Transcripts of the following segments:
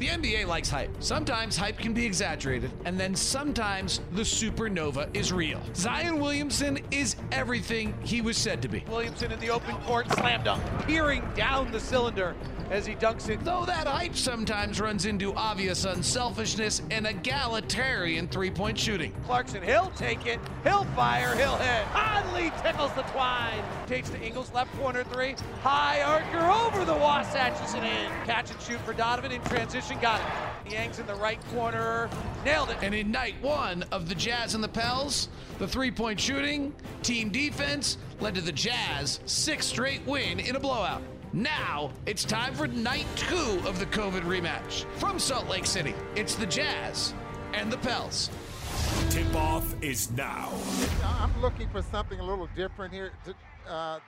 The NBA likes hype. Sometimes hype can be exaggerated, and then sometimes the supernova is real. Zion Williamson is everything he was said to be. Williamson in the open court, slam dunk, peering down the cylinder as he dunks it. Though that hype sometimes runs into obvious unselfishness and egalitarian three point shooting. Clarkson, he'll take it, he'll fire, he'll hit. Conley tickles the twine. Takes to Ingles, left corner three. High archer over the Wasatches and in. Catch and shoot for Donovan in transition, got it. Yanks in the right corner, nailed it. And in night one of the Jazz and the Pels, the three point shooting, team defense led to the Jazz six straight win in a blowout. Now it's time for night two of the COVID rematch. From Salt Lake City, it's the Jazz and the Pels. Tip off is now. I'm looking for something a little different here uh,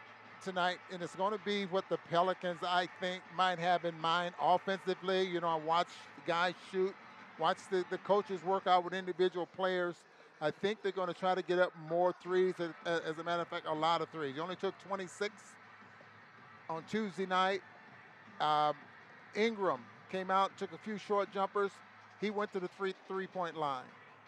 tonight, and it's going to be what the Pelicans, I think, might have in mind offensively. You know, I watch guys shoot, watch the, the coaches work out with individual players. I think they're going to try to get up more threes. As, as a matter of fact, a lot of threes. You only took 26 on Tuesday night. Um, Ingram came out, took a few short jumpers. He went to the three three point line.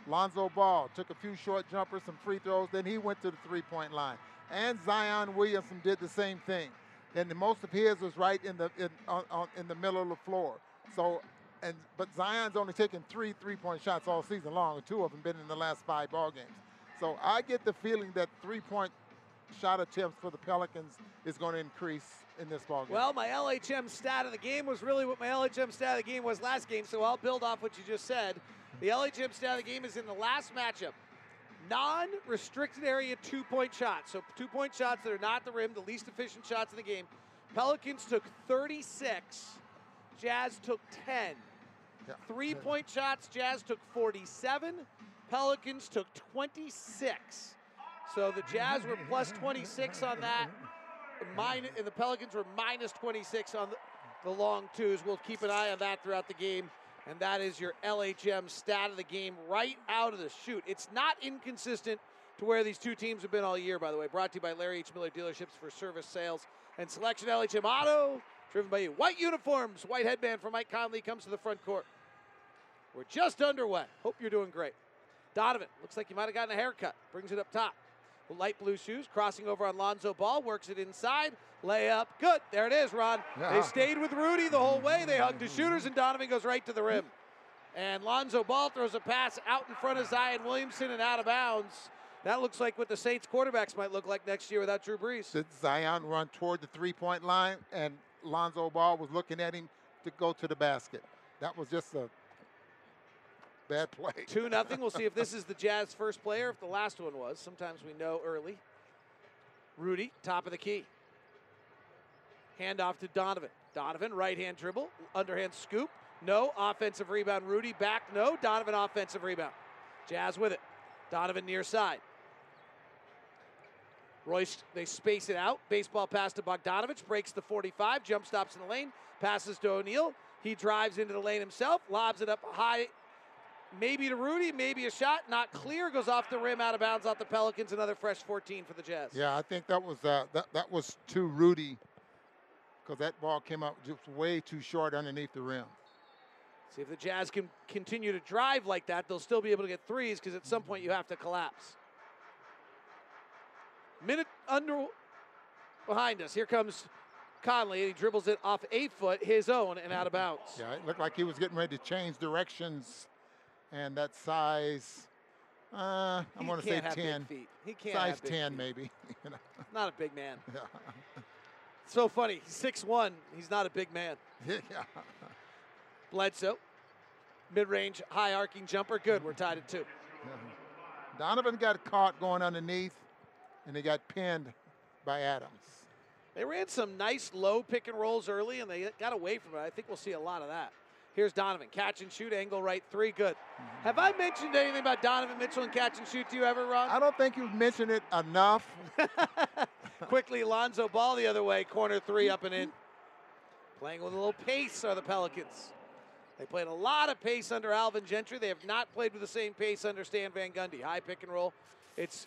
Lonzo Ball took a few short jumpers, some free throws, then he went to the three point line. And Zion Williamson did the same thing. And the most of his was right in the in, on, on, in the middle of the floor. So, and but Zion's only taken three three point shots all season long, two of them been in the last five ball games. So I get the feeling that three point shot attempts for the Pelicans is going to increase in this ball game. Well, my LHM stat of the game was really what my LHM stat of the game was last game, so I'll build off what you just said. The LHM stat of the game is in the last matchup. Non restricted area two point shots. So, two point shots that are not the rim, the least efficient shots in the game. Pelicans took 36, Jazz took 10. Yeah. Three point shots, Jazz took 47, Pelicans took 26. So the Jazz were plus 26 on that. And the Pelicans were minus 26 on the long twos. We'll keep an eye on that throughout the game. And that is your LHM stat of the game right out of the shoot. It's not inconsistent to where these two teams have been all year, by the way. Brought to you by Larry H. Miller Dealerships for service, sales, and selection. LHM Auto, driven by you. White uniforms, white headband for Mike Conley comes to the front court. We're just underway. Hope you're doing great. Donovan, looks like you might have gotten a haircut. Brings it up top. Light blue shoes, crossing over on Lonzo Ball, works it inside. Layup, good. There it is, Ron. Yeah. They stayed with Rudy the whole way. They hugged the shooters, and Donovan goes right to the rim. And Lonzo Ball throws a pass out in front of Zion Williamson and out of bounds. That looks like what the Saints quarterbacks might look like next year without Drew Brees. Did Zion run toward the three point line, and Lonzo Ball was looking at him to go to the basket. That was just a bad play. 2 nothing. We'll see if this is the Jazz first player, if the last one was. Sometimes we know early. Rudy, top of the key. Hand off to Donovan. Donovan, right hand dribble, underhand scoop. No. Offensive rebound. Rudy back. No. Donovan, offensive rebound. Jazz with it. Donovan near side. Royce, they space it out. Baseball pass to Bogdanovich. Breaks the 45. Jump stops in the lane. Passes to O'Neale. He drives into the lane himself. Lobs it up high. Maybe to Rudy. Maybe a shot. Not clear. Goes off the rim. Out of bounds off the Pelicans. Another fresh 14 for the Jazz. Yeah, I think that was uh, that that was too Rudy because that ball came out just way too short underneath the rim. See if the Jazz can continue to drive like that, they'll still be able to get threes because at some point you have to collapse. Minute under behind us. Here comes Conley, and he dribbles it off eight foot, his own, and out of bounds. Yeah, it looked like he was getting ready to change directions, and that size. Uh, I'm going to say can't big 10. feet. He can't Size have big 10, feet. maybe. you know. Not a big man. Yeah. So funny. He's 6'1. He's not a big man. yeah. Bledsoe. Mid range, high arcing jumper. Good. We're tied at two. Donovan got caught going underneath, and he got pinned by Adams. They ran some nice low pick and rolls early, and they got away from it. I think we'll see a lot of that. Here's Donovan, catch and shoot, angle right three, good. Have I mentioned anything about Donovan Mitchell and catch and shoot to you ever, Ron? I don't think you've mentioned it enough. Quickly, Lonzo Ball the other way, corner three up and in. Playing with a little pace are the Pelicans. They played a lot of pace under Alvin Gentry. They have not played with the same pace under Stan Van Gundy. High pick and roll. It's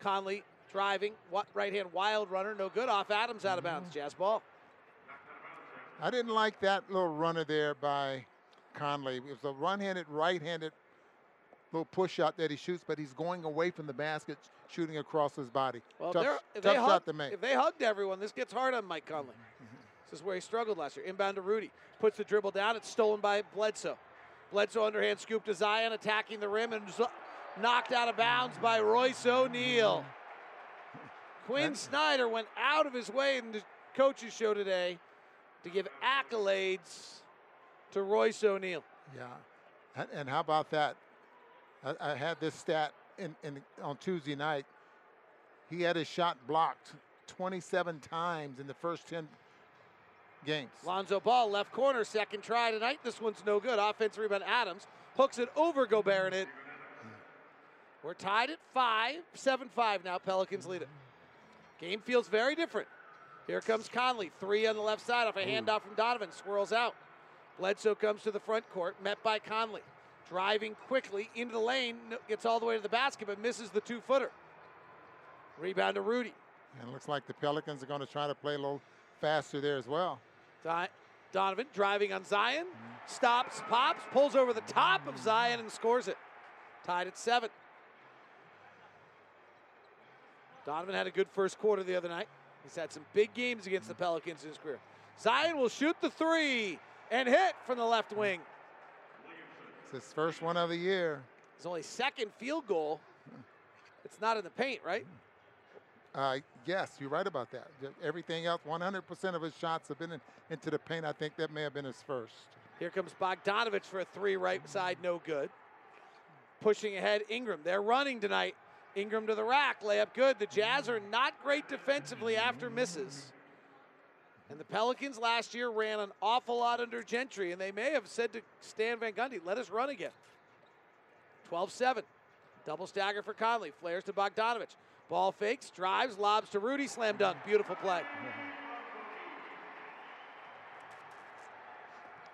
Conley driving, right hand wild runner, no good. Off Adams out of bounds. Mm-hmm. Jazz ball. I didn't like that little runner there by Conley. It was a run-handed, right-handed little push shot that he shoots, but he's going away from the basket, shooting across his body. Well, tough if, tough they shot hugged, to make. if they hugged everyone, this gets hard on Mike Conley. Mm-hmm. This is where he struggled last year. Inbound to Rudy. Puts the dribble down. It's stolen by Bledsoe. Bledsoe underhand scoop to Zion, attacking the rim and knocked out of bounds by Royce O'Neale. Quin Snyder went out of his way in the coaches show today to give accolades to Royce O'Neale. Yeah, and how about that? I, I had this stat in, in, on Tuesday night. He had his shot blocked 27 times in the first 10 games. Lonzo Ball, left corner, second try tonight. This one's no good. Offense rebound Adams hooks it over Gobert and it. We're tied at five, seven five now. Pelicans lead it. Game feels very different. Here comes Conley, three on the left side off a handoff from Donovan, swirls out. Bledsoe comes to the front court, met by Conley. Driving quickly into the lane, gets all the way to the basket, but misses the two footer. Rebound to Rudy. And it looks like the Pelicans are going to try to play a little faster there as well. Donovan driving on Zion, mm-hmm. stops, pops, pulls over the top of Zion and scores it. Tied at seven. Donovan had a good first quarter the other night. He's had some big games against the mm-hmm. Pelicans in his career. Zion will shoot the three and hit from the left mm-hmm. wing. It's his first one of the year. His only second field goal. It's not in the paint, right? Uh, yes, you're right about that. Everything else, 100% of his shots have been in, into the paint. I think that may have been his first. Here comes Bogdanovich for a three right side, no good. Pushing ahead, Ingram. They're running tonight. Ingram to the rack, layup good. The Jazz are not great defensively after misses. And the Pelicans last year ran an awful lot under Gentry, and they may have said to Stan Van Gundy, let us run again. 12 7. Double stagger for Conley. Flares to Bogdanovich. Ball fakes, drives, lobs to Rudy, slam dunk. Beautiful play.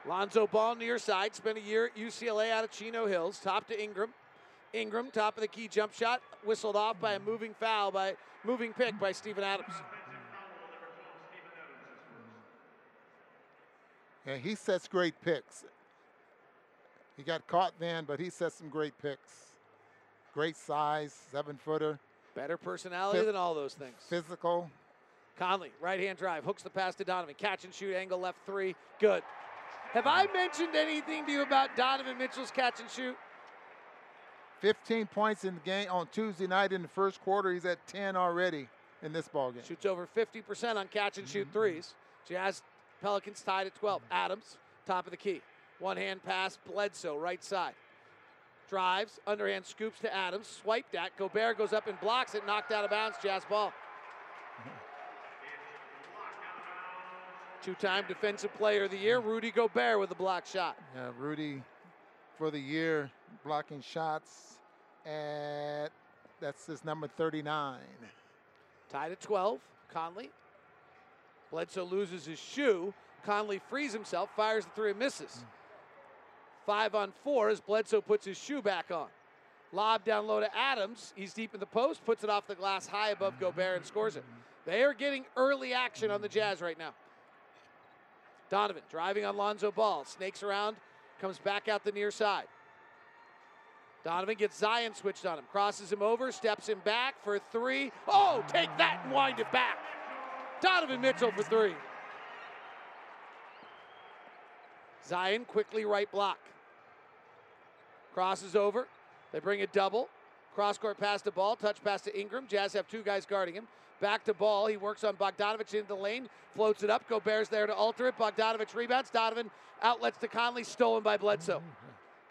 Lonzo Ball near side. Spent a year at UCLA out of Chino Hills. Top to Ingram. Ingram, top of the key jump shot, whistled off by a moving foul by moving pick by Steven Adams. Yeah, he sets great picks. He got caught then, but he sets some great picks. Great size, seven footer. Better personality than all those things. Physical. Conley, right hand drive, hooks the pass to Donovan. Catch and shoot, angle left three. Good. Have I mentioned anything to you about Donovan Mitchell's catch and shoot? 15 points in the game on Tuesday night in the first quarter. He's at 10 already in this ball game. Shoots over 50% on catch and shoot mm-hmm. threes. Jazz Pelicans tied at 12. Adams, top of the key. One hand pass, Bledsoe, right side. Drives, underhand scoops to Adams, swiped at. Gobert goes up and blocks it, knocked out of bounds. Jazz ball. Two time defensive player of the year, Rudy Gobert with a block shot. Yeah, Rudy for the year blocking shots at that's his number 39. Tied at 12. Conley. Bledsoe loses his shoe. Conley frees himself, fires the three and misses. Five on four as Bledsoe puts his shoe back on. Lob down low to Adams. He's deep in the post, puts it off the glass high above Gobert and scores it. They are getting early action on the Jazz right now. Donovan driving on Lonzo Ball, snakes around, comes back out the near side. Donovan gets Zion switched on him, crosses him over, steps him back for three. Oh, take that and wind it back. Donovan Mitchell for three. Zion quickly right block. Crosses over. They bring a double. Cross court pass to ball. Touch pass to Ingram. Jazz have two guys guarding him. Back to ball. He works on Bogdanovich into the lane. Floats it up. Gobert's there to alter it. Bogdanovich rebounds. Donovan outlets to Conley. Stolen by Bledsoe.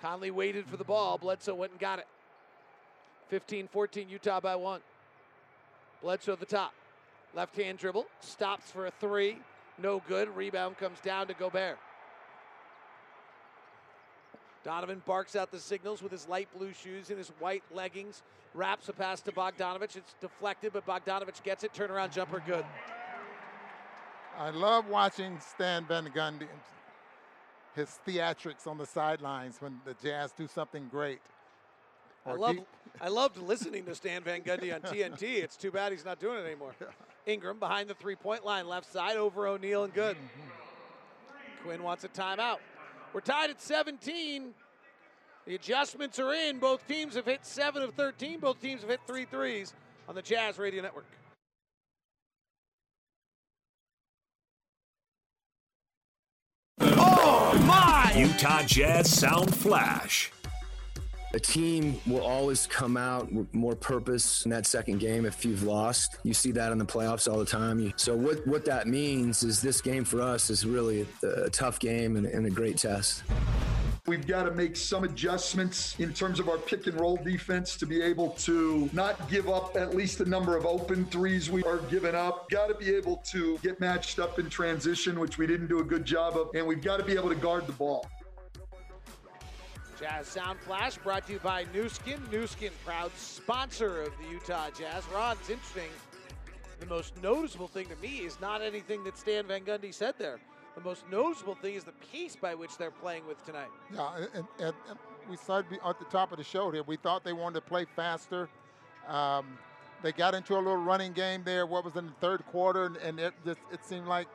Conley waited for the ball. Bledsoe went and got it. 15 14, Utah by one. Bledsoe at the top. Left hand dribble, stops for a three. No good. Rebound comes down to Gobert. Donovan barks out the signals with his light blue shoes and his white leggings. Wraps a pass to Bogdanovich. It's deflected, but Bogdanovich gets it. Turnaround jumper, good. I love watching Stan Van Gundy, his theatrics on the sidelines when the Jazz do something great. I love, I loved listening to Stan Van Gundy on TNT. It's too bad he's not doing it anymore. Ingram behind the three-point line, left side over O'Neale and good. Quin wants a timeout. We're tied at 17. The adjustments are in. Both teams have hit seven of 13. Both teams have hit three threes on the Jazz Radio Network. Oh my! Utah Jazz Sound Flash. A team will always come out with more purpose in that second game if you've lost. You see that in the playoffs all the time. So what, what that means is this game for us is really a, a tough game and, and a great test. We've got to make some adjustments in terms of our pick and roll defense to be able to not give up at least the number of open threes we are giving up. Got to be able to get matched up in transition, which we didn't do a good job of, and we've got to be able to guard the ball. Jazz Sound Flash brought to you by Nu Skin. Newskin, proud sponsor of the Utah Jazz. Ron, it's interesting. The most noticeable thing to me is not anything that Stan Van Gundy said there. The most noticeable thing is the pace by which they're playing with tonight. Yeah, and, and, and we be- at the top of the show here. We thought they wanted to play faster. Um, they got into a little running game there. What was in the third quarter, and, and it just it seemed like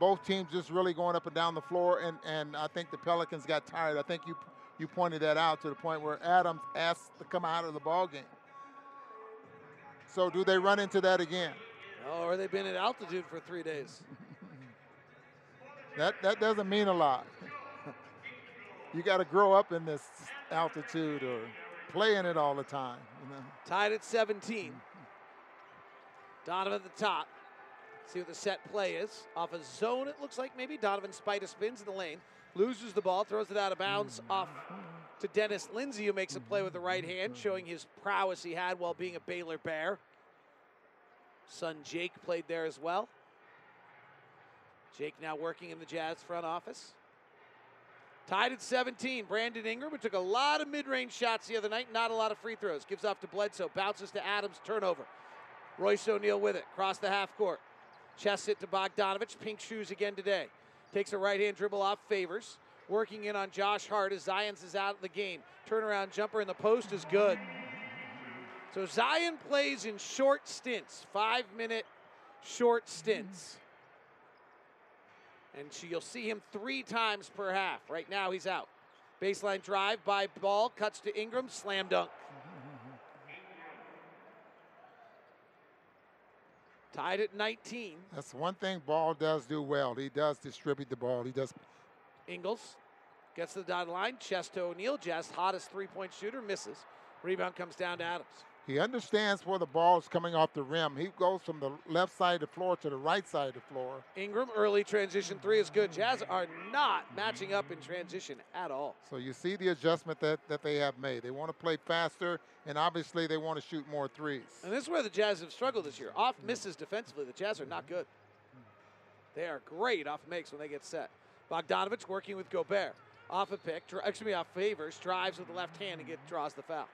both teams just really going up and down the floor. And, and I think the Pelicans got tired. I think you you pointed that out to the point where Adams asked to come out of the ball game. So do they run into that again? Oh, or they've been at altitude for three days. That that doesn't mean a lot. you got to grow up in this altitude or play in it all the time. You know? Tied at 17. Donovan at the top. See what the set play is. Off a zone, it looks like maybe. Donovan Spida spins in the lane, loses the ball, throws it out of bounds off to Dennis Lindsey, who makes a play with the right hand, showing his prowess he had while being a Baylor Bear. Son Jake played there as well. Jake now working in the Jazz front office. Tied at 17, Brandon Ingram, who took a lot of mid range shots the other night, not a lot of free throws. Gives off to Bledsoe, bounces to Adams, turnover. Royce O'Neale with it, across the half court. Chest it to Bogdanovich, pink shoes again today. Takes a right hand dribble off, favors. Working in on Josh Hart as Zion's is out of the game. Turnaround jumper in the post is good. So Zion plays in short stints, five minute short stints. And so you'll see him three times per half. Right now he's out. Baseline drive by ball, cuts to Ingram, slam dunk. Tied at 19. That's one thing Ball does do well. He does distribute the ball. He does. Ingles gets to the dotted line. Chest to O'Neale. Jazz hottest three point shooter misses. Rebound comes down to Adams. He understands where the ball is coming off the rim. He goes from the left side of the floor to the right side of the floor. Ingram early transition three is good. Jazz are not matching up in transition at all. So you see the adjustment that, that they have made. They want to play faster, and obviously they want to shoot more threes. And this is where the Jazz have struggled this year. Off misses defensively. The Jazz are not good. They are great off makes when they get set. Bogdanovich working with Gobert. Off a pick, excuse me, off favors, drives with the left hand and get draws the foul.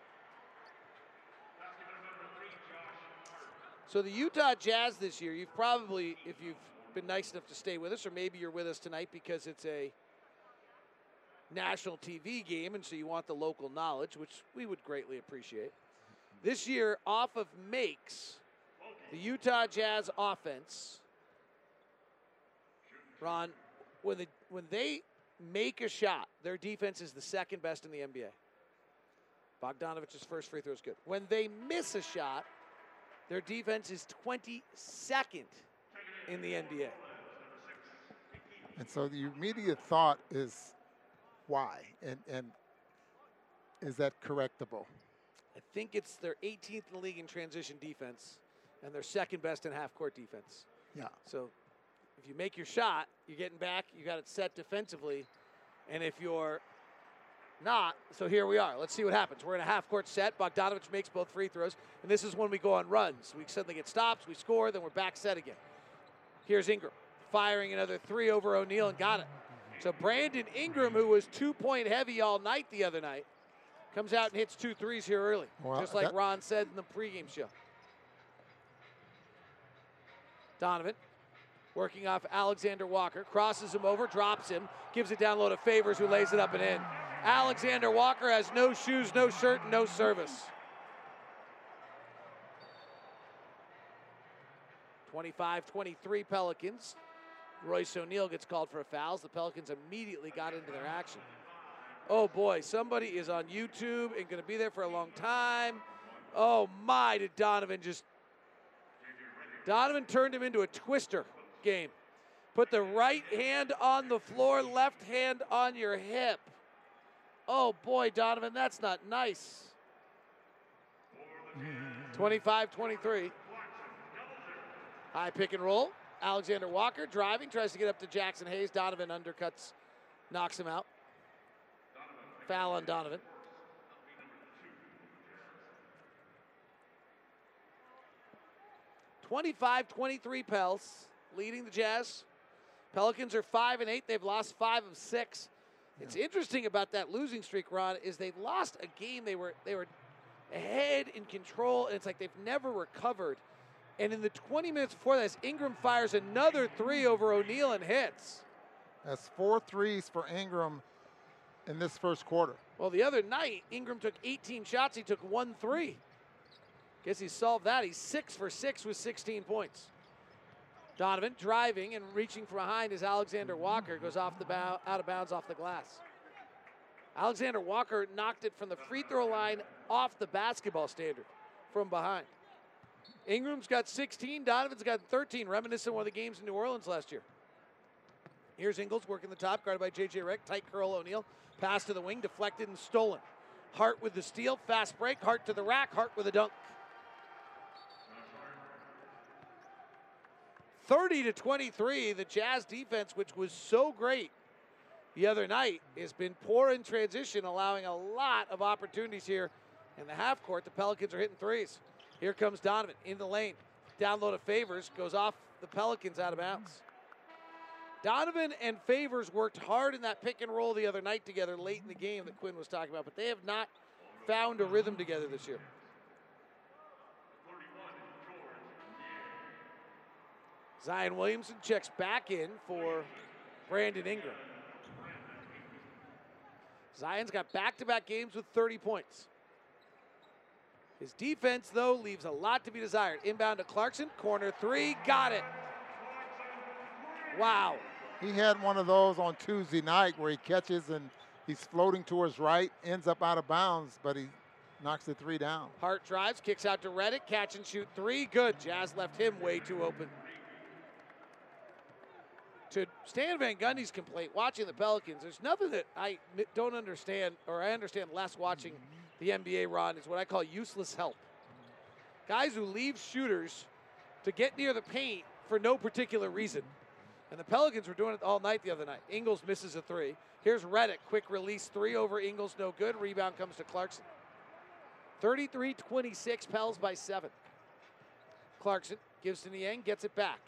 So the Utah Jazz this year, you've probably, if you've been nice enough to stay with us, or maybe you're with us tonight because it's a national TV game, and so you want the local knowledge, which we would greatly appreciate. This year, off of makes, the Utah Jazz offense, Ron, when the when they make a shot, their defense is the second best in the NBA. Bogdanovich's first free throw is good. When they miss a shot, their defense is 22nd in the NBA. And so the immediate thought is why? And, and is that correctable? I think it's their 18th in the league in transition defense, and their second best in half court defense. Yeah. So if you make your shot, you're getting back, you got it set defensively, and if you're not. So here we are. Let's see what happens. We're in a half court set. Bogdanovich makes both free throws, and this is when we go on runs. We suddenly get stops, we score, then we're back set again. Here's Ingram firing another three over O'Neale and got it. So Brandon Ingram, who was two point heavy all night the other night, comes out and hits two threes here early, Well, just like that- Ron said in the pregame show. Donovan working off Alexander Walker, crosses him over, drops him, gives it down low to Favors, who lays it up and in. Alexander Walker has no shoes, no shirt, and no service. 25 23 Pelicans. Royce O'Neale gets called for a fouls. The Pelicans immediately got into their action. Oh boy, somebody is on YouTube and going to be there for a long time. Oh my, did Donovan just. Donovan turned him into a twister game. Put the right hand on the floor, left hand on your hip. Oh boy, Donovan, that's not nice. 25 23. High pick and roll. Alexander Walker driving, tries to get up to Jaxson Hayes. Donovan undercuts, knocks him out. Foul on Donovan. Twenty-five, twenty-three Pels leading the Jazz. Pelicans are five and eight. They've lost five of six. It's interesting about that losing streak, Ron, is they lost a game. They were they were ahead in control, and it's like they've never recovered. And in the 20 minutes before this, Ingram fires another three over O'Neale and hits. That's four threes for Ingram in this first quarter. Well, the other night, Ingram took 18 shots. He took one three. Guess he solved that. He's six for six with 16 points. Donovan driving and reaching from behind as Alexander Walker goes off the bow, out of bounds off the glass. Alexander Walker knocked it from the free throw line off the basketball standard from behind. Ingram's got 16, Donovan's got 13, reminiscent of one of the games in New Orleans last year. Here's Ingles working the top, guarded by J.J. Redick. Tight curl O'Neale. Pass to the wing, deflected and stolen. Hart with the steal, fast break. Hart to the rack, Hart with a dunk. 30 to 23, the Jazz defense, which was so great the other night, has been poor in transition, allowing a lot of opportunities here in the half court. The Pelicans are hitting threes. Here comes Donovan in the lane. Down low to Favors, goes off the Pelicans out of bounds. Donovan and Favors worked hard in that pick and roll the other night together late in the game that Quin was talking about, but they have not found a rhythm together this year. Zion Williamson checks back in for Brandon Ingram. Zion's got back to back games with 30 points. His defense, though, leaves a lot to be desired. Inbound to Clarkson, corner three, got it. Wow. He had one of those on Tuesday night where he catches and he's floating to his right, ends up out of bounds, but he knocks the three down. Hart drives, kicks out to Redick, catch and shoot three. Good. Jazz left him way too open. To Stan Van Gundy's complaint, watching the Pelicans, there's nothing that I don't understand, or I understand less watching the NBA, Ron, is what I call useless help. Guys who leave shooters to get near the paint for no particular reason. And the Pelicans were doing it all night the other night. Ingles misses a three. Here's Redick, quick release three over Ingles, no good. Rebound comes to Clarkson. 33 26, Pels by seven. Clarkson gives to Niang, gets it back.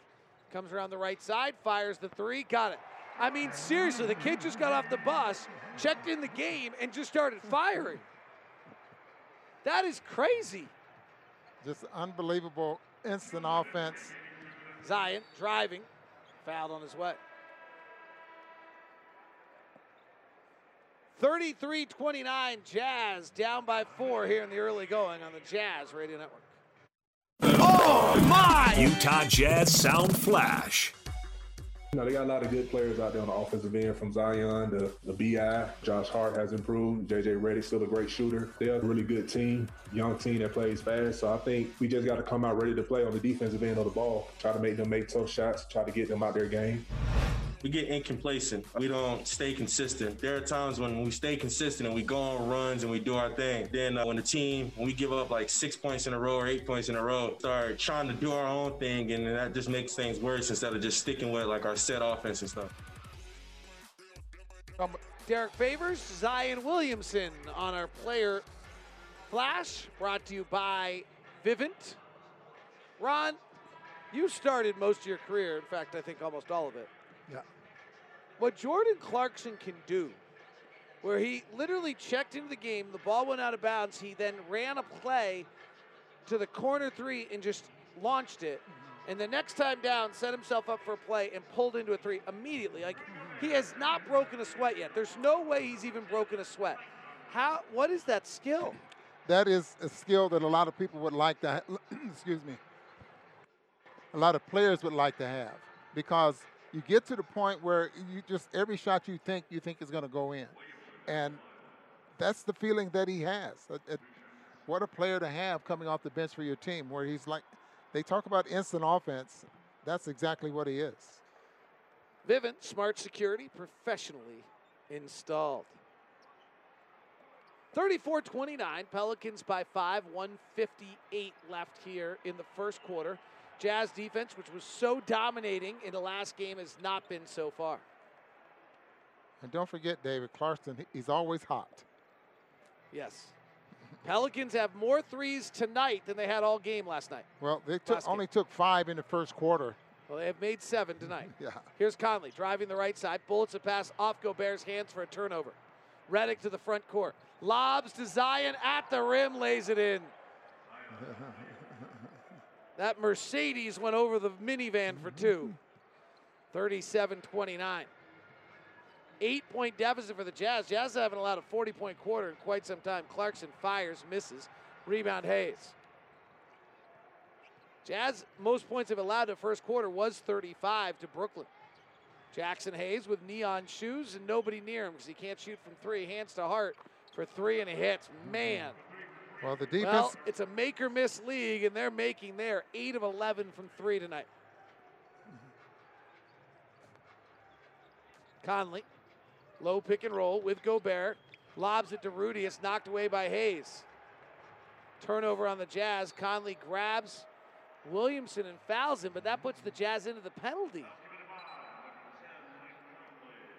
Comes around the right side, fires the three, got it. I mean, seriously, the kid just got off the bus, checked in the game, and just started firing. That is crazy. Just unbelievable instant offense. Zion driving, fouled on his way. 33 29, Jazz down by four here in the early going on the Jazz Radio Network. My! Utah Jazz Sound Flash. You know, they got a lot of good players out there on the offensive end from Zion to the BI. Josh Hart has improved. JJ Redick still a great shooter. They're a really good team, young team that plays fast. So I think we just got to come out ready to play on the defensive end of the ball. Try to make them make tough shots, try to get them out their game. We get incomplacent. We don't stay consistent. There are times when we stay consistent and we go on runs and we do our thing. Then uh, when the team, when we give up like six points in a row or eight points in a row, start trying to do our own thing, and that just makes things worse instead of just sticking with like our set offense and stuff. Um, Derrick Favors, Zion Williamson on our player flash, brought to you by Vivint. Ron, you started most of your career, in fact, I think almost all of it. What Jordan Clarkson can do, where he literally checked into the game, the ball went out of bounds, he then ran a play to the corner three and just launched it. And the next time down, set himself up for a play and pulled into a three immediately. Like he has not broken a sweat yet. There's no way he's even broken a sweat. How? What is that skill? that is a skill that a lot of people would like to. Ha- excuse me. A lot of players would like to have because you get to the point where you just every shot you think you think is going to go in, and that's the feeling that he has. What a player to have coming off the bench for your team, where he's like, they talk about instant offense. That's exactly what he is. Vivint Smart Security professionally installed. 34 29, Pelicans by five, 158 left here in the first quarter. Jazz defense, which was so dominating in the last game, has not been so far. And don't forget, David Clarkson, he's always hot. Yes. Pelicans have more threes tonight than they had all game last night. Well, they took, only took five in the first quarter. Well, they have made seven tonight. Yeah. Here's Conley driving the right side. Bullets a pass off Gobert's hands for a turnover. Redick to the front court. Lobs to Zion at the rim, lays it in. That Mercedes went over the minivan for two. 37 29. Eight point deficit for the Jazz. Jazz haven't allowed a 40 point quarter in quite some time. Clarkson fires, misses. Rebound Hayes. Jazz, most points they've allowed in the first quarter was 35 to Brooklyn. Jaxson Hayes with neon shoes and nobody near him because he can't shoot from three. Hands to Hart for three and he hits. Man. Well, the defense. Well, it's a make or miss league, and they're making their 8 of 11 from three tonight. Conley, low pick and roll with Gobert. Lobs it to Rudy. It's knocked away by Hayes. Turnover on the Jazz. Conley grabs Williamson and fouls him, but that puts the Jazz into the penalty.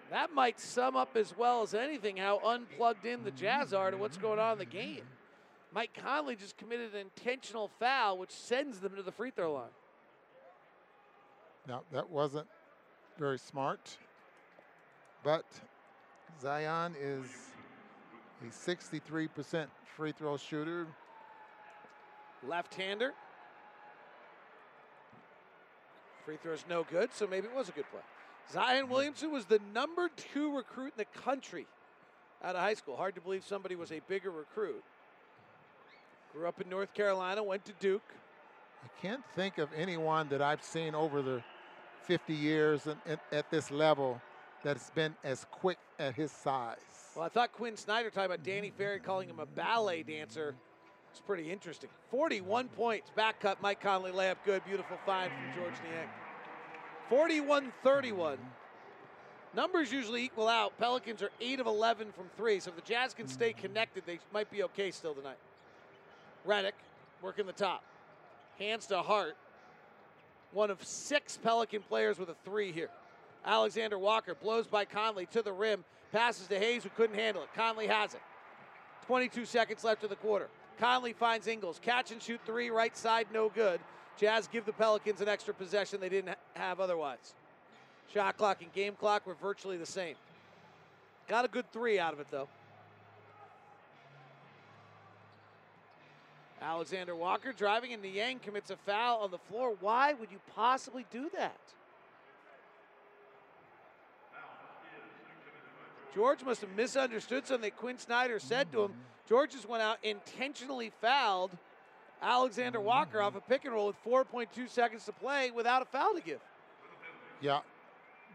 That might sum up as well as anything how unplugged in the Jazz are to what's going on in the game. Mike Conley just committed an intentional foul, which sends them to the free throw line. Now, that wasn't very smart. But Zion is a 63% free throw shooter. Left hander. Free throw's no good, so maybe it was a good play. Zion Williamson was the number two recruit in the country out of high school. Hard to believe somebody was a bigger recruit. Grew up in North Carolina, went to Duke. I can't think of anyone that I've seen over the 50 years and, and at this level that's been as quick at his size. Well, I thought Quin Snyder talking about Danny Ferry calling him a ballet dancer. It's pretty interesting. 41 points. Back cut, Mike Conley layup good. Beautiful find from George Niang. 41 31. Numbers usually equal out. Pelicans are 8 of 11 from three. So if the Jazz can stay connected, they might be okay still tonight. Redick working the top. Hands to Hart. One of six Pelican players with a three here. Alexander Walker blows by Conley to the rim. Passes to Hayes, who couldn't handle it. Conley has it. 22 seconds left in the quarter. Conley finds Ingles. Catch and shoot three, right side, no good. Jazz give the Pelicans an extra possession they didn't have otherwise. Shot clock and game clock were virtually the same. Got a good three out of it, though. Alexander Walker driving, and Niang commits a foul on the floor. Why would you possibly do that? George must have misunderstood something that Quin Snyder said to him. Mm-hmm. George just went out, intentionally fouled Alexander mm-hmm. Walker off a pick and roll with 4.2 seconds to play without a foul to give. Yeah,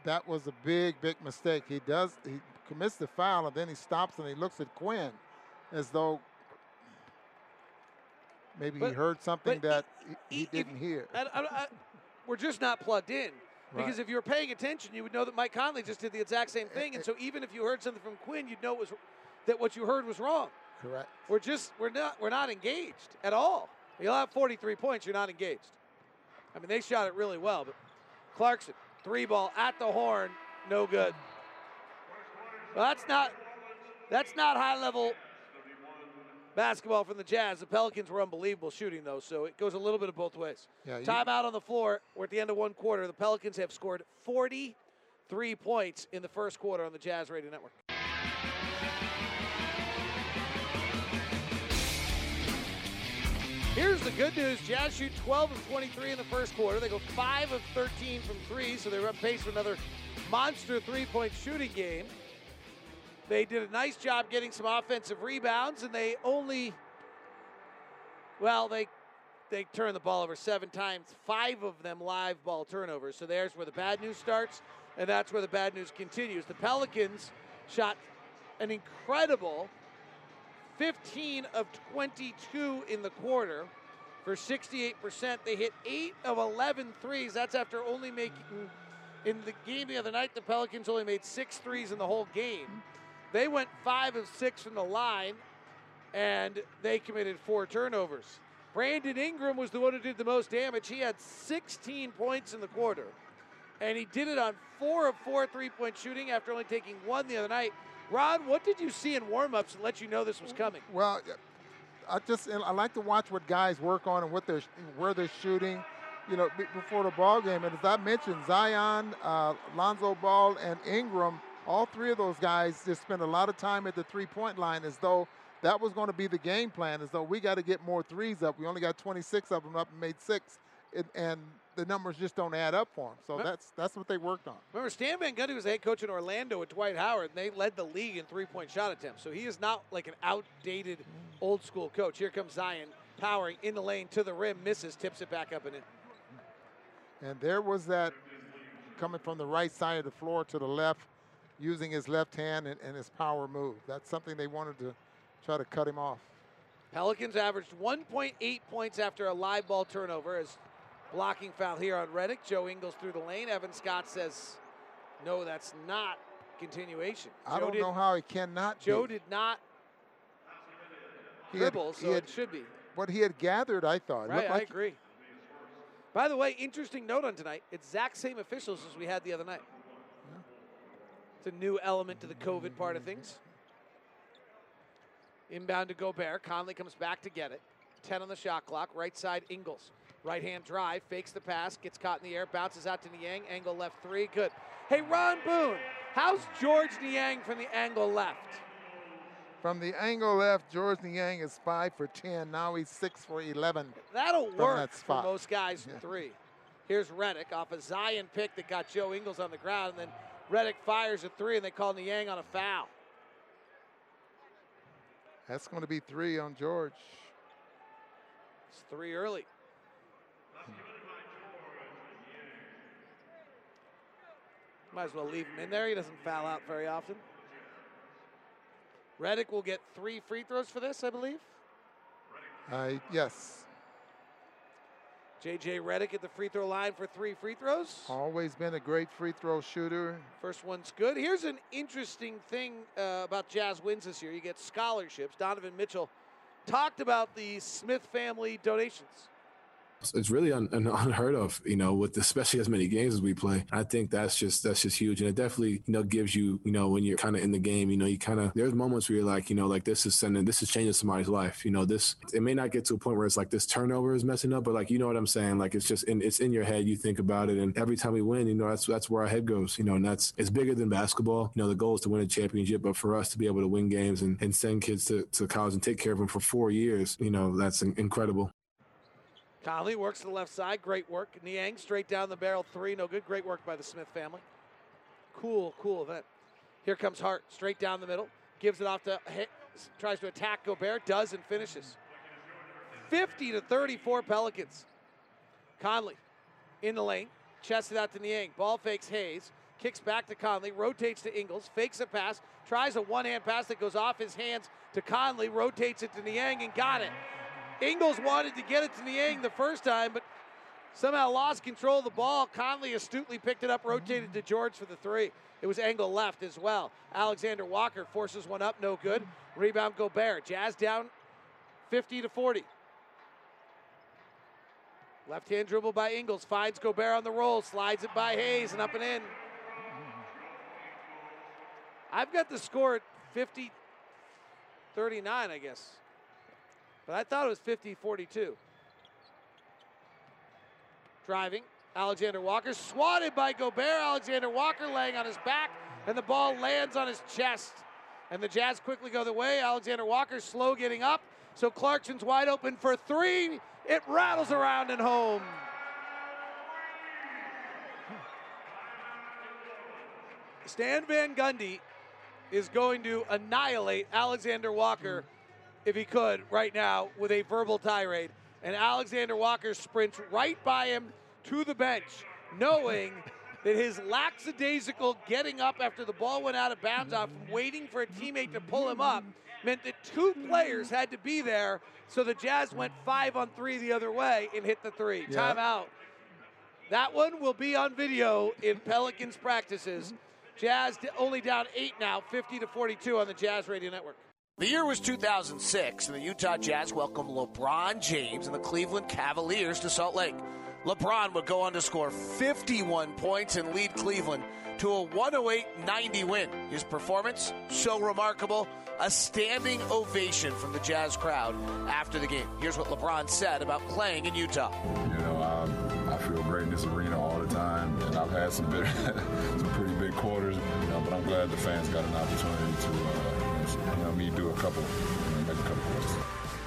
that was a big, big mistake. He does, he commits the foul, and then he stops and he looks at Quin as though maybe But- he heard something that he, he didn't hear. I- I- I- we're just not plugged in. Because Right. if you were paying attention, you would know that Mike Conley just did the exact same thing. And so even if you heard something from Quin, you'd know it was that what you heard was wrong. Correct. We're just we're not we're not engaged at all. You'll have 43 points, you're not engaged. I mean, they shot it really well, but Clarkson, three ball at the horn, no good. Well, that's not that's not high level basketball from the Jazz. The Pelicans were unbelievable shooting though, so it goes a little bit of both ways. Yeah, you- Timeout on the floor. We're at the end of one quarter. The Pelicans have scored 43 points in the first quarter on the Jazz Radio Network. Here's the good news. Jazz shoot 12 of 23 in the first quarter. They go 5 of 13 from 3, so they're on pace for another monster three-point shooting game. They did a nice job getting some offensive rebounds, and they only, well, they they turned the ball over seven times, five of them live ball turnovers. So there's where the bad news starts, and that's where the bad news continues. The Pelicans shot an incredible 15 of 22 in the quarter for 68%. They hit 8 of 11 threes. That's after only making, in the game the other night, the Pelicans only made six threes in the whole game. They went 5 of 6 from the line, and they committed four turnovers. Brandon Ingram was the one who did the most damage. He had 16 points in the quarter, and he did it on four of four three point shooting after only taking one the other night. Ron, what did you see in warmups that let you know this was coming? Well, I just I like to watch what guys work on and what they're where they're shooting. You know, before the ball game, and as I mentioned, Zion, uh, Lonzo Ball, and Ingram, all three of those guys just spent a lot of time at the three-point line, as though that was going to be the game plan. As though we got to get more threes up. We only got 26 of them up and made six, and, and the numbers just don't add up for them. So that's that's what they worked on. Remember, Stan Van Gundy was the head coach in Orlando with Dwight Howard, and they led the league in three-point shot attempts. So he is not like an outdated, old-school coach. Here comes Zion, powering in the lane to the rim, misses, tips it back up and in. And there was that coming from the right side of the floor to the left, using his left hand and, and his power move. That's something they wanted to try to cut him off. Pelicans averaged 1.8 points after a live ball turnover as blocking foul here on Redick. Joe Ingles through the lane. Evan Scott says, no, that's not continuation. I Joe don't did- know how he cannot Joe be. did not He had- dribble, he so had- it should be. What he had gathered, I thought. Right, I like agree. By the way, interesting note on tonight. It's exact same officials as we had the other night. It's a new element to the COVID part of things. Inbound to Gobert. Conley comes back to get it. 10 on the shot clock. Right side, Ingles. Right hand drive, fakes the pass, gets caught in the air, bounces out to Niang. Angle left three. Good. Hey, Ron Boone, how's George Niang from the angle left? From the angle left, George Niang is five for 10. Now he's six for 11. That'll work that for most guys Yeah. three. Here's Redick off a Zion pick that got Joe Ingles on the ground, and then Redick fires a three, and they call Niang on a foul. That's going to be three on George. It's three early. Might as well leave him in there. He doesn't foul out very often. Redick will get three free throws for this, I believe. Uh, yes, JJ Redick at the free throw line for three free throws. always been a great free throw shooter. First one's good. Here's an interesting thing uh, about Jazz wins this year. You get scholarships. Donovan Mitchell talked about the Smith family donations. It's- really un, un, unheard of, you know, with especially as many games as we play. I think that's just that's just huge, and it definitely you know gives you you know when you're kind of in the game, you know, you kind of there's moments where you're like, you know, like this is sending this is changing somebody's life. You know, this it may not get to a point where it's like this turnover is messing up, but like you know what I'm saying, like it's just in it's in your head. You think about it, and every time we win, you know, that's that's where our head goes. You know, and that's it's bigger than basketball. You know, the goal is to win a championship, but for us to be able to win games and, and send kids to, to college and take care of them for four years, you know, that's incredible. Conley works to the left side. Great work. Niang straight down the barrel three. No good. Great work by the Smith family. Cool, cool event. Here comes Hart straight down the middle. Gives it off to hit, tries to attack Gobert. Does and finishes. 50 to 34 Pelicans. Conley in the lane. Chests it out to Niang. Ball fakes Hayes. Kicks back to Conley. Rotates to Ingles. Fakes a pass. Tries a one hand pass that goes off his hands to Conley. Rotates it to Niang and got it. Ingles wanted to get it to Niang the first time, but somehow lost control of the ball. Conley astutely picked it up, rotated to George for the three. It was angle left as well. Alexander Walker forces one up, no good. Rebound Gobert. Jazz down 50 to 40. Left hand dribble by Ingles. Finds Gobert on the roll. Slides it by Hayes and up and in. I've got the score at 50 39, I guess. But I thought it was 50 42. Driving. Alexander Walker swatted by Gobert. Alexander Walker laying on his back, and the ball lands on his chest. And the Jazz quickly go the way. Alexander Walker slow getting up. So Clarkson's wide open for three. It rattles around and home. Stan Van Gundy is going to annihilate Alexander Walker if he could right now with a verbal tirade. And Alexander Walker sprints right by him to the bench, knowing that his lackadaisical getting up after the ball went out of bounds off waiting for a teammate to pull him up meant that two players had to be there. So the Jazz went five on three the other way and hit the three. Yeah. Timeout. That one will be on video in Pelicans practices. Mm-hmm. Jazz only down eight now, 50 to 42 on the Jazz Radio Network. The year was 2006, and the Utah Jazz welcomed LeBron James and the Cleveland Cavaliers to Salt Lake. LeBron would go on to score 51 points and lead Cleveland to a 108 90 win. His performance, so remarkable, a standing ovation from the Jazz crowd after the game. Here's what LeBron said about playing in Utah. You know, um, I feel great in this arena all the time, and I've had some big, some pretty big quarters. You know, but I'm glad the fans got an opportunity to, uh, you uh, know, me do a couple, you know, make a couple plays.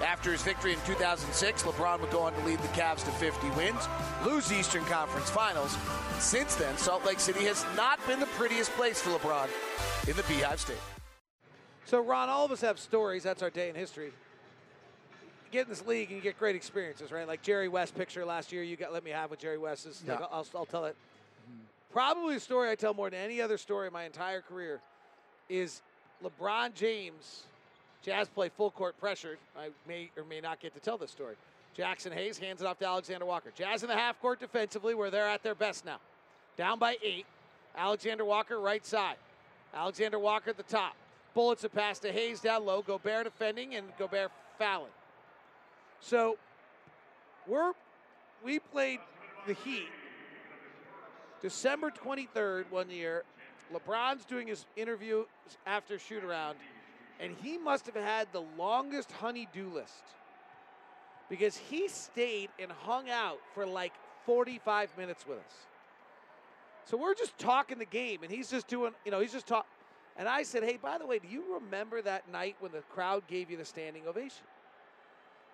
After his victory in 2006, LeBron would go on to lead the Cavs to 50 wins, lose Eastern Conference Finals. Since then, Salt Lake City has not been the prettiest place for LeBron in the Beehive State. So, Ron, all of us have stories. That's our day in history. You get in this league and you get great experiences, right? Like Jerry West picture last year, you got let me have with Jerry West. Is like, Yeah. I'll, I'll tell it. Probably a story I tell more than any other story in my entire career is LeBron James. Jazz play full court pressured. I may or may not get to tell this story. Jaxson Hayes hands it off to Alexander Walker. Jazz in the half court defensively, where they're at their best now. Down by eight. Alexander Walker right side. Alexander Walker at the top. Bullets a pass to Hayes down low. Gobert defending and Gobert fouling. So we're we played the Heat December 23rd one year. LeBron's doing his interview after shoot around, and he must have had the longest honey-do list because he stayed and hung out for like 45 minutes with us. So we're just talking the game, and he's just doing, you know, he's just talking. And I said, hey, by the way, do you remember that night when the crowd gave you the standing ovation?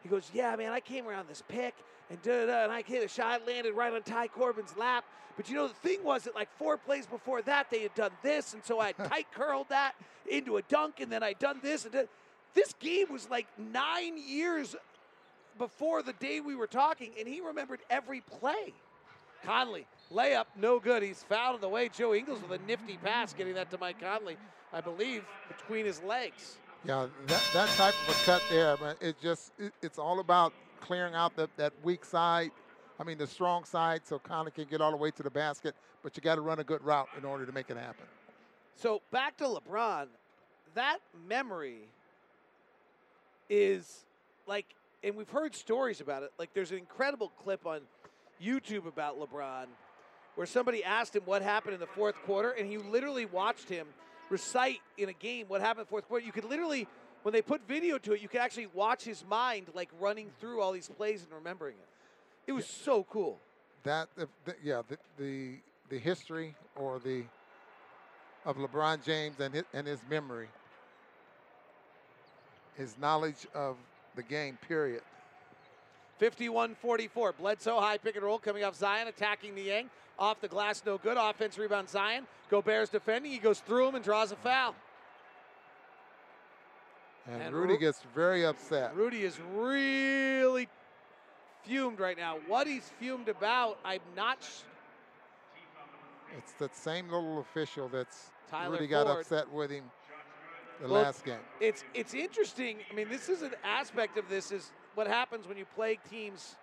He goes, yeah, man, I came around this pick and da da, and I hit a shot, landed right on Ty Corbin's lap. But you know, the thing was that like four plays before that, they had done this, and so I had tight curled that into a dunk, and then I'd done this. And this game was like nine years before the day we were talking, and he remembered every play. Conley, layup, no good. He's fouled in the way. Joe Ingles with a nifty pass, getting that to Mike Conley, I believe, between his legs. Yeah, that, that type of a cut there, man, it just it, it's all about clearing out the, that weak side. I mean, the strong side, so Conley can get all the way to the basket. But you got to run a good route in order to make it happen. So back to LeBron, that memory is like, and we've heard stories about it. Like, there's an incredible clip on YouTube about LeBron where somebody asked him what happened in the fourth quarter, and he literally watched him recite in a game what happened fourth quarter. You could literally, when they put video to it, you could actually watch his mind like running through all these plays and remembering it. It was so cool. That, the, the, yeah, the, the the history or the of LeBron James and his, and his memory, his knowledge of the game. Period. 51-44. Bledsoe high pick and roll coming off Zion, attacking the Niang. Off the glass, no good. Offense rebound Zion. Gobert's defending. He goes through him and draws a foul. And, And Rudy Ru- gets very upset. Rudy is really fumed right now. What he's fumed about, I'm not. Sh- It's that same little official that's Tyler Rudy got upset with him the Well, last game. It's it's interesting. I mean, this is an aspect of this is what happens when you play teams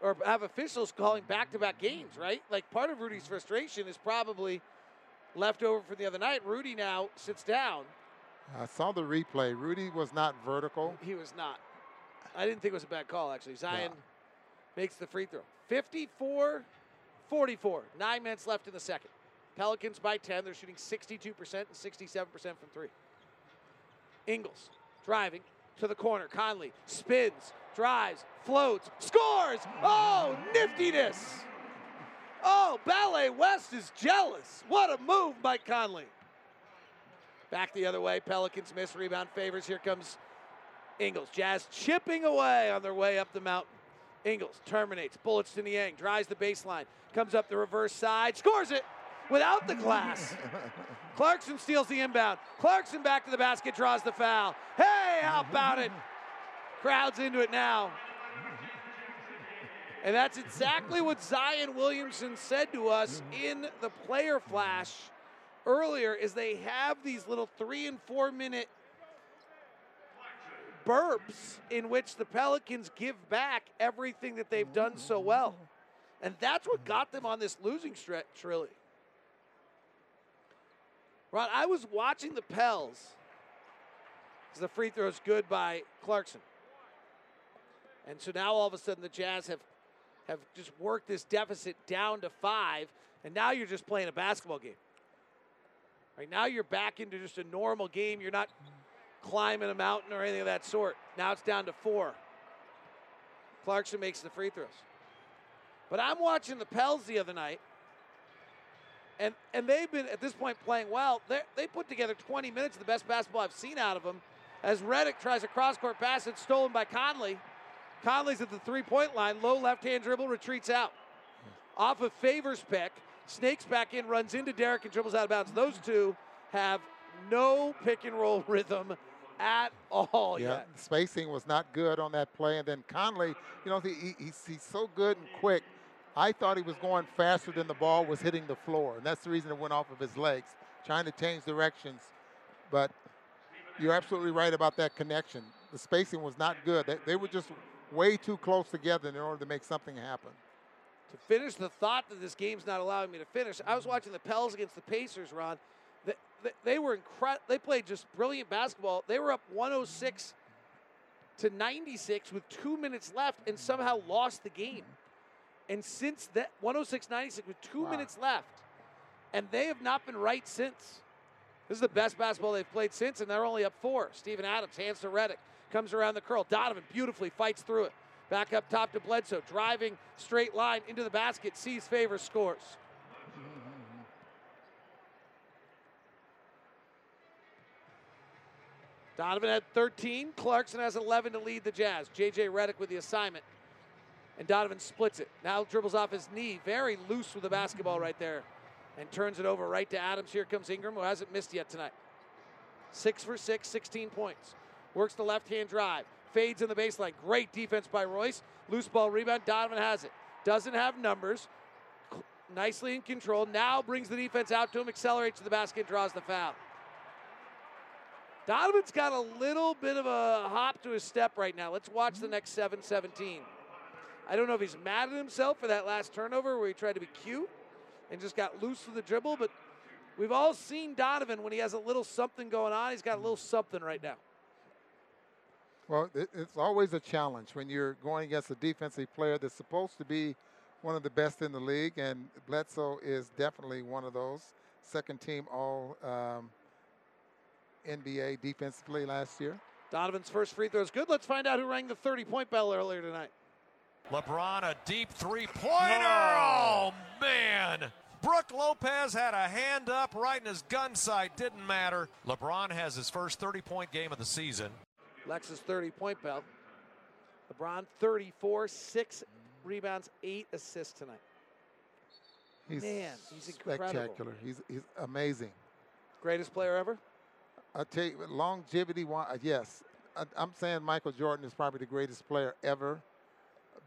or have officials calling back-to-back games, right? Like part of Rudy's frustration is probably left over from the other night. Rudy now sits down. I saw the replay. Rudy was not vertical. He was not. I didn't think it was a bad call, actually. Zion makes the free throw. 54 44. Nine minutes left in the second. Pelicans by 10. They're shooting 62% and 67% from three. Ingles driving to the corner. Conley spins, drives, floats, scores. Oh, niftiness. Oh, Ballet West is jealous. What a move, Mike Conley. Back the other way. Pelicans miss. Rebound Favors. Here comes Ingles. Jazz chipping away on their way up the mountain. Ingles terminates. Bullets to Niang. Drives the baseline. Comes up the reverse side. Scores it without the glass. Clarkson steals the inbound. Clarkson back to the basket. Draws the foul. Hey, how about it? Crowd's into it now. And that's exactly what Zion Williamson said to us in the player flash earlier is they have these little three and four minute burps in which the Pelicans give back everything that they've done so well. And that's what got them on this losing stretch, really. Ron, I was watching the Pels the free throw is good by Clarkson. And so now all of a sudden the Jazz have have just worked this deficit down to five, and now you're just playing a basketball game. Right now you're back into just a normal game. You're not climbing a mountain or anything of that sort. Now it's down to four. Clarkson makes the free throws. But I'm watching the Pels the other night, and and they've been at this point playing well. They they put together 20 minutes of the best basketball I've seen out of them. As Redick tries a cross-court pass, it's stolen by Conley. Conley's at the three-point line, low left-hand dribble, retreats out. Off of Favors pick, snakes back in, runs into Derrick and dribbles out of bounds. Those two have no pick and roll rhythm at all yeah, yet. spacing was not good on that play. And then Conley, you know, he, he's, he's so good and quick. I thought he was going faster than the ball was hitting the floor. And that's the reason it went off of his legs, trying to change directions. But you're absolutely right about that connection. The spacing was not good. They, they were just way too close together in order to make something happen. To finish the thought that this game's not allowing me to finish, I was watching the Pels against the Pacers, Ron. They, they, they were incredible. They played just brilliant basketball. They were up 106 to 96 with two minutes left and somehow lost the game. And since that 106 96 with two Wow. minutes left, and they have not been right since. This is the best basketball they've played since, and they're only up four. Steven Adams hands to Redick, comes around the curl. Donovan beautifully fights through it. Back up top to Bledsoe, driving straight line into the basket, sees favor, scores. Donovan had 13. Clarkson has 11 to lead the Jazz. JJ Redick with the assignment. And Donovan splits it. Now dribbles off his knee. Very loose with the basketball right there. And turns it over right to Adams. Here comes Ingram, who hasn't missed yet tonight. Six for six, 16 points. Works the left hand drive. Fades in the baseline. Great defense by Royce. Loose ball rebound. Donovan has it. Doesn't have numbers. Nicely in control. Now brings the defense out to him. Accelerates to the basket. Draws the foul. Donovan's got a little bit of a hop to his step right now. Let's watch the next 7 17. I don't know if he's mad at himself for that last turnover where he tried to be cute and just got loose with the dribble, but we've all seen Donovan when he has a little something going on. He's got a little something right now. Well, it's always a challenge when you're going against a defensive player that's supposed to be one of the best in the league, and Bledsoe is definitely one of those. Second team All um, NBA defensively last year. Donovan's first free throw is good. Let's find out who rang the 30 point bell earlier tonight. LeBron, a deep three pointer. Oh, man. Brook Lopez had a hand up right in his gun sight. Didn't matter. LeBron has his first 30 point game of the season. Lexus 30 point belt. LeBron 34, six rebounds, eight assists tonight. He's Man, he's incredible. spectacular. He's, he's amazing. Greatest player ever? I tell you, longevity. wa- uh, Yes, I, I'm saying Michael Jordan is probably the greatest player ever,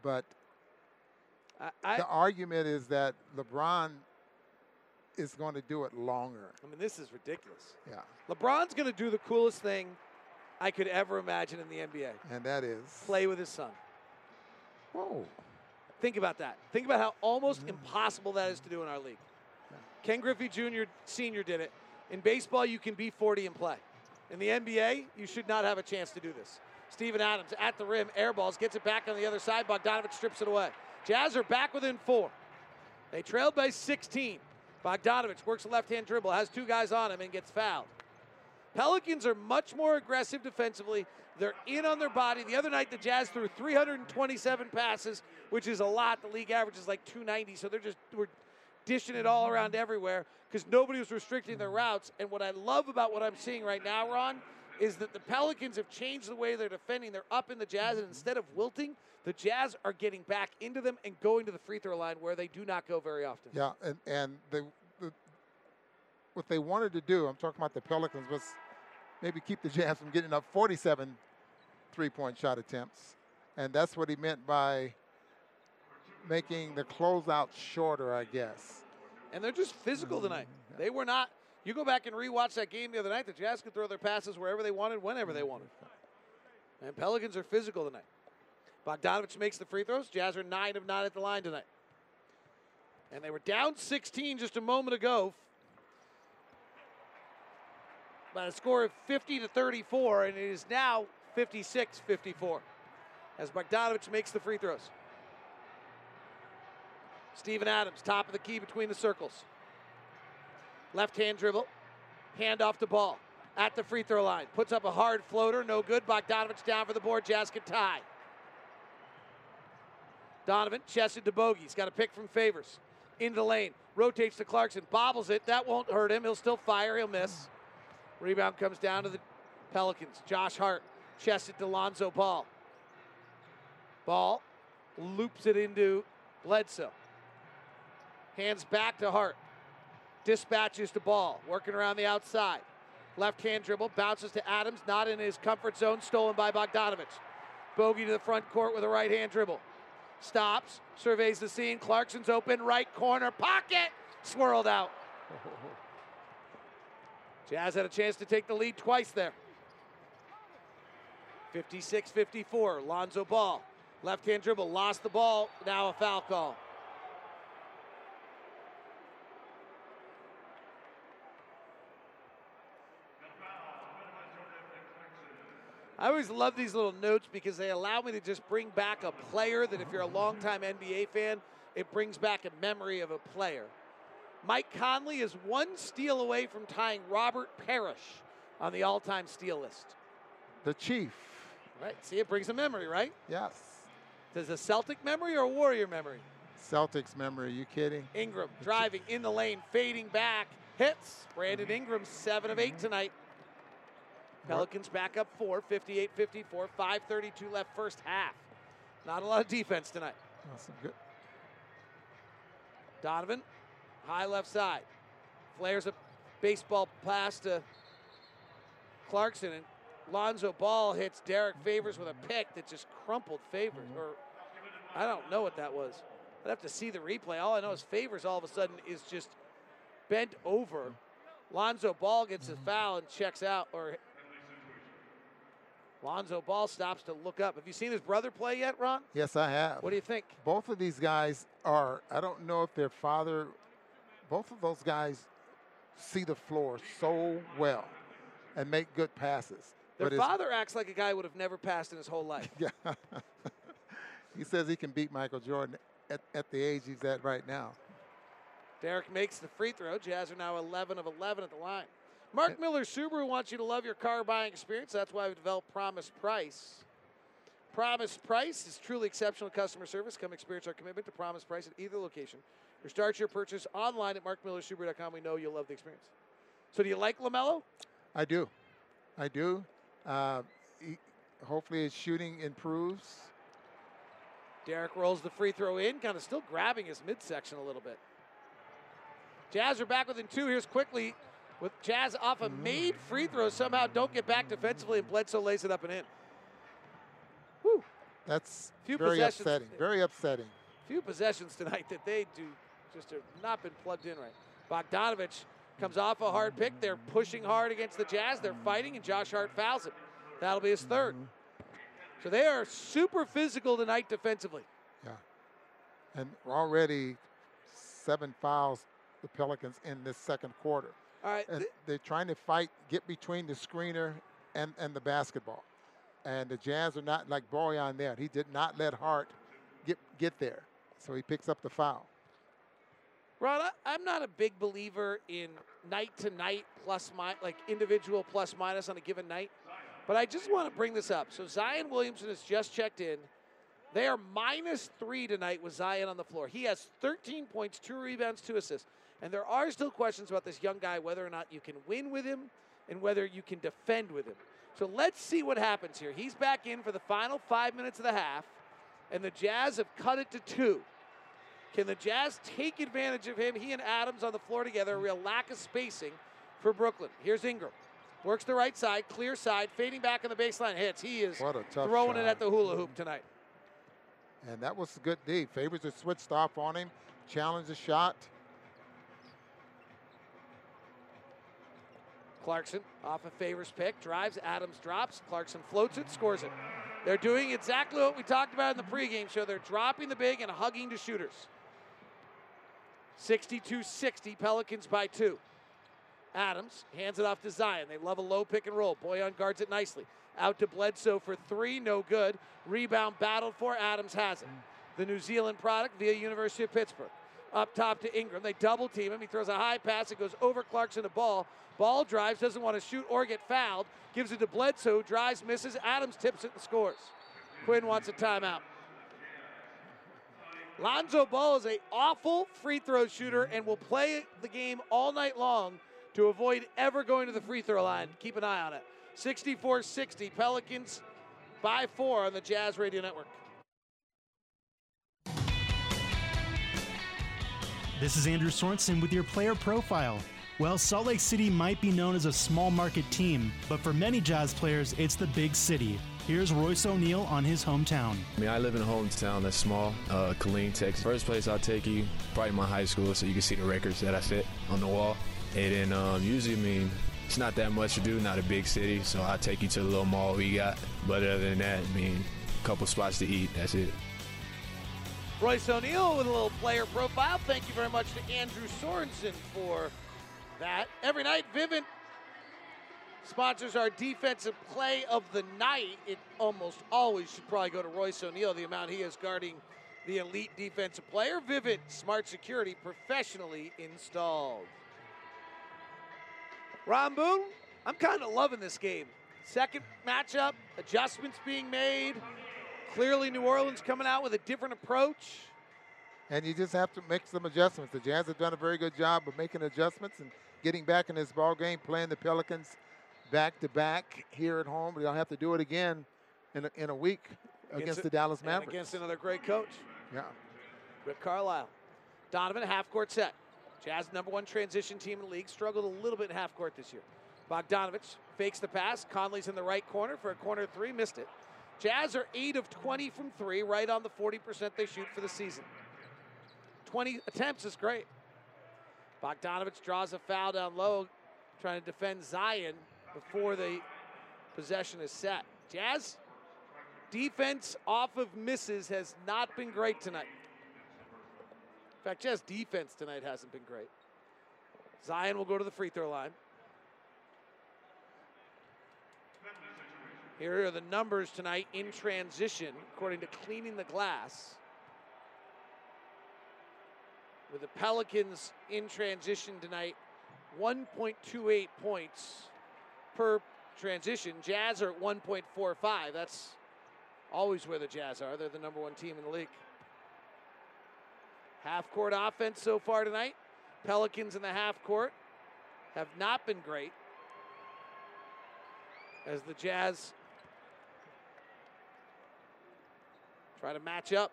but I, I, the argument is that LeBron is going to do it longer. I mean, this is ridiculous. Yeah, LeBron's going to do the coolest thing I could ever imagine in the NBA and that is play with his son. Whoa. Think about that. Think about how almost mm-hmm. impossible that is to do in our league. Ken Griffey Jr. Sr. did it. In baseball, you can be 40 and play. In the NBA, you should not have a chance to do this. Steven Adams at the rim, airballs, gets it back on the other side. Bogdanovich strips it away. Jazz are back within four. They trailed by 16. Bogdanovich works a left hand dribble, has two guys on him, and gets fouled. Pelicans are much more aggressive defensively. They're in on their body. The other night, the Jazz threw 327 passes, which is a lot. The league average is like 290, so they're just we're dishing it all around everywhere because nobody was restricting their routes. And what I love about what I'm seeing right now, Ron, is that the Pelicans have changed the way they're defending. They're up in the Jazz, and mm-hmm. instead of wilting, the Jazz are getting back into them and going to the free throw line where they do not go very often. Yeah, and and the, the what they wanted to do, I'm talking about the Pelicans, was maybe keep the Jazz from getting up 47 three-point shot attempts, and that's what he meant by making the closeout shorter, I guess. And they're just physical mm-hmm. tonight. They were not. You go back and rewatch that game the other night. The Jazz could throw their passes wherever they wanted, whenever they wanted. And Pelicans are physical tonight. Bogdanovich makes the free throws. Jazz are nine of nine at the line tonight. And they were down 16 just a moment ago by a score of 50 to 34, and it is now 56 54 as Bogdanovich makes the free throws. Steven Adams, top of the key between the circles. Left hand dribble, hand off the ball at the free throw line. Puts up a hard floater, no good. Bogdanovich down for the board. Jazz can tie. Donovan chested to Bogey. He's got a pick from Favors. Into the lane. Rotates to Clarkson. Bobbles it. That won't hurt him. He'll still fire. He'll miss. Rebound comes down to the Pelicans. Josh Hart chested to Lonzo Ball. Ball loops it into Bledsoe. Hands back to Hart. Dispatches the Ball. Working around the outside. Left hand dribble. Bounces to Adams. Not in his comfort zone. Stolen by Bogdanovich. Bogey to the front court with a right hand dribble. Stops. Surveys the scene. Clarkson's open. Right corner. Pocket. Swirled out. Jazz had a chance to take the lead twice there. 56 54. Lonzo Ball. Left hand dribble. Lost the ball. Now a foul call. I always love these little notes because they allow me to just bring back a player that if you're a longtime NBA fan, it brings back a memory of a player. Mike Conley is one steal away from tying Robert Parish on the all time steal list. The Chief. Right? See, it brings a memory, right? Yes. Does a Celtic memory or a Warrior memory? Celtics memory. Are you kidding? Ingram driving in the lane, fading back, hits. Brandon mm-hmm. Ingram, seven of eight tonight. Pelicans back up four, 58 54, 5.32 left first half. Not a lot of defense tonight. That's good. Donovan, high left side. Flares a baseball pass to Clarkson, and Lonzo Ball hits Derrick Favors with a pick that just crumpled Favors. Mm-hmm. Or I don't know what that was. I'd have to see the replay. All I know is Favors all of a sudden is just bent over. Mm-hmm. Lonzo Ball gets a mm-hmm. foul and checks out, or Lonzo Ball stops to look up. Have you seen his brother play yet, Ron? Yes, I have. What do you think? Both of these guys are, I don't know if their father, both of those guys see the floor so well and make good passes. Their But father acts like a guy would have never passed in his whole life. Yeah. he says he can beat Michael Jordan at, at the age he's at right now. Derrick makes the free throw. Jazz are now 11 of 11 at the line. Mark Miller Subaru wants you to love your car buying experience. That's why we've developed Promise Price. Promise Price is truly exceptional customer service. Come experience our commitment to Promise Price at either location. Or start your purchase online at markmillersubaru.com. We know you'll love the experience. So, do you like LaMelo? I do. I do. Uh, he, hopefully his shooting improves. Derrick rolls the free throw in, kind of still grabbing his midsection a little bit. Jazz are back within two. Here's quickly with Jazz off a made free throw. Somehow don't get back defensively, and Bledsoe lays it up and in. That's Few very upsetting. Very upsetting. Few possessions tonight that they do just have not been plugged in right. Bogdanovich comes off a hard pick. They're pushing hard against the Jazz. They're fighting, and Josh Hart fouls him. That'll be his 3rd mm-hmm. So they are super physical tonight defensively. Yeah. And already seven fouls the Pelicans in this second quarter. All right. And they're trying to fight, get between the screener and, and the basketball. And the Jazz are not like Bojan there. He did not let Hart get get there. So he picks up the foul. Ron, I, I'm not a big believer in night to night plus mi- like individual plus minus on a given night, but I just want to bring this up. So Zion Williamson has just checked in. They are minus three tonight with Zion on the floor. He has 13 points, two rebounds, two assists. And there are still questions about this young guy, whether or not you can win with him and whether you can defend with him. So let's see what happens here. He's back in for the final five minutes of the half, and the Jazz have cut it to two. Can the Jazz take advantage of him? He and Adams on the floor together, a real lack of spacing for Brooklyn. Here's Ingram. Works the right side, clear side, fading back on the baseline hits. He is What a tough throwing it at the hula hoop tonight. And that was a good D. Favors had switched off on him, challenged the shot. Clarkson off a Favors pick, drives, Adams drops, Clarkson floats it, scores it. They're doing exactly what we talked about in the pregame show. They're dropping the big and hugging to shooters. 62 60, Pelicans by two. Adams hands it off to Zion. They love a low pick and roll. Bojan guards it nicely. Out to Bledsoe for three, no good. Rebound battled for, Adams has it. The New Zealand product via University of Pittsburgh. Up top to Ingram. They double team him. He throws a high pass. It goes over Clarkson to ball. Ball drives, doesn't want to shoot or get fouled. Gives it to Bledsoe, drives, misses. Adams tips it and scores. Quin wants a timeout. Lonzo Ball is a awful free throw shooter and will play the game all night long to avoid ever going to the free throw line. Keep an eye on it. 64-60 Pelicans by four on the Jazz Radio Network. This is Andrew Sorensen with your player profile. Well, Salt Lake City might be known as a small market team, but for many Jazz players, it's the big city. Here's Royce O'Neale on his hometown. I mean, I live in a hometown that's small, uh, Killeen, Texas. First place I'll take you, probably my high school, so you can see the records that I set on the wall. And then um, usually, I mean, it's not that much to do, not a big city, so I'll take you to the little mall we got. But other than that, I mean, a couple spots to eat, that's it. Royce O'Neale with a little player profile. Thank you very much to Andrew Sorensen for that. Every night, Vivint sponsors our defensive play of the night. It almost always should probably go to Royce O'Neale, the amount he is guarding the elite defensive player. Vivint Smart Security professionally installed. Boone, I'm kind of loving this game. Second matchup, adjustments being made. Clearly, New Orleans coming out with a different approach. And you just have to make some adjustments. The Jazz have done a very good job of making adjustments and getting back in this ball game, playing the Pelicans back to back here at home. But they'll have to do it again in a, in a week against, a- the Dallas Mavericks. against another great coach, yeah. Rick Carlisle. Donovan, half court set. Jazz number one transition team in the league. Struggled a little bit in half court this year. Bogdanovich fakes the pass. Conley's in the right corner for a corner three. Missed it. Jazz are 8 of 20 from three, right on the 40% they shoot for the season. 20 attempts is great. Bogdanovich draws a foul down low, trying to defend Zion before the possession is set. Jazz defense off of misses has not been great tonight. In fact, Jazz defense tonight hasn't been great. Zion will go to the free throw line. Here are the numbers tonight in transition, according to Cleaning the Glass. With the Pelicans in transition tonight, 1.28 points per transition. Jazz are at 1.45. That's always where the Jazz are. They're the number one team in the league. Half court offense so far tonight. Pelicans in the half court have not been great. As the Jazz try to match up.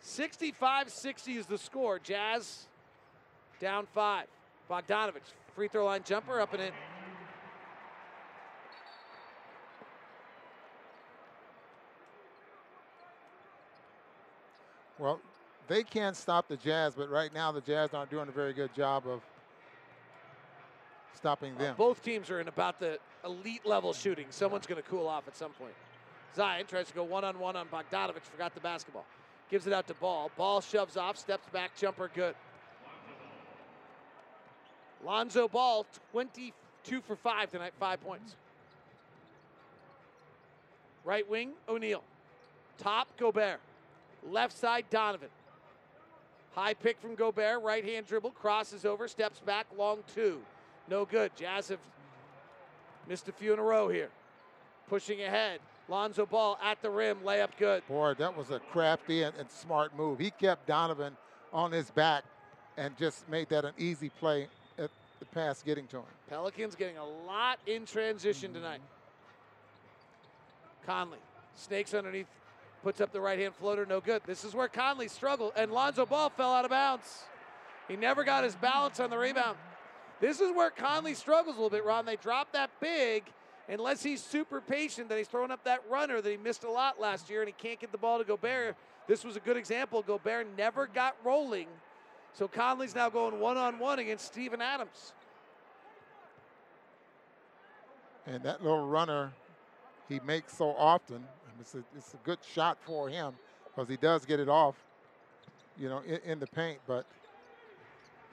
65 60 is the score. Jazz down five. Bogdanovich, free throw line jumper up and in. Well, they can't stop the Jazz, but right now the Jazz aren't doing a very good job of stopping them. Both teams are in about the elite level shooting. Someone's going to cool off at some point. Zion tries to go one on one on Bogdanovich, forgot the basketball. Gives it out to Ball. Ball shoves off, steps back, jumper good. Lonzo Ball, 22 for 5 tonight, five points. Right wing, O'Neale. Top, Gobert. Left side, Donovan. High pick from Gobert, right hand dribble, crosses over, steps back, long two. No good. Jazz have missed a few in a row here. Pushing ahead. Lonzo Ball at the rim, layup good. Boy, that was a crafty and, and smart move. He kept Donovan on his back and just made that an easy play at the pass getting to him. Pelicans getting a lot in transition mm-hmm. tonight. Conley snakes underneath, puts up the right hand floater, no good. This is where Conley struggled, and Lonzo Ball fell out of bounds. He never got his balance on the rebound. This is where Conley struggles a little bit, Ron. They drop that big, unless he's super patient, that he's throwing up that runner that he missed a lot last year, and he can't get the ball to Gobert. This was a good example. Gobert never got rolling, so Conley's now going one on one against Steven Adams. And that little runner he makes so often, it's a, it's a good shot for him because he does get it off, you know, in, in the paint. But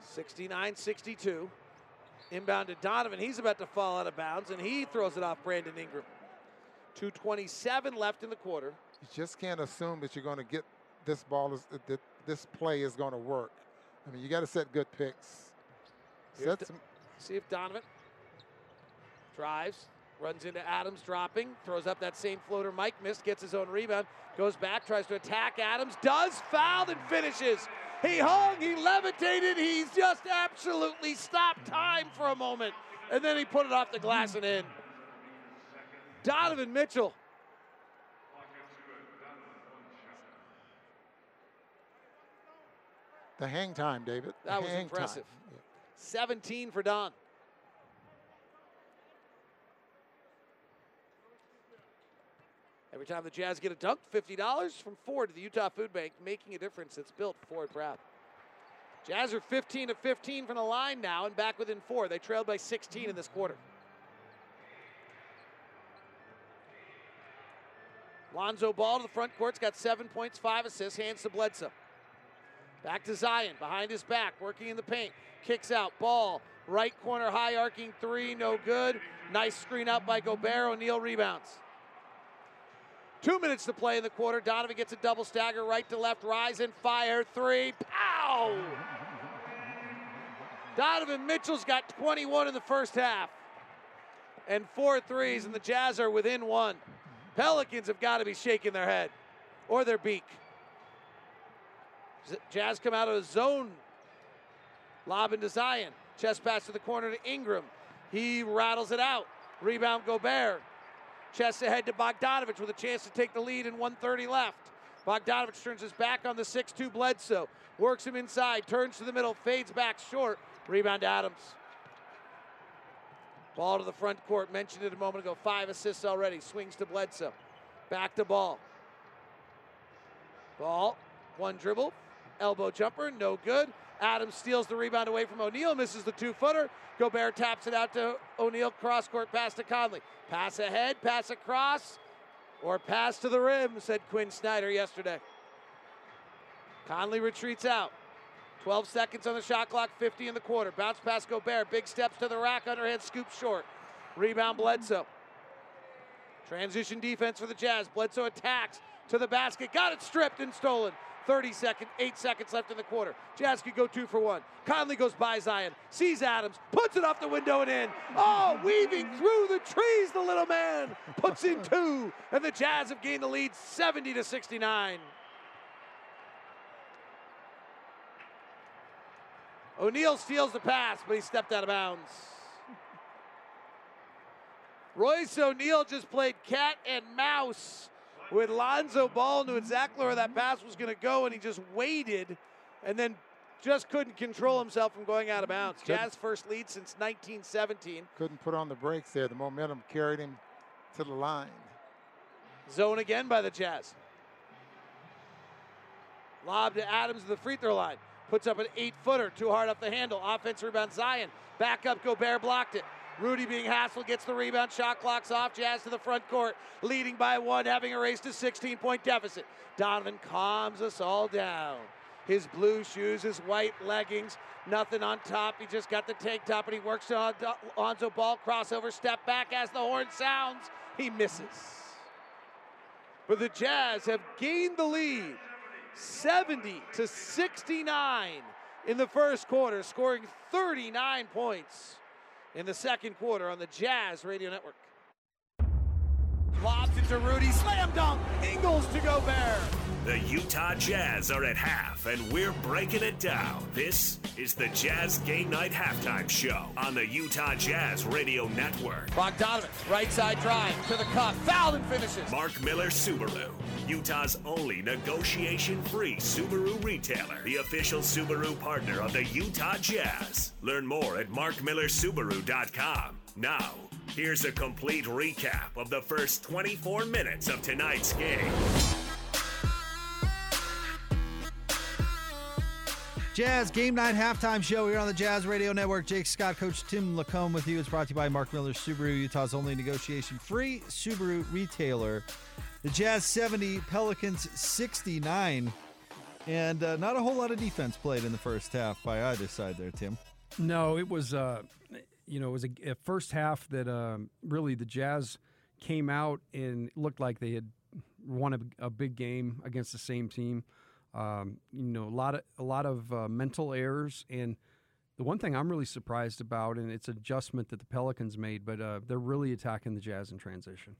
69 62. Inbound to Donovan. He's about to fall out of bounds, and he throws it off Brandon Ingram. 227 left in the quarter. you just can't assume that you're going to get this ball, is, that this play is going to work. I mean, you got to set good picks. Set some, See if Donovan drives, runs into Adams, dropping, throws up that same floater Mike missed, gets his own rebound, goes back, tries to attack Adams, does, fouled, and finishes. He hung, he levitated, he's just absolutely stopped time for a moment, and then he put it off the glass and in. Donovan Mitchell. the hang time, David. The That was impressive. Time. 17 for Don. Every time the Jazz get a dunk, $50 from Ford to the Utah Food Bank, making a difference that's built Ford proud. Jazz are 15 to 15 from the line now and back within four. They trailed by 16 in this quarter. Lonzo Ball to the front court's got seven points, five assists, hands to Bledsoe. Back to Zion, behind his back, working in the paint. Kicks out, ball, right corner, high arcing three, no good. Nice screen out by Gobert. O'Neale rebounds. Two minutes to play in the quarter. Donovan gets a double stagger, right to left, rise and fire, three, pow! Donovan Mitchell's got 21 in the first half and four threes, and the Jazz are within one. Pelicans have got to be shaking their head or their beak. Jazz come out of the zone. Lob into Zion. Chest pass to the corner to Ingram. He rattles it out. Rebound Gobert. Chest ahead to Bogdanovich with a chance to take the lead in 130 left. Bogdanovich turns his back on the 6-2 Bledsoe. Works him inside. Turns to the middle. Fades back short. Rebound to Adams. Ball to the front court. Mentioned it a moment ago. Five assists already. Swings to Bledsoe. Back to ball. Ball. One dribble. Elbow jumper. No good. Adams steals the rebound away from O'Neale. Misses the two footer. Gobert taps it out to O'Neale. Cross court pass to Conley. Pass ahead. Pass across. Or pass to the rim, said Quin Snyder yesterday. Conley retreats out. 12 seconds on the shot clock, 50 in the quarter. Bounce pass Gobert. Big steps to the rack, underhand scoop short. Rebound Bledsoe. Transition defense for the Jazz. Bledsoe attacks to the basket. Got it stripped and stolen. 30 seconds, 8 seconds left in the quarter. Jazz could go two for one. Conley goes by Zion, sees Adams, puts it off the window and in. Oh, weaving through the trees, the little man puts in two. And the Jazz have gained the lead 70 to 69. O'Neale steals the pass, but he stepped out of bounds. Royce O'Neale just played cat and mouse with Lonzo Ball, knew exactly where that pass was going to go, and he just waited and then just couldn't control himself from going out of bounds. Couldn't- Jazz first lead since 1917. Couldn't put on the brakes there. The momentum carried him to the line. Zone again by the Jazz. Lob to Adams at the free throw line. Puts up an eight footer, too hard off the handle. Offense rebound Zion. Back up, Gobert blocked it. Rudy being hassled, gets the rebound. Shot clock's off. Jazz to the front court, leading by one, having erased a 16 point deficit. Donovan calms us all down. His blue shoes, his white leggings, nothing on top. He just got the tank top and he works to Lon- Lonzo Ball. Crossover, step back as the horn sounds. He misses. But the Jazz have gained the lead 70 to 69 in the first quarter, scoring 39 points in the second quarter on the Jazz Radio Network. Lobs into Rudy, slam dunk, Ingles to Gobert. The Utah Jazz are at half, and we're breaking it down. This is the Jazz Game Night Halftime Show on the Utah Jazz Radio Network. Bogdanovich, right side drive to the cup, fouled and finishes. Mark Miller Subaru, Utah's only negotiation free Subaru retailer, the official Subaru partner of the Utah Jazz. Learn more at markmillersubaru.com. Now, here's a complete recap of the first 24 minutes of tonight's game. Jazz Game Night Halftime Show here on the Jazz Radio Network. Jake Scott, Coach Tim Lacombe with you. It's brought to you by Mark Miller Subaru, Utah's only negotiation free Subaru retailer. The Jazz 70, Pelicans 69. And uh, not a whole lot of defense played in the first half by either side there, Tim. No, it was, uh, you know, it was a, a first half that um, really the Jazz came out and looked like they had won a, a big game against the same team. Um, you know, a lot of a lot of uh, mental errors, and the one thing I'm really surprised about, and it's adjustment that the Pelicans made, but uh, they're really attacking the Jazz in transition.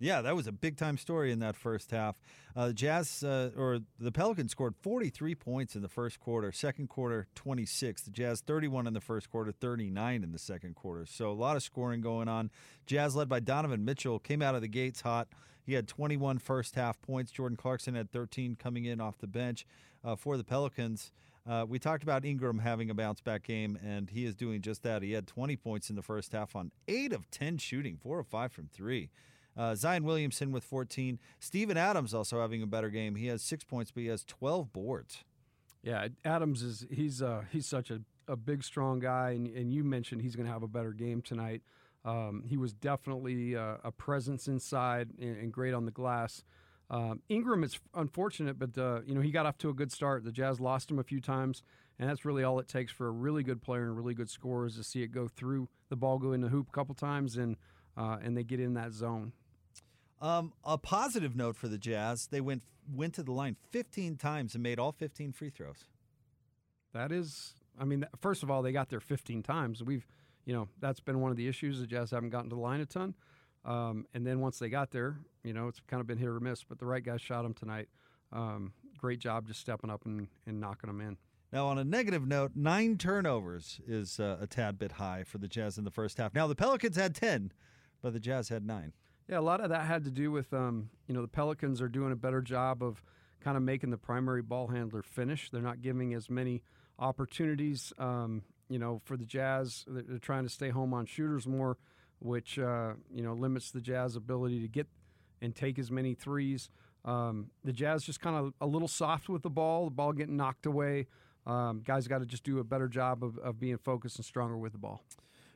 Yeah, that was a big time story in that first half. Uh, Jazz uh, or the Pelicans scored 43 points in the first quarter. Second quarter, 26. The Jazz 31 in the first quarter, 39 in the second quarter. So a lot of scoring going on. Jazz led by Donovan Mitchell came out of the gates hot. He had 21 first half points. Jordan Clarkson had 13 coming in off the bench uh, for the Pelicans. Uh, we talked about Ingram having a bounce back game, and he is doing just that. He had 20 points in the first half on 8 of 10 shooting, 4 of 5 from 3. Uh, Zion Williamson with 14. Steven Adams also having a better game. He has six points, but he has 12 boards. Yeah, Adams is he's uh, he's such a, a big, strong guy, and, and you mentioned he's going to have a better game tonight. Um, he was definitely uh, a presence inside and, and, great on the glass. Um, Ingram is unfortunate, but uh, you know he got off to a good start. The Jazz lost him a few times, and that's really all it takes for a really good player and really good scorer is to see it go through the ball, go in the hoop a couple times, and uh, and they get in that zone. Um, a positive note for the Jazz: they went went to the line 15 times and made all 15 free throws. That is, I mean, first of all, they got there 15 times. We've, you know, that's been one of the issues. The Jazz haven't gotten to the line a ton, um, and then once they got there, you know, it's kind of been hit or miss. But the right guys shot them tonight. Um, great job just stepping up and, and knocking them in. Now, on a negative note, nine turnovers is uh, a tad bit high for the Jazz in the first half. Now, the Pelicans had 10, but the Jazz had nine. Yeah, a lot of that had to do with um, you know the Pelicans are doing a better job of kind of making the primary ball handler finish. They're not giving as many opportunities. Um, you know, for the Jazz, they're trying to stay home on shooters more, which uh, you know limits the Jazz ability to get and take as many threes. Um, the Jazz just kind of a little soft with the ball, the ball getting knocked away. Um, guys got to just do a better job of, of being focused and stronger with the ball.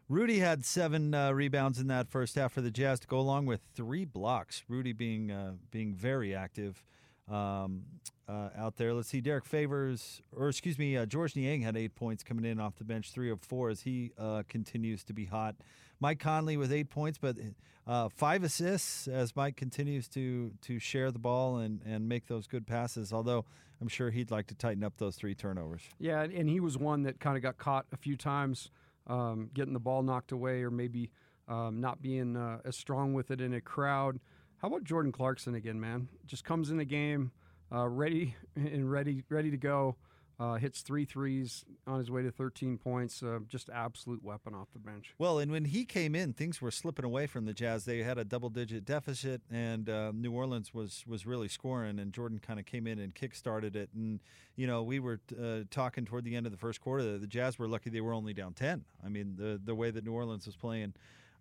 Rudy had seven uh, rebounds in that first half for the Jazz to go along with three blocks. Rudy being uh, being very active um, uh, out there. Let's see, Derrick Favors, or excuse me, uh, Georges Niang had eight points coming in off the bench, three of four as he uh, continues to be hot. Mike Conley with eight points, but uh, five assists as Mike continues to to share the ball and, and make those good passes. Although I'm sure he'd like to tighten up those three turnovers. Yeah, and he was one that kind of got caught a few times um, getting the ball knocked away or maybe um, not being uh, as strong with it in a crowd. How about Jordan Clarkson again, man? Just comes in the game uh, ready and ready, ready to go. Uh, hits three threes on his way to 13 points. Uh, just absolute weapon off the bench. Well, and when he came in, things were slipping away from the Jazz. They had a double-digit deficit, and uh, New Orleans was was really scoring. And Jordan kind of came in and kick-started it. And you know, we were uh, talking toward the end of the first quarter. The Jazz were lucky they were only down 10. I mean, the the way that New Orleans was playing.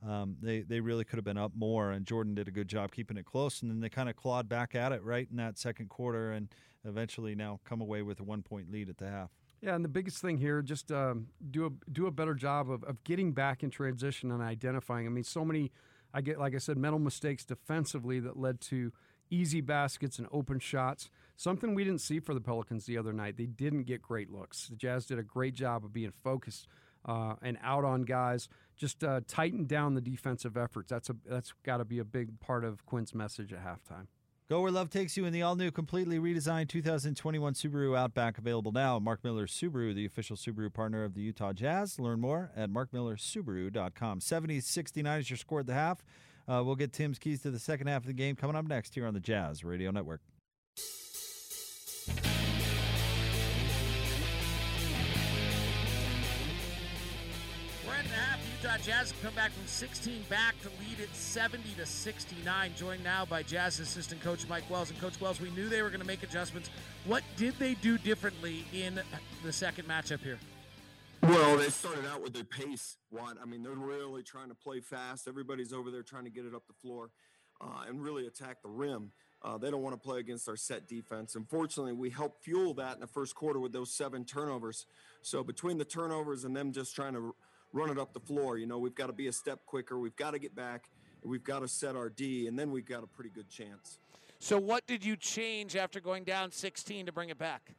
Um, they they really could have been up more, and Jordan did a good job keeping it close. And then they kind of clawed back at it right in that second quarter, and eventually now come away with a one point lead at the half. Yeah, and the biggest thing here, just um, do a do a better job of, of getting back in transition and identifying. I mean, so many, I get like I said, mental mistakes defensively that led to easy baskets and open shots. Something we didn't see for the Pelicans the other night. They didn't get great looks. The Jazz did a great job of being focused uh, and out on guys. Just uh, tighten down the defensive efforts. That's a that's got to be a big part of Quin's message at halftime. Go where love takes you in the all new, completely redesigned 2021 Subaru Outback. Available now. Mark Miller Subaru, the official Subaru partner of the Utah Jazz. Learn more at markmillersubaru.com. 70 69 is your score at the half. Uh, we'll get Tim's keys to the second half of the game coming up next here on the Jazz Radio Network. We're at the half. Utah Jazz come back from 16 back to lead it 70 to 69. Joined now by Jazz assistant coach Mike Wells. And Coach Wells, we knew they were going to make adjustments. What did they do differently in the second matchup here? Well, they started out with their pace. What I mean, they're really trying to play fast. Everybody's over there trying to get it up the floor uh, and really attack the rim. Uh, they don't want to play against our set defense. Unfortunately, we helped fuel that in the first quarter with those seven turnovers. So between the turnovers and them just trying to run it up the floor, you know, we've got to be a step quicker. We've got to get back. We've got to set our D, and then we've got a pretty good chance. So, what did you change after going down 16 to bring it back?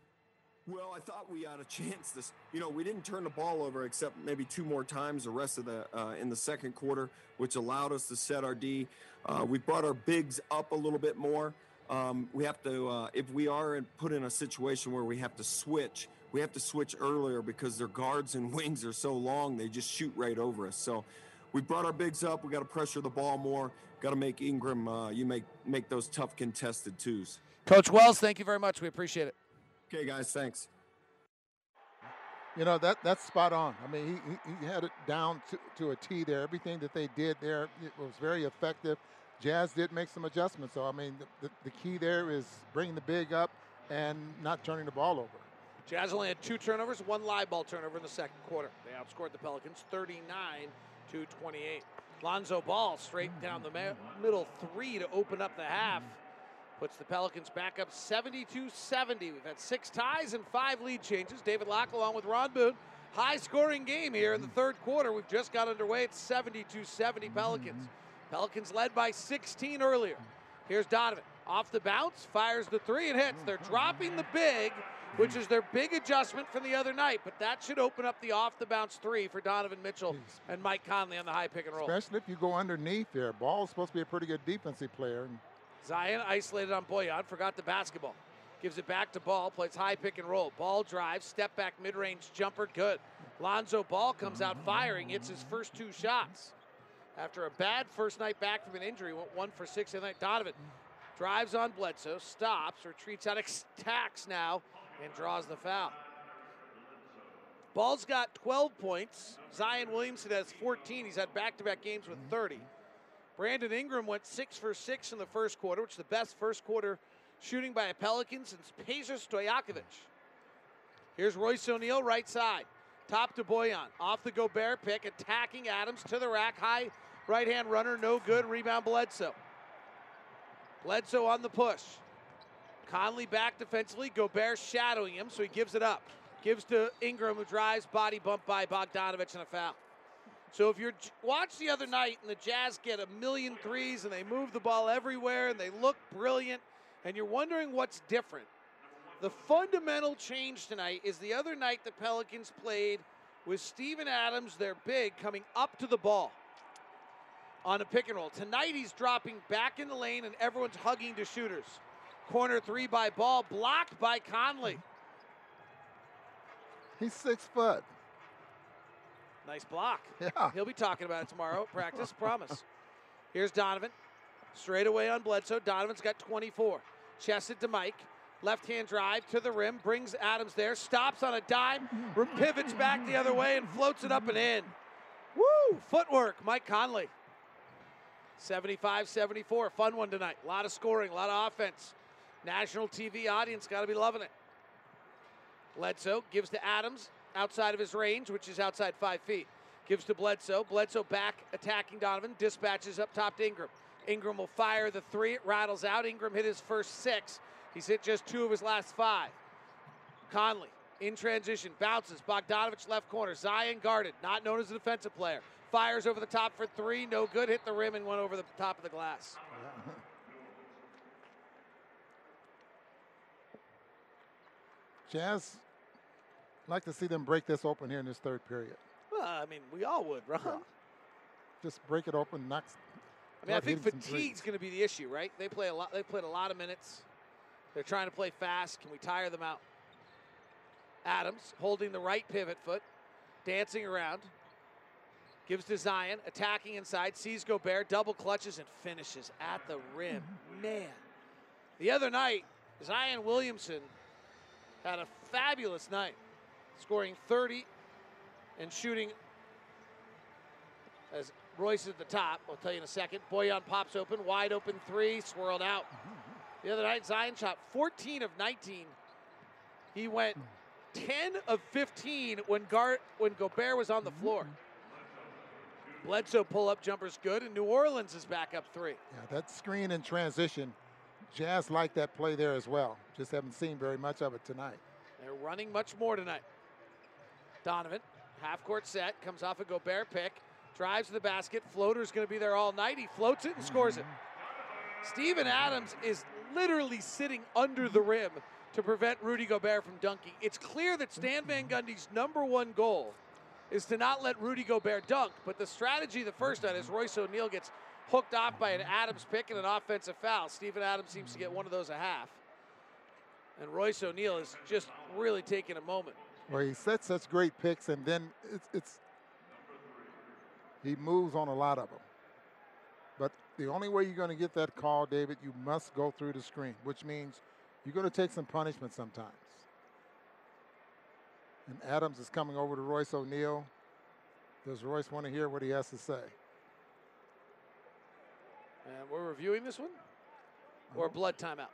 Well, I thought we had a chance. This, you know, we didn't turn the ball over except maybe two more times the rest of the uh, in the second quarter, which allowed us to set our D. Uh, we brought our bigs up a little bit more. Um, we have to, uh, if we are put in a situation where we have to switch, we have to switch earlier because their guards and wings are so long they just shoot right over us. So we brought our bigs up. We got to pressure the ball more. Got to make Ingram. Uh, you make make those tough contested twos. Coach Wells, thank you very much. We appreciate it. Okay, guys, thanks. You know that that's spot on. I mean, he, he, he had it down to, to a T there. Everything that they did there it was very effective. Jazz did make some adjustments, so I mean, the, the, the key there is bringing the big up and not turning the ball over. Jazz only had two turnovers, one live ball turnover in the second quarter. They outscored the Pelicans 39 to 28. Lonzo Ball straight down the middle three to open up the half. Puts the Pelicans back up 72 70. We've had six ties and five lead changes. David Locke along with Ron Boone. High scoring game here in the third quarter. We've just got underway. It's 72 70 Pelicans. Pelicans led by 16 earlier. Here's Donovan. Off the bounce, fires the three and hits. They're dropping the big, which is their big adjustment from the other night, but that should open up the off the bounce three for Donovan Mitchell and Mike Conley on the high pick and roll. Especially if you go underneath there. Ball's supposed to be a pretty good defensive player. Zion isolated on Bojan, forgot the basketball. Gives it back to Ball, plays high pick and roll. Ball drives, step back mid range jumper, good. Lonzo Ball comes out firing, hits his first two shots. After a bad first night back from an injury, went one for six tonight. Donovan drives on Bledsoe, stops, retreats out, attacks now, and draws the foul. Ball's got 12 points. Zion Williamson has 14. He's had back to back games with mm-hmm. 30. Brandon Ingram went six for six in the first quarter, which is the best first quarter shooting by a Pelican since Peja Stojakovic. Here's Royce O'Neale, right side. Top to Bojan. Off the Gobert pick, attacking Adams to the rack. High right hand runner, no good. Rebound Bledsoe. Bledsoe on the push. Conley back defensively. Gobert shadowing him, so he gives it up. Gives to Ingram, who drives, body bump by Bogdanovich, and a foul. So if you're watch the other night and the Jazz get a million threes and they move the ball everywhere and they look brilliant, and you're wondering what's different. The fundamental change tonight is the other night the Pelicans played with Steven Adams, their big, coming up to the ball on a pick and roll. Tonight he's dropping back in the lane and everyone's hugging to shooters. Corner three by ball, blocked by Conley. He's six foot. Nice block. Yeah. He'll be talking about it tomorrow practice, promise. Here's Donovan. Straight away on Bledsoe. Donovan's got 24. Chest it to Mike. Left hand drive to the rim. Brings Adams there. Stops on a dime. Pivots back the other way and floats it up and in. Woo! Footwork. Mike Conley. 75 74. Fun one tonight. A lot of scoring, a lot of offense. National TV audience got to be loving it. Bledsoe gives to Adams outside of his range, which is outside five feet. Gives to Bledsoe. Bledsoe back attacking Donovan. Dispatches up top to Ingram. Ingram will fire the three. It rattles out. Ingram hit his first six. He's hit just two of his last five. Conley in transition bounces. Bogdanovich left corner. Zion guarded, not known as a defensive player. Fires over the top for three. No good. Hit the rim and went over the top of the glass. Jazz, like to see them break this open here in this third period. Well, I mean, we all would, Ron. Just break it open, knock, I mean, I think fatigue's going to be the issue, right? They play a lot. They played a lot of minutes. They're trying to play fast. Can we tire them out? Adams holding the right pivot foot, dancing around. Gives to Zion, attacking inside, sees Gobert, double clutches and finishes at the rim. Mm-hmm. Man, the other night, Zion Williamson had a fabulous night, scoring 30 and shooting as Royce at the top. I'll tell you in a second. Bojan pops open, wide open three, swirled out. The other night, Zion shot 14 of 19. He went 10 of 15 when Gar- when Gobert was on the mm-hmm. floor. Bledsoe pull up jumper's good, and New Orleans is back up three. Yeah, that screen in transition, Jazz like that play there as well. Just haven't seen very much of it tonight. They're running much more tonight. Donovan, half court set, comes off a Gobert pick, drives to the basket. Floater's going to be there all night. He floats it and scores it. Mm-hmm. Steven Adams is literally sitting under the rim to prevent Rudy Gobert from dunking. It's clear that Stan Van mm-hmm. Gundy's number one goal is to not let Rudy Gobert dunk, but the strategy the first night is Royce O'Neale gets hooked off by an Adams pick and an offensive foul. Steven Adams seems to get one of those a half. And Royce O'Neale is just really taking a moment. Where he sets such great picks and then it's, it's he moves on a lot of them. But the only way you're going to get that call, David, you must go through the screen, which means you're going to take some punishment sometimes. And Adams is coming over to Royce O'Neale. Does Royce want to hear what he has to say? And we're reviewing this one? Or mm-hmm. blood timeout?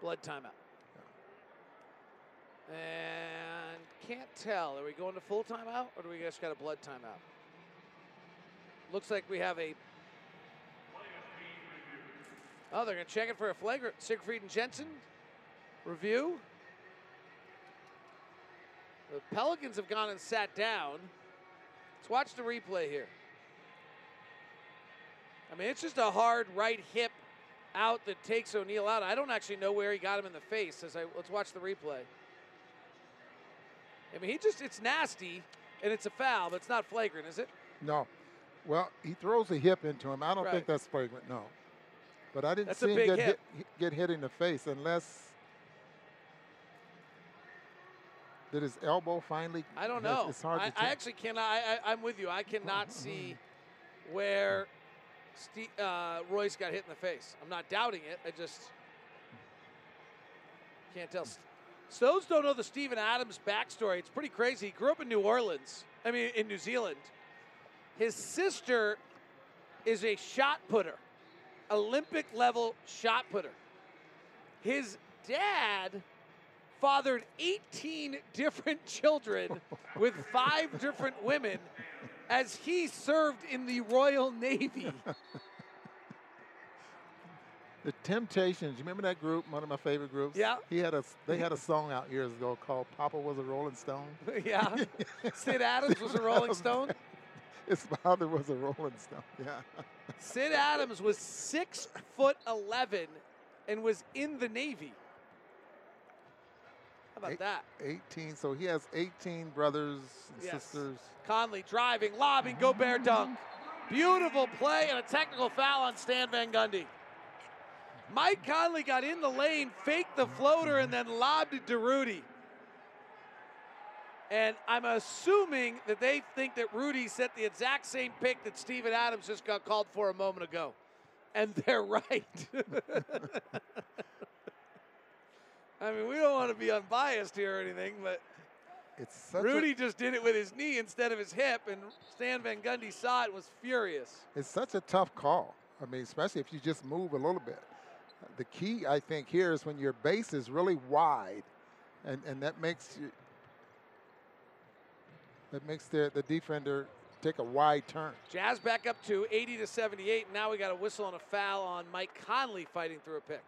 Blood timeout. And can't tell. Are we going to full timeout or do we just got a blood timeout? Looks like we have a. Oh, they're going to check it for a flagrant. Siegfried and Jensen review. The Pelicans have gone and sat down. Let's watch the replay here. I mean, it's just a hard right hip out that takes O'Neale out. I don't actually know where he got him in the face. As I let's watch the replay. I mean, he just it's nasty and it's a foul, but it's not flagrant, is it? No. Well, he throws a hip into him. I don't Right. think that's flagrant, no. But I didn't That's see him get hit. hit. get hit in the face unless did his elbow finally I don't know. It's hard I, I actually cannot. I, I, I'm with you. I cannot mm-hmm. see where Ste uh, Royce got hit in the face. I'm not doubting it. I just can't tell. Those don't know the Steven Adams backstory. It's pretty crazy. He grew up in New Orleans. I mean, in New Zealand. His sister is a shot putter, Olympic level shot putter. His dad fathered 18 different children with five different women as he served in the Royal Navy. The Temptations. You remember that group? One of my favorite groups. Yeah. He had a. They had a song out years ago called "Papa Was a Rolling Stone." yeah. Sid Adams was a Rolling Stone. His father was a Rolling Stone. Yeah. Sid Adams was six foot 11 and was in the Navy. How about Eight- that? 18. So he has 18 brothers and Yes. sisters. Conley driving, lobbing, Gobert dunk. Beautiful play and a technical foul on Stan Van Gundy. Mike Conley got in the lane, faked the floater, and then lobbed it to Rudy. And I'm assuming that they think that Rudy set the exact same pick that Steven Adams just got called for a moment ago. And they're right. I mean, we don't want to be unbiased here or anything, but It's such Rudy a, just did it with his knee instead of his hip, and Stan Van Gundy saw it was furious. It's such a tough call. I mean, especially if you just move a little bit. The key, I think, here is when your base is really wide, and, and that makes you that makes the, the defender take a wide turn. Jazz back up to 80 to 78. and Now we got a whistle and a foul on Mike Conley fighting through a pick.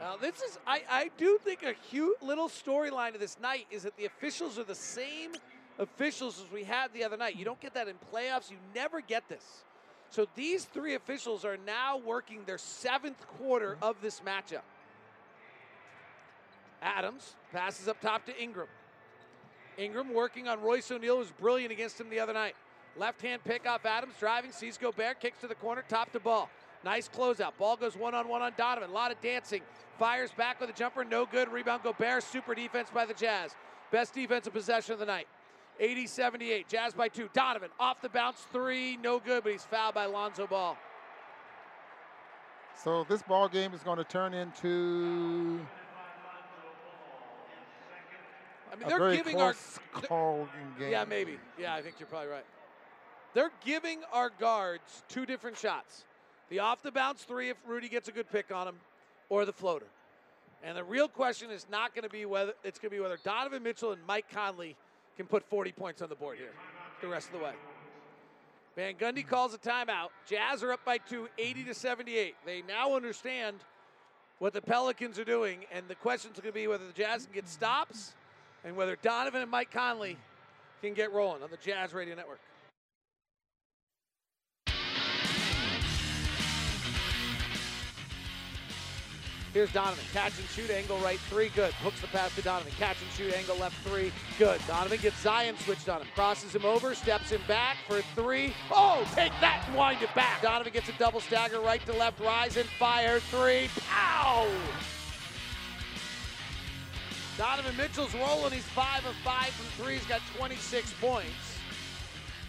Now this is, I, I do think a cute little storyline of this night is that the officials are the same officials as we had the other night. You don't get that in playoffs. You never get this. So these three officials are now working their seventh quarter of this matchup. Adams passes up top to Ingram. Ingram working on Royce O'Neale was brilliant against him the other night. Left hand pick off Adams, driving, sees Gobert, kicks to the corner, top to ball. Nice closeout. Ball goes one on one on Donovan. A lot of dancing. Fires back with a jumper, no good. Rebound Gobert, super defense by the Jazz. Best defensive possession of the night. 80 78. Jazz by two. Donovan off the bounce, three, no good, but he's fouled by Lonzo Ball. So this ball game is going to turn into I mean, a they're very giving our game. Yeah, maybe. Yeah, I think you're probably right. They're giving our guards two different shots. The off the bounce three if Rudy gets a good pick on him, or the floater. And the real question is not going to be whether it's going to be whether Donovan Mitchell and Mike Conley can put 40 points on the board here the rest of the way. Van Gundy calls a timeout. Jazz are up by two, 80 to 78. They now understand what the Pelicans are doing, and the question's going to be whether the Jazz can get stops and whether Donovan and Mike Conley can get rolling on the Jazz Radio Network. Here's Donovan. Catch and shoot angle right three. Good. Hooks the pass to Donovan. Catch and shoot angle left three. Good. Donovan gets Zion switched on him. Crosses him over. Steps him back for three. Oh, take that and wind it back. Donovan gets a double stagger right to left. Rise and fire. Three. Pow! Donovan Mitchell's rolling. He's five of five from three. He's got 26 points.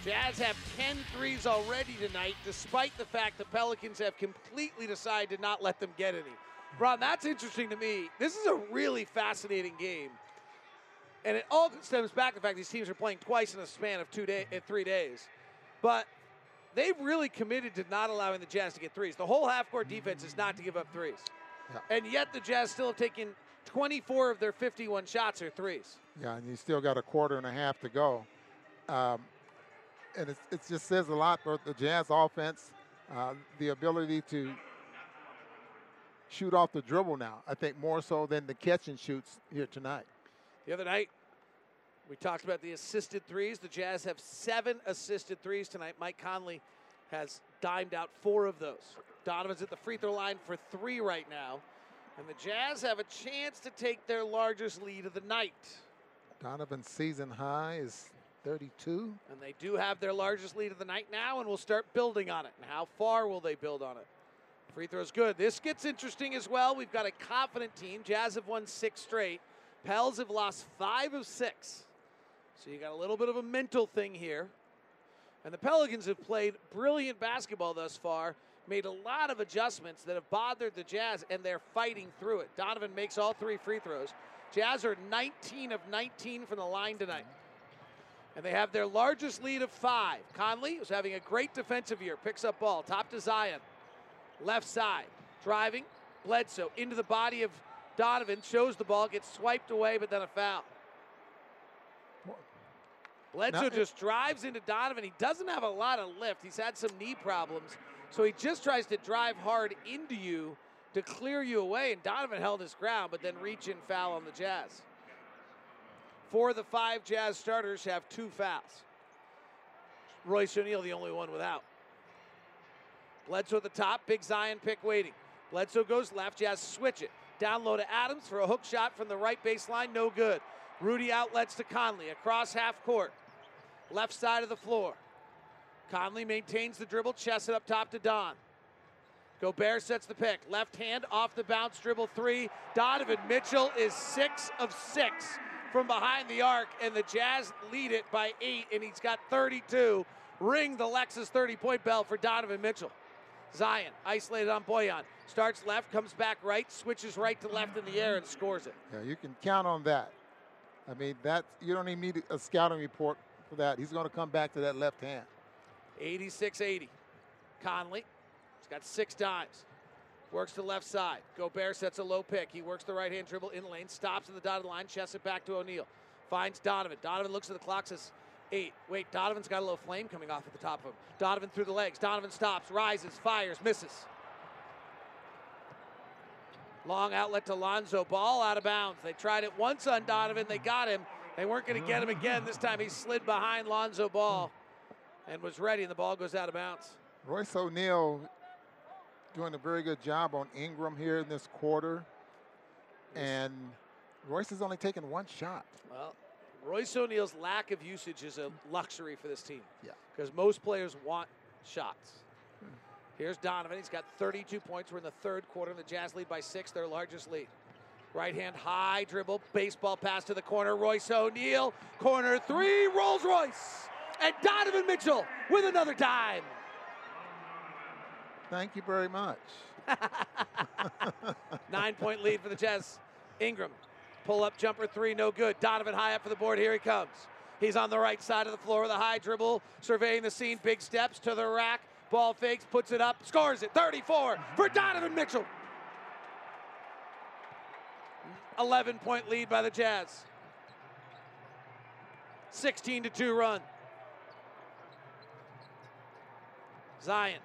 Jazz have 10 threes already tonight, despite the fact the Pelicans have completely decided to not let them get any. Ron, that's interesting to me. This is a really fascinating game. And it all stems back to the fact these teams are playing twice in a span of two day, in three days. But they've really committed to not allowing the Jazz to get threes. The whole half court defense is not to give up threes. And yet the Jazz still have taken 24 of their 51 shots are threes. Yeah, and you still got a quarter and a half to go. Um, and it, it just says a lot for the Jazz offense, uh, the ability to shoot off the dribble now. I think more so than the catch and shoots here tonight. The other night, we talked about the assisted threes. The Jazz have seven assisted threes tonight. Mike Conley has dimed out four of those. Donovan's at the free throw line for three right now. And the Jazz have a chance to take their largest lead of the night. Donovan's season high is 32. And they do have their largest lead of the night now, and we'll start building on it. And how far will they build on it? Free throw's good. This gets interesting as well. We've got a confident team. Jazz have won six straight. Pels have lost five of six. So you got a little bit of a mental thing here. And the Pelicans have played brilliant basketball thus far, made a lot of adjustments that have bothered the Jazz, and they're fighting through it. Donovan makes all three free throws. Jazz are 19 of 19 from the line tonight. And they have their largest lead of five. Conley, who's having a great defensive year, picks up ball, top to Zion left side. Driving, Bledsoe into the body of Donovan, shows the ball, gets swiped away, but then a foul. Bledsoe Now- just drives into Donovan. He doesn't have a lot of lift. He's had some knee problems. So he just tries to drive hard into you to clear you away. And Donovan held his ground, but then reach in foul on the Jazz. Four of the five Jazz starters have two fouls. Royce O'Neale, the only one without. Bledsoe at the top, big Zion pick waiting. Bledsoe goes left, Jazz switch it. Down low to Adams for a hook shot from the right baseline, no good. Rudy outlets to Conley across half court, left side of the floor. Conley maintains the dribble, chest it up top to Don. Gobert sets the pick. Left hand off the bounce, dribble three. Donovan Mitchell is six of six from behind the arc, and the Jazz lead it by eight, and he's got 32. Ring the Lexus 30 point bell for Donovan Mitchell. Zion isolated on Bojan. Starts left, comes back right, switches right to left in the air, and scores it. Yeah, you can count on that. I mean, that you don't even need a scouting report for that. He's going to come back to that left hand. 86 80. Conley, he's got six dimes. Works to left side. Gobert sets a low pick. He works the right hand dribble in lane, stops in the dotted line, chests it back to O'Neale. Finds Donovan. Donovan looks at the clock, says eight. Wait, Donovan's got a little flame coming off at the top of him. Donovan through the legs. Donovan stops, rises, fires, misses. Long outlet to Lonzo. Ball out of bounds. They tried it once on Donovan. They got him. They weren't going to get him again. This time he slid behind Lonzo Ball and was ready, and the ball goes out of bounds. Royce O'Neale doing a very good job on Ingram here in this quarter. And Royce has only taken one shot. Well, Royce O'Neale's lack of usage is a luxury for this team. Yeah. Because most players want shots. Here's Donovan. He's got 32 points. We're in the third quarter. The Jazz lead by six, their largest lead. Right hand high dribble, baseball pass to the corner. Royce O'Neale, corner three, Rolls Royce. And Donovan Mitchell with another dime. Thank you very much. Nine point lead for the Jazz. Ingram, pull up jumper three, no good. Donovan high up for the board. Here he comes. He's on the right side of the floor with a high dribble, surveying the scene. Big steps to the rack. Ball fakes, puts it up, scores it. 34 for Donovan Mitchell. 11 point lead by the Jazz. 16 to 2 run. Zion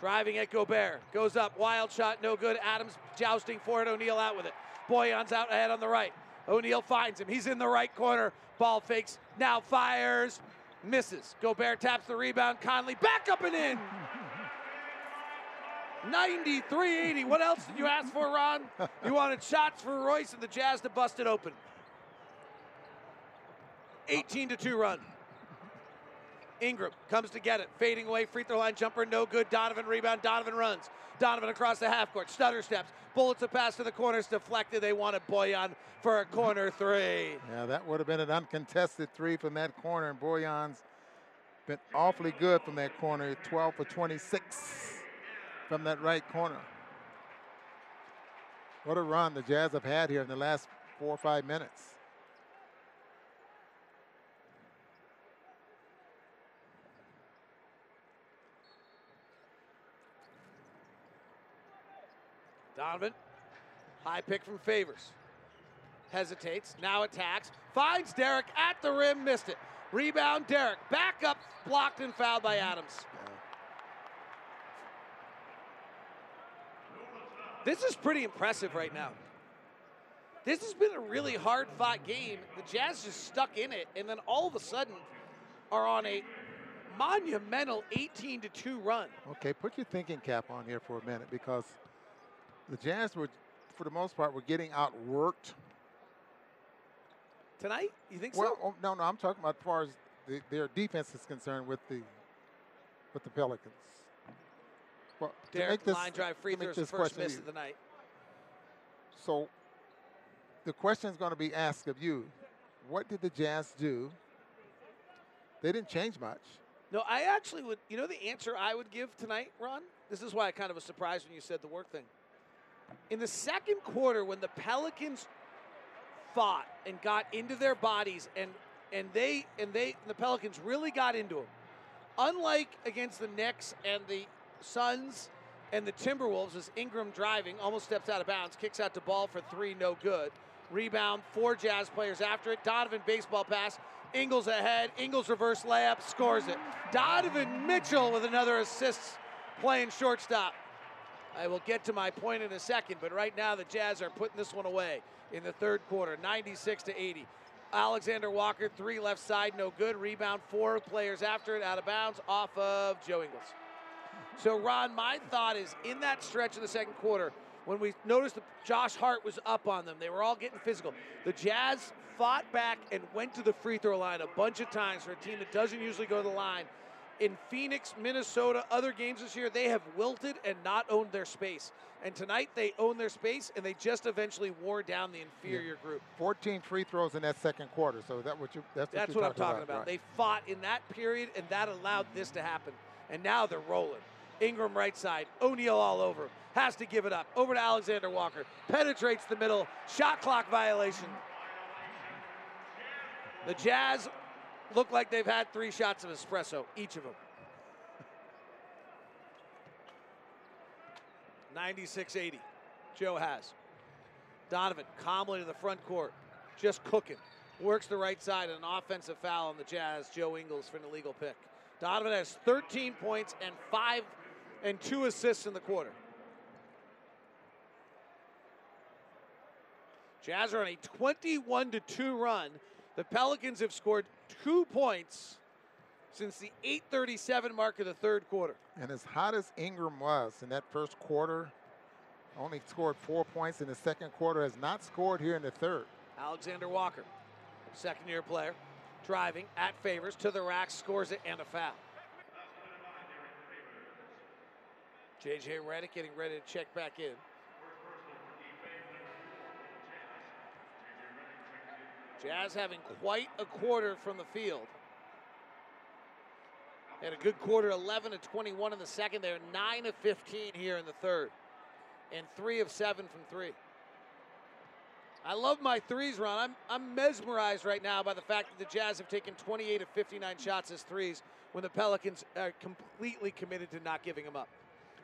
driving at Gobert. Goes up, wild shot, no good. Adams jousting for it. O'Neale out with it. Bojan's out ahead on the right. O'Neale finds him. He's in the right corner. Ball fakes, now fires, misses. Gobert taps the rebound. Conley back up and in. 93 80. What else did you ask for, Ron? You wanted shots for Royce and the Jazz to bust it open. 18 to 2 run. Ingram comes to get it, fading away, free throw line jumper, no good. Donovan rebound. Donovan runs. Donovan across the half court, stutter steps, bullets a pass to the corners, deflected. They wanted Bojan for a corner three. Yeah, that would have been an uncontested three from that corner, and Bojan's been awfully good from that corner, 12 for 26 from that right corner. What a run the Jazz have had here in the last four or five minutes. Donovan, high pick from Favors. Hesitates, now attacks, finds Derrick at the rim, missed it. Rebound, Derrick. Back up, blocked and fouled by Adams. This is pretty impressive right now. This has been a really hard fought game. The Jazz just stuck in it, and then all of a sudden are on a monumental 18 to 2 run. Okay, put your thinking cap on here for a minute because the Jazz were, for the most part, were getting outworked. Tonight? You think well, so? oh, no, no, I'm talking about as far as the, their defense is concerned with the with the Pelicans. Well, Derrick make this- line drive free throws the first miss of the night. So the question is going to be asked of you: What did the Jazz do? They didn't change much. No, I actually would. You know the answer I would give tonight, Ron? This is why I kind of was surprised when you said the work thing. In the second quarter, when the Pelicans fought and got into their bodies, and and they and they the Pelicans really got into them. Unlike against the Knicks and the Suns and the Timberwolves, as Ingram driving almost steps out of bounds, kicks out to ball for three, no good. Rebound, four Jazz players after it. Donovan baseball pass. Ingles ahead. Ingles reverse layup, scores it. Donovan Mitchell with another assist, playing shortstop. I will get to my point in a second, but right now the Jazz are putting this one away in the third quarter, 96 to 80. Alexander Walker, three left side, no good. Rebound, four players after it, out of bounds, off of Joe Ingles. So, Ron, my thought is in that stretch of the second quarter, when we noticed that Josh Hart was up on them, they were all getting physical. The Jazz fought back and went to the free throw line a bunch of times for a team that doesn't usually go to the line. In Phoenix, Minnesota, other games this year, they have wilted and not owned their space. And tonight they own their space and they just eventually wore down the inferior group. 14 free throws in that second quarter. So that what you that's what, That's you're what I'm talking about. right. They fought in that period, and that allowed this to happen. And now they're rolling. Ingram right side, O'Neale all over. Has to give it up. Over to Alexander Walker. Penetrates the middle. Shot clock violation. The Jazz look like they've had three shots of espresso, each of them. 96 80. Joe has. Donovan calmly to the front court, just cooking. Works the right side, an offensive foul on the Jazz. Joe Ingles for an illegal pick. Donovan has 13 points and five and two assists in the quarter. Jazz are on a 21 to 2 run. The Pelicans have scored two points since the 837 mark of the third quarter. And as hot as Ingram was in that first quarter, only scored four points in the second quarter, has not scored here in the third. Alexander Walker second year player, driving at Favors to the rack, scores it, and a foul. JJ Redick getting ready to check back in. Jazz having quite a quarter from the field. And a good quarter, 11 to 21 in the second. They're 9 of 15 here in the third, and 3 of 7 from 3. I love my threes, Ron. I'm, I'm mesmerized right now by the fact that the Jazz have taken 28 of 59 shots as threes when the Pelicans are completely committed to not giving them up.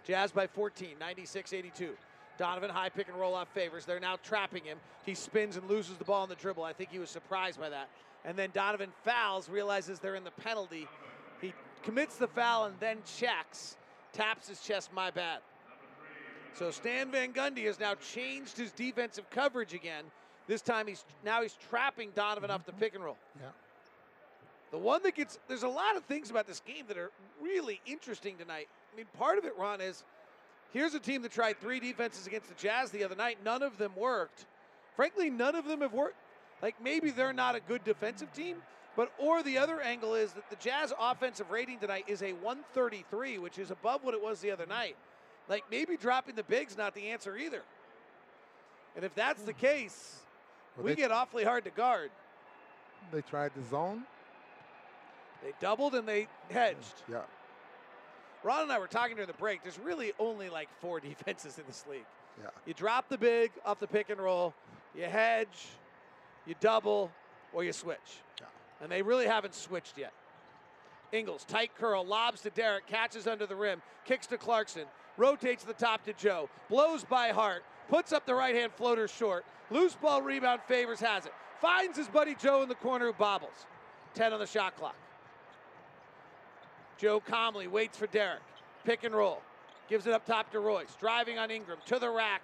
Jazz by 14, 96 82. Donovan high pick and roll off favors. They're now trapping him. He spins and loses the ball on the dribble. I think he was surprised by that. And then Donovan fouls, realizes they're in the penalty. He commits the foul and then checks, taps his chest, my bad. So Stan Van Gundy has now changed his defensive coverage again. This time he's now he's trapping Donovan off the pick and roll. Yeah. The one that gets there's a lot of things about this game that are really interesting tonight. I mean, part of it, Ron, is here's a team that tried three defenses against the Jazz the other night. None of them worked. Frankly, none of them have worked. Like maybe they're not a good defensive team, but or the other angle is that the Jazz offensive rating tonight is a 133, which is above what it was the other night. Like maybe dropping the big's not the answer either. And if that's the case, Well, we get awfully hard to guard. They tried the zone. They doubled and they hedged. Yeah. Ron and I were talking during the break. There's really only like four defenses in this league. Yeah. You drop the big off the pick and roll, you hedge, you double, or you switch. Yeah. And they really haven't switched yet. Ingles, tight curl, lobs to Derrick, catches under the rim, kicks to Clarkson, rotates the top to Joe, blows by Hart, puts up the right hand floater short. Loose ball rebound, favors has it. Finds his buddy Joe in the corner who bobbles. 10 on the shot clock. Joe calmly waits for Derrick. Pick and roll. Gives it up top to Royce. Driving on Ingram to the rack.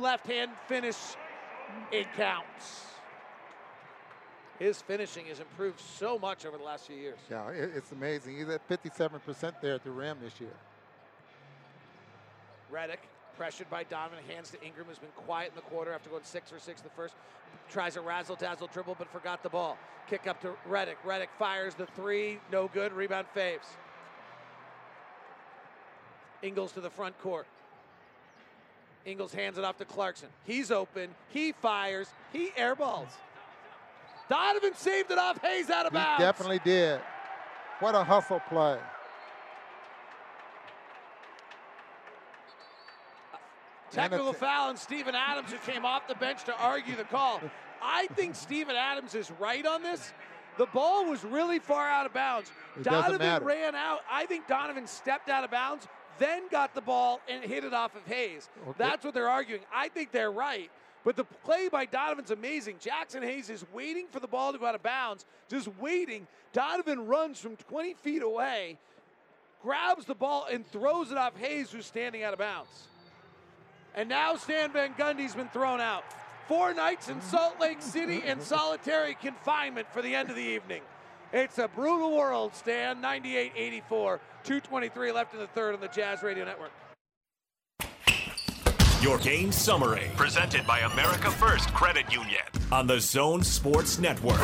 Left hand finish. It counts. His finishing has improved so much over the last few years. Yeah, it's amazing. He's at 57% there at the rim this year. Redick, pressured by Donovan, hands to Ingram, who's been quiet in the quarter after going six for six the first. Tries a razzle dazzle dribble, but forgot the ball. Kick up to Redick. Redick fires the three, no good. Rebound faves. Ingles to the front court. Ingles hands it off to Clarkson. He's open. He fires. He airballs. Donovan saved it off Hayes out of bounds. He definitely did. What a hustle play. Uh, Technical And it's- foul on Steven Adams, who came off the bench to argue the call. I think Steven Adams is right on this. The ball was really far out of bounds. It Donovan ran out. I think Donovan stepped out of bounds, then got the ball and hit it off of Hayes. Okay. That's what they're arguing. I think they're right. But the play by Donovan's amazing. Jaxson Hayes is waiting for the ball to go out of bounds, just waiting. Donovan runs from 20 feet away, grabs the ball, and throws it off Hayes, who's standing out of bounds. And now Stan Van Gundy's been thrown out. Four nights in Salt Lake City in solitary confinement for the end of the evening. It's a brutal world, Stan. 98 84. 223 left in the third on the Jazz Radio Network. Your game summary, presented by America First Credit Union on the Zone Sports Network.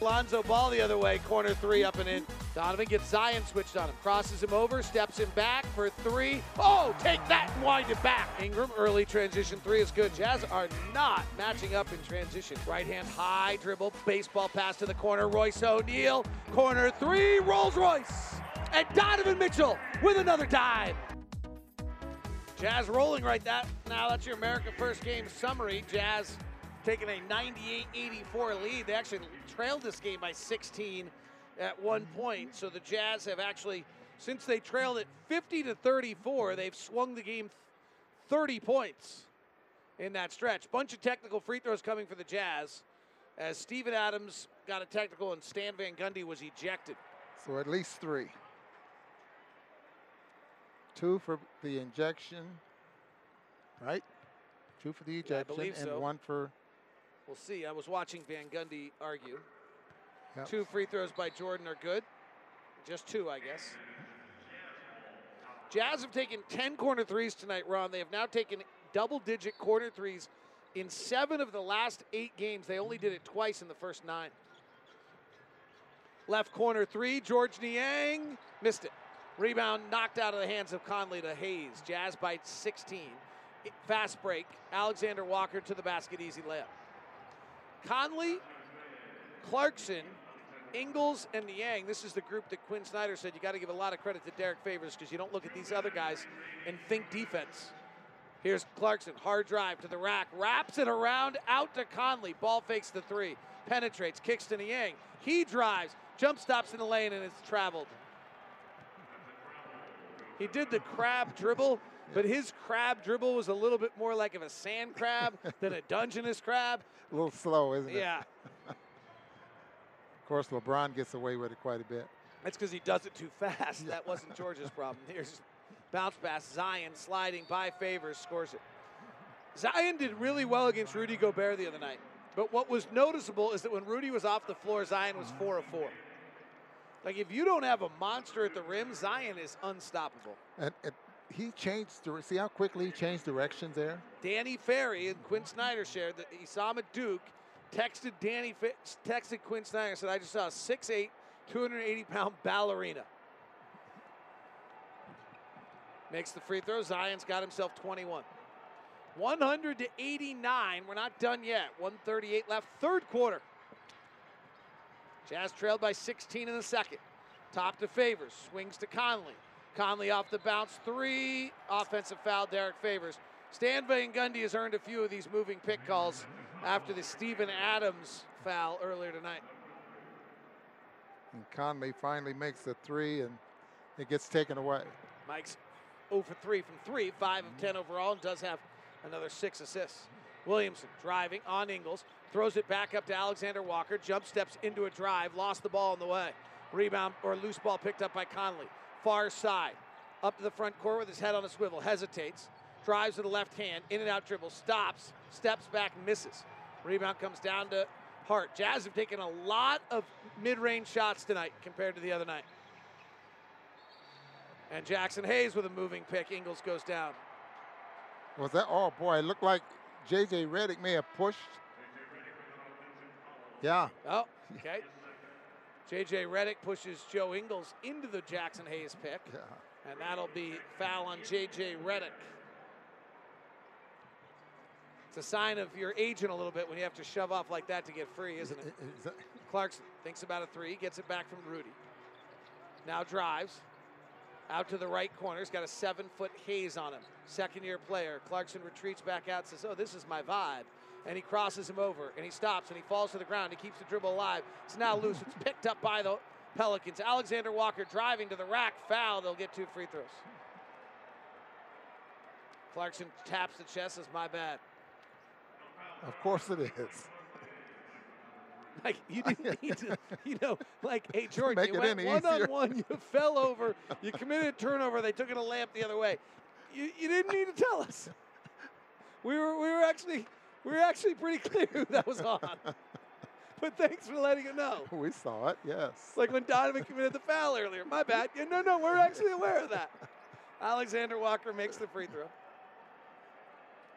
Lonzo ball the other way, corner three up and in. Donovan gets Zion switched on him, crosses him over, steps him back for three. Oh, take that and wind it back. Ingram, early transition three is good. Jazz are not matching up in transition. Right hand high dribble, baseball pass to the corner. Royce O'Neale, corner three, Rolls Royce. And Donovan Mitchell with another dive. Jazz rolling right that now. That's your America First game summary. Jazz taking a 98-84 lead. They actually trailed this game by 16 at one point. So the Jazz have actually, since they trailed it 50 to 34, they've swung the game 30 points in that stretch. Bunch of technical free throws coming for the Jazz, as Steven Adams got a technical and Stan Van Gundy was ejected. So at least three. Two for the injection, right? Two for the Yeah, I ejection believe and so. one for We'll see. I was watching Van Gundy argue. Yep. Two free throws by Jordan are good. Just two, I guess. Jazz have taken 10 corner threes tonight, Ron. They have now taken double digit corner threes In seven of the last eight games, they only did it twice in the first nine. Left corner three, Georges Niang missed it. Rebound knocked out of the hands of Conley to Hayes. Jazz by 16. Fast break. Alexander Walker to the basket, easy layup. Conley, Clarkson, Ingles, and Niang. This is the group that Quin Snyder said you got to give a lot of credit to Derrick Favors because you don't look at these other guys and think defense. Here's Clarkson, hard drive to the rack, wraps it around out to Conley. Ball fakes the three, penetrates, kicks to Niang. He drives, jump stops in the lane, and it's traveled. He did the crab dribble, but his crab dribble was a little bit more like of a sand crab than a Dungeness crab. A little slow, isn't it? Yeah. Of course, LeBron gets away with it quite a bit. That's because he does it too fast. That wasn't George's problem. Here's bounce pass. Zion sliding by favors, scores it. Zion did really well against Rudy Gobert the other night. But what was noticeable is that when Rudy was off the floor, Zion was four of four. Like if you don't have a monster at the rim, Zion is unstoppable. And, and he changed. See how quickly he changed directions there. Danny Ferry and Quin Snyder shared that he saw him at Duke. Texted Danny, texted Quin Snyder said, "I just saw a 6'8", 280 pound ballerina." Makes the free throw. Zion's got himself 21. 100 to 89. We're not done yet. 138 left. Third quarter. Jazz trailed by 16 in the second. Top to Favors. Swings to Conley. Conley off the bounce three. Offensive foul, Derrick Favors. Stan Van Gundy has earned a few of these moving pick calls after the Steven Adams foul earlier tonight. And Conley finally makes the three, and it gets taken away. Mike's 0 for 3 from 3, 5 of 10 overall, and does have another six assists. Williamson driving on Ingles, throws it back up to Alexander Walker, jump steps into a drive, lost the ball on the way. Rebound or loose ball picked up by Conley. Far side, up to the front court with his head on a swivel, hesitates, drives with the left hand, in and out dribble, stops, steps back, misses. Rebound comes down to Hart. Jazz have taken a lot of mid range shots tonight compared to the other night. And Jaxson Hayes with a moving pick. Ingles goes down. Was that? Oh boy, it looked like J.J. Redick may have pushed. Yeah. Oh, okay. J.J. Redick pushes Joe Ingles into the Jaxson Hayes pick. And that'll be foul on J.J. Redick. It's a sign of your agent a little bit when you have to shove off like that to get free, isn't it? Clarkson thinks about a three, gets it back from Rudy. Now drives. Out to the right corner. He's got a seven foot Hayes on him. Second year player. Clarkson retreats back out, says, Oh, this is my vibe. And he crosses him over and he stops and he falls to the ground. He keeps the dribble alive. It's now loose. It's picked up by the Pelicans. Alexander Walker driving to the rack. Foul. They'll get two free throws. Clarkson taps the chest, says, My bad. Of course it is. Like you didn't need to, you know, like hey George, Make you went one on one, you fell over, you committed a turnover, they took it a layup the other way. You, you didn't need to tell us. We were we were actually we were actually pretty clear who that was on. But thanks for letting it know. We saw it. Yes. Like when Donovan committed the foul earlier. My bad. Yeah, no, no, we're actually aware of that. Alexander Walker makes the free throw.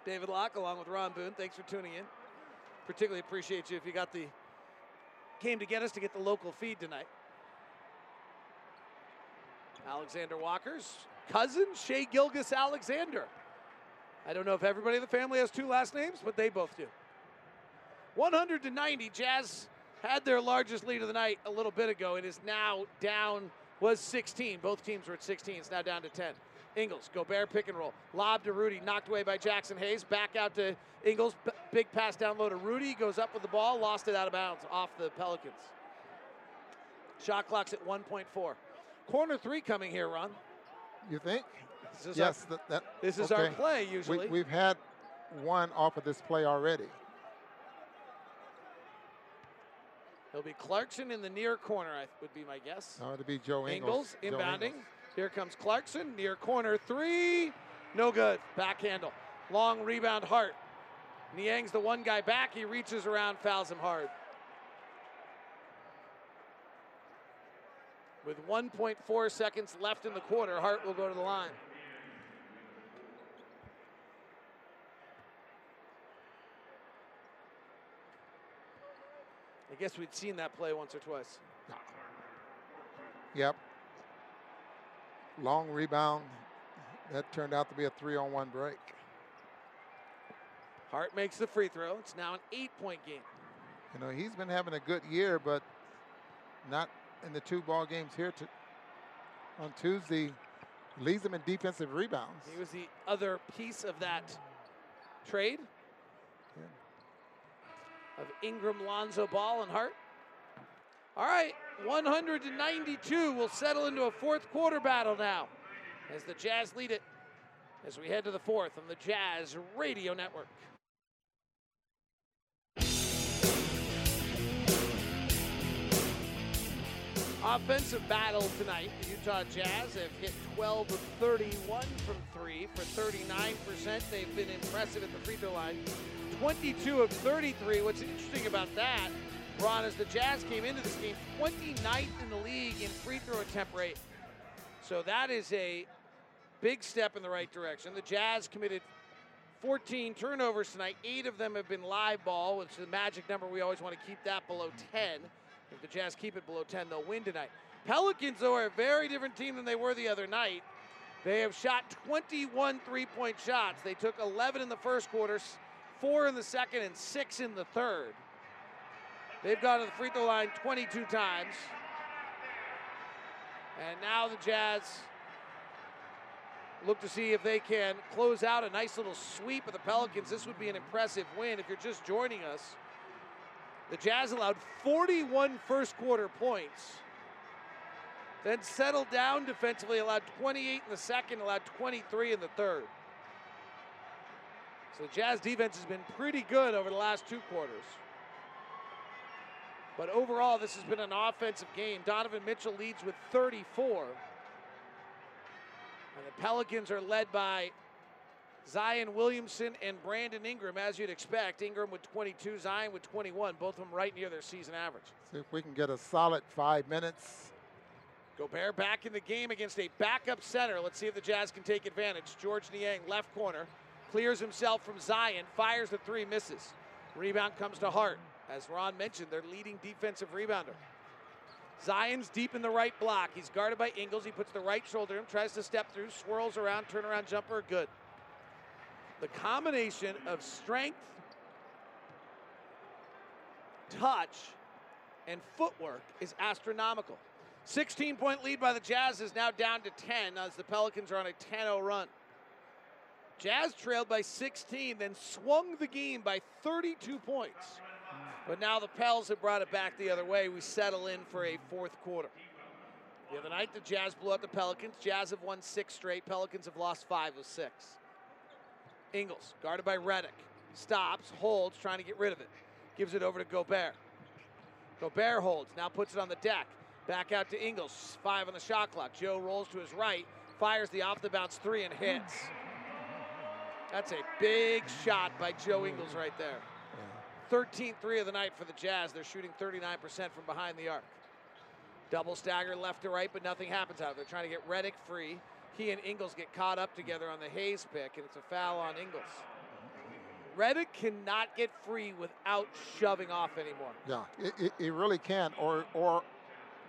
David Locke along with Ron Boone. Thanks for tuning in. Particularly appreciate you if you got the came to get us to get the local feed tonight. Alexander Walker's cousin, Shai Gilgeous-Alexander. I don't know if everybody in the family has two last names, but they both do. 100 to 90. Jazz had their largest lead of the night a little bit ago. It is now down, was 16. Both teams were at 16. It's now down to 10. Ingles, Gobert pick and roll. Lob to Rudy, knocked away by Jaxson Hayes. Back out to Ingles. B- big pass down low to Rudy. Goes up with the ball, lost it out of bounds off the Pelicans. Shot clock's at 1.4. Corner three coming here, Ron. You think? This is yes. our- that, that, this is our play usually. We, we've had one off of this play already. It'll be Clarkson in the near corner, I would be my guess. Oh, it'll be Joe Ingles. Ingles Joe inbounding. Ingles. Here comes Clarkson, near corner three. No good. Back handle. Long rebound, Hart. Niang's the one guy back. He reaches around, fouls him hard. With 1.4 seconds left in the quarter, Hart will go to the line. I guess we'd seen that play once or twice. Yep, Long rebound. That turned out to be a three on one break. Hart makes the free throw. It's now an eight point game. You know, he's been having a good year, but not in the two ball games here to, on Tuesday. Leads them in defensive rebounds. He was the other piece of that trade of Ingram, Lonzo Ball, and Hart. All right, 192 will settle into a fourth quarter battle now as the Jazz lead it as we head to the fourth on the Jazz Radio Network. Offensive battle tonight. The Utah Jazz have hit 12 of 31 from three for 39%. They've been impressive at the free throw line. 22 of 33. What's interesting about that, Ron, as the Jazz came into this game 29th in the league in free throw attempt rate. So that is a big step in the right direction. The Jazz committed 14 turnovers tonight. Eight of them have been live ball, which is the magic number. We always want to keep that below 10. If the Jazz keep it below 10, they'll win tonight. Pelicans, though, are a very different team than they were the other night. They have shot 21 three point shots. They took 11 in the first quarter, four in the second, and six in the third. They've gone to the free throw line 22 times. And now the Jazz look to see if they can close out a nice little sweep of the Pelicans. This would be an impressive win if you're just joining us. The Jazz allowed 41 first quarter points, then settled down defensively, allowed 28 in the second, allowed 23 in the third. So the Jazz defense has been pretty good over the last two quarters. But overall, this has been an offensive game. Donovan Mitchell leads with 34. And the Pelicans are led by Zion Williamson and Brandon Ingram, as you'd expect. Ingram with 22, Zion with 21, both of them right near their season average. See if we can get a solid five minutes. Gobert back in the game against a backup center. Let's see if the Jazz can take advantage. Georges Niang, left corner, clears himself from Zion, fires the three, misses. Rebound comes to Hart. As Ron mentioned, their leading defensive rebounder. Zion's deep in the right block. He's guarded by Ingles. He puts the right shoulder in, tries to step through, swirls around, turnaround jumper, good. The combination of strength, touch, and footwork is astronomical. 16 point lead by the Jazz is now down to 10 as the Pelicans are on a 10 0 run. Jazz trailed by 16, then swung the game by 32 points. But now the Pels have brought it back the other way. We settle in for a fourth quarter. The other night, the Jazz blew out the Pelicans. Jazz have won six straight. Pelicans have lost five of six. Ingles, guarded by Redick, stops, holds, trying to get rid of it. Gives it over to Gobert. Gobert holds, now puts it on the deck. Back out to Ingles, five on the shot clock. Joe rolls to his right, fires the off the bounce three and hits. That's a big shot by Joe Ingles right there. 13 3 of the night for the Jazz. They're shooting 39% from behind the arc. Double stagger left to right, but nothing happens out of it. They're trying to get Redick free. He and Ingles get caught up together on the Hayes pick, and it's a foul on Ingles. Redick cannot get free without shoving off anymore. Yeah, it really can, or or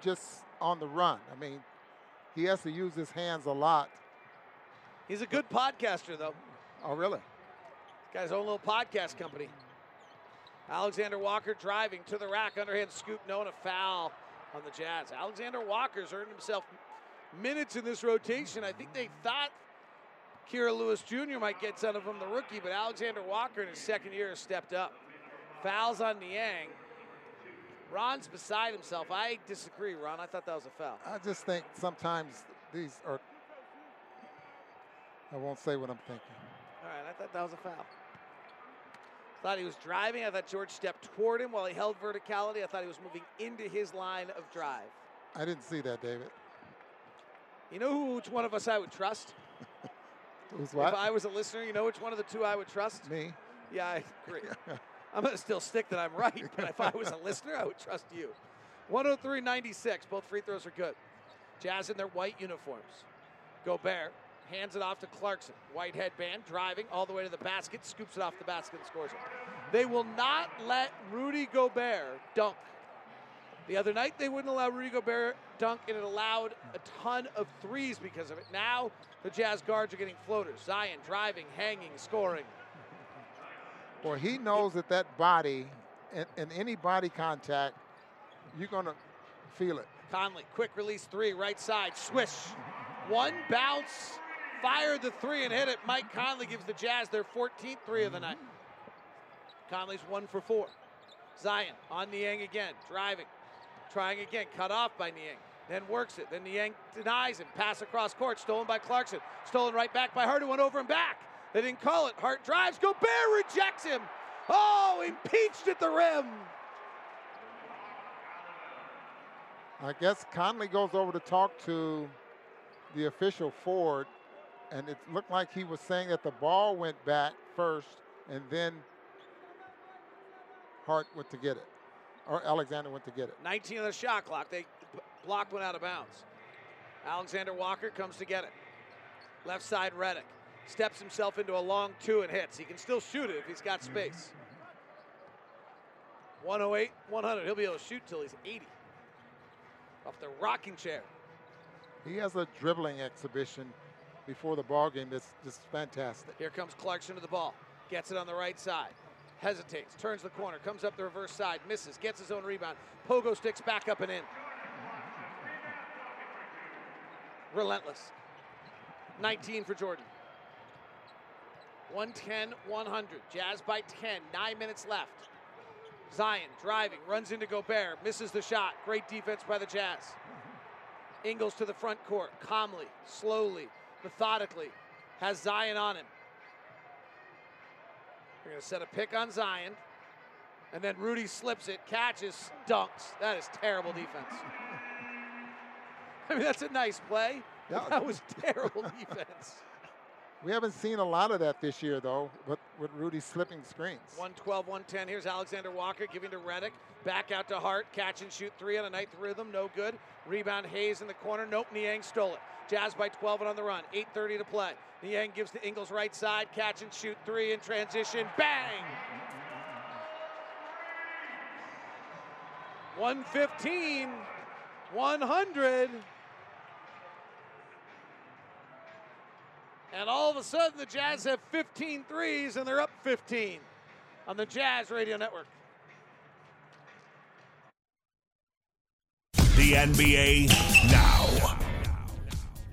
just on the run. I mean, he has to use his hands a lot. He's a good podcaster, though. Oh, really? He's got his own little podcast company. Alexander Walker driving to the rack, underhand scoop, no, and a foul on the Jazz. Alexander Walker's earned himself minutes in this rotation. I think they thought Kira Lewis Jr. might get some of him, the rookie, but Alexander Walker in his second year has stepped up. Fouls on Niang. Ron's beside himself. I disagree, Ron. I thought that was a foul. I just think sometimes these are. I won't say what I'm thinking. All right, I thought that was a foul. I thought he was driving. I thought George stepped toward him while he held verticality. I thought he was moving into his line of drive. I didn't see that, David. You know which one of us I would trust? Who's what? If I was a listener, you know which one of the two I would trust? Me. Yeah, I agree. I'm going to still stick that I'm right, but if I was a listener, I would trust you. 103 96. Both free throws are good. Jazz in their white uniforms. Gobert hands it off to Clarkson. White headband, driving all the way to the basket, scoops it off the basket and scores it. They will not let Rudy Gobert dunk. The other night, they wouldn't allow Rudy Gobert dunk, and it allowed a ton of threes because of it. Now, the Jazz guards are getting floaters. Zion driving, hanging, scoring. Well, he knows that that body, in, in any body contact, you're going to feel it. Conley, quick release three, right side, swish. One bounce, fired the three and hit it. Mike Conley gives the Jazz their 14th three of the mm-hmm. night. Conley's one for four. Zion on Niang again, driving, trying again, cut off by Niang. Then works it. Then Niang denies him. Pass across court, stolen by Clarkson. Stolen right back by Hart, who went over and back. They didn't call it. Hart drives. Gobert rejects him. Oh, impeached at the rim. I guess Conley goes over to talk to the official Ford, and it looked like he was saying that the ball went back first, and then Hart went to get it, or Alexander went to get it. 19 on the shot clock. They b- blocked one out of bounds. Alexander Walker comes to get it. Left side, Redick. Steps himself into a long two and hits. He can still shoot it if he's got mm-hmm. space. 108, 100. He'll be able to shoot till he's 80. Off the rocking chair. He has a dribbling exhibition before the ball game that's just fantastic. Here comes Clarkson to the ball. Gets it on the right side. Hesitates. Turns the corner. Comes up the reverse side. Misses. Gets his own rebound. Pogo sticks back up and in. Relentless. 19 for Jordan. 110 100. Jazz by 10. Nine minutes left. Zion driving, runs into Gobert, misses the shot. Great defense by the Jazz. Ingles to the front court, calmly, slowly, methodically, has Zion on him. They're going to set a pick on Zion, and then Rudy slips it, catches, dunks. That is terrible defense. I mean, that's a nice play. That was terrible defense. We haven't seen a lot of that this year, though, but with Rudy slipping screens. 112, 110. Here's Alexander Walker giving to Redick. Back out to Hart. Catch and shoot three on a ninth rhythm. No good. Rebound Hayes in the corner. Nope. Niang stole it. Jazz by 12 and on the run. 8.30 to play. Niang gives to Ingles right side. Catch and shoot three in transition. Bang! 115. 100. And all of a sudden, the Jazz have 15 threes and they're up 15 on the Jazz Radio Network. The NBA now.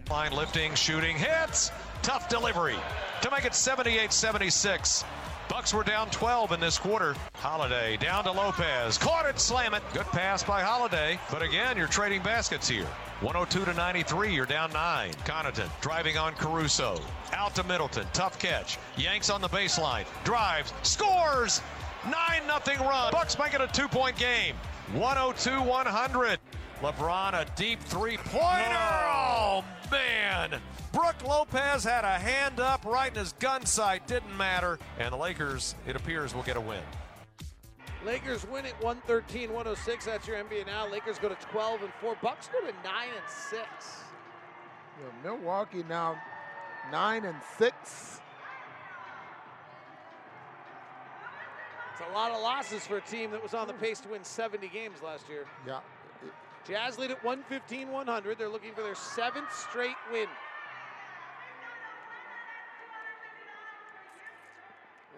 Line lifting, shooting, hits. Tough delivery to make it 78 76. Bucks were down 12 in this quarter. Holiday down to Lopez. Caught it, slam it. Good pass by Holiday. But again, you're trading baskets here. 102 to 93, you're down nine. Connaughton driving on Caruso. Out to Middleton. Tough catch. Yanks on the baseline. Drives. Scores! 9 nothing run. Bucks make it a oh two point game. 102 100. LeBron a deep three pointer. Oh, man. Brook Lopez had a hand up right in his gun sight. Didn't matter. And the Lakers, it appears, will get a win. Lakers win it 113 106. That's your NBA now. Lakers go to 12 and 4. Bucks go to 9 and 6. Yeah, Milwaukee now nine and six. It's a lot of losses for a team that was on the pace to win 70 games last year. Yeah. Jazz lead at 115 100. They're looking for their seventh straight win.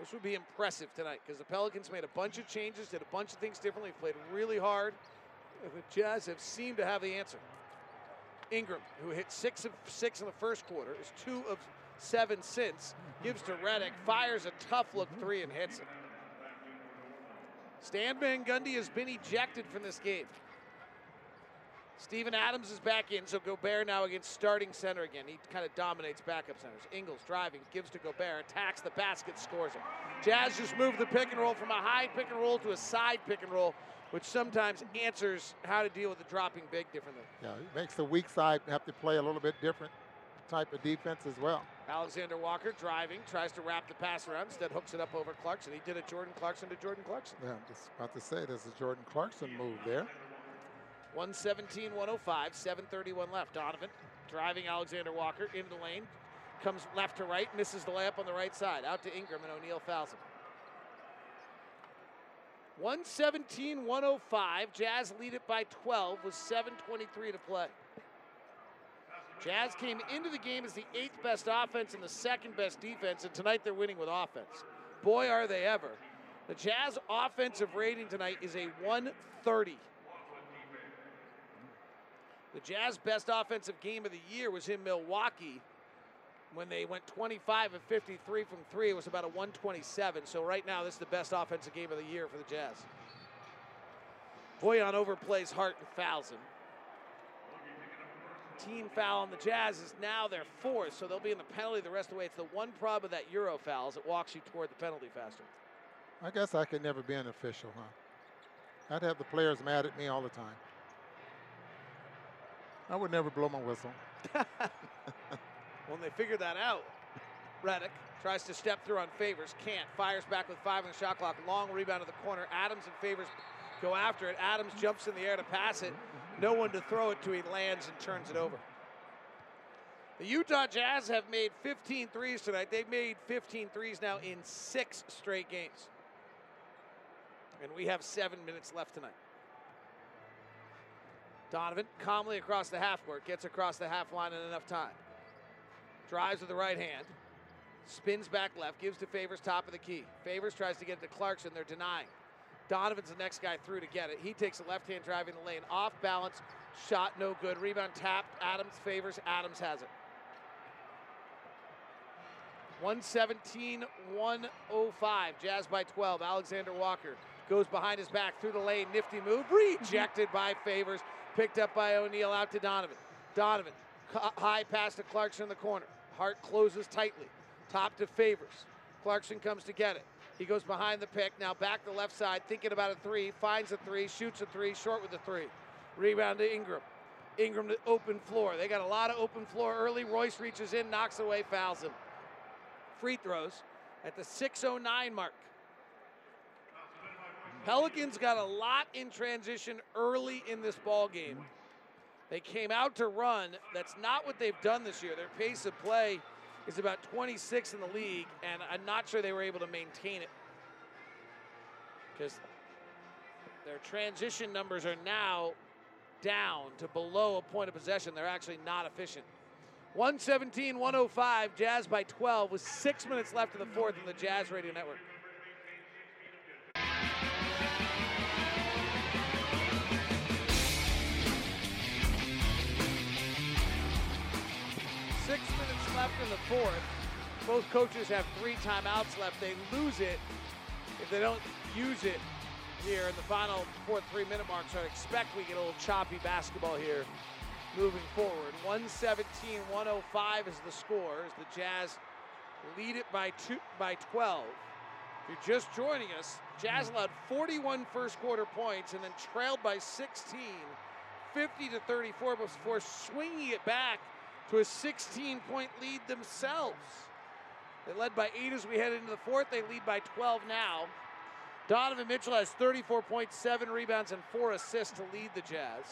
This would be impressive tonight because the Pelicans made a bunch of changes, did a bunch of things differently, played really hard. The Jazz have seemed to have the answer. Ingram, who hit six of six in the first quarter, is two of seven since, gives to Redick, fires a tough look three and hits it. Stan Van Gundy has been ejected from this game. Steven Adams is back in, so Gobert now against starting center again. He kind of dominates backup centers. Ingles driving, gives to Gobert, attacks the basket, scores it. Jazz just moved the pick and roll from a high pick and roll to a side pick and roll, which sometimes answers how to deal with the dropping big differently. Yeah, it makes the weak side have to play a little bit different type of defense as well. Alexander Walker driving, tries to wrap the pass around, instead hooks it up over Clarkson. He did a Jordan Clarkson to Jordan Clarkson. Yeah, I'm just about to say there's a Jordan Clarkson move there. 117 105, 731 left. Donovan driving Alexander Walker into the lane. Comes left to right, misses the layup on the right side. Out to Ingram, and O'Neale fouls him. 117 105. Jazz lead it by 12 with 7.23 to play. Jazz came into the game as the eighth best offense and the second best defense, and tonight they're winning with offense. Boy, are they ever. The Jazz offensive rating tonight is a 130. The Jazz best offensive game of the year was in Milwaukee when they went 25 of 53 from three. It was about a 127. So right now, this is the best offensive game of the year for the Jazz. Bojan overplays Hart and fouls him. Team foul on the Jazz is now their fourth, so they'll be in the penalty the rest of the way. It's the one problem of that Euro foul is it walks you toward the penalty faster. I guess I could never be an official, huh? I'd have the players mad at me all the time. I would never blow my whistle. when they figure that out, Redick tries to step through on Favors, can't. Fires back with five on the shot clock. Long rebound to the corner. Adams and Favors go after it. Adams jumps in the air to pass it. No one to throw it to. He lands and turns it over. The Utah Jazz have made 15 threes tonight. They've made 15 threes now in six straight games. And we have seven minutes left tonight. Donovan calmly across the half court, gets across the half line in enough time. Drives with the right hand, spins back left, gives to Favors top of the key. Favors tries to get it to Clarkson, they're denying. Donovan's the next guy through to get it. He takes a left hand drive in the lane, off balance, shot no good. Rebound tapped, Adams favors, Adams has it. 117 105, Jazz by 12. Alexander Walker goes behind his back through the lane, nifty move, rejected by Favors, picked up by O'Neale out to Donovan. Donovan, high pass to Clarkson in the corner. Hart closes tightly, top to Favors. Clarkson comes to get it. He goes behind the pick, now back to left side, thinking about a three, finds a three, shoots a three, short with a three. Rebound to Ingram. Ingram to open floor. They got a lot of open floor early. Royce reaches in, knocks away, fouls him. Free throws at the 609 mark. Pelicans got a lot in transition early in this ball game. They came out to run. That's not what they've done this year. Their pace of play is about 26 in the league, and I'm not sure they were able to maintain it because their transition numbers are now down to below a point of possession. They're actually not efficient. 117 105, Jazz by 12 with six minutes left in the fourth on the Jazz Radio Network. Six minutes left in the fourth. Both coaches have three timeouts left. They lose it if they don't use it here in the final fourth three minute mark. So I expect we get a little choppy basketball here moving forward. 117 105 is the score as the Jazz lead it by two by 12. If you're just joining us, Jazz allowed 41 first quarter points and then trailed by 16, 50 to 34 before swinging it back to a 16 point lead themselves. They led by eight as we head into the fourth. They lead by 12 now. Donovan Mitchell has 34.7 rebounds and four assists to lead the Jazz.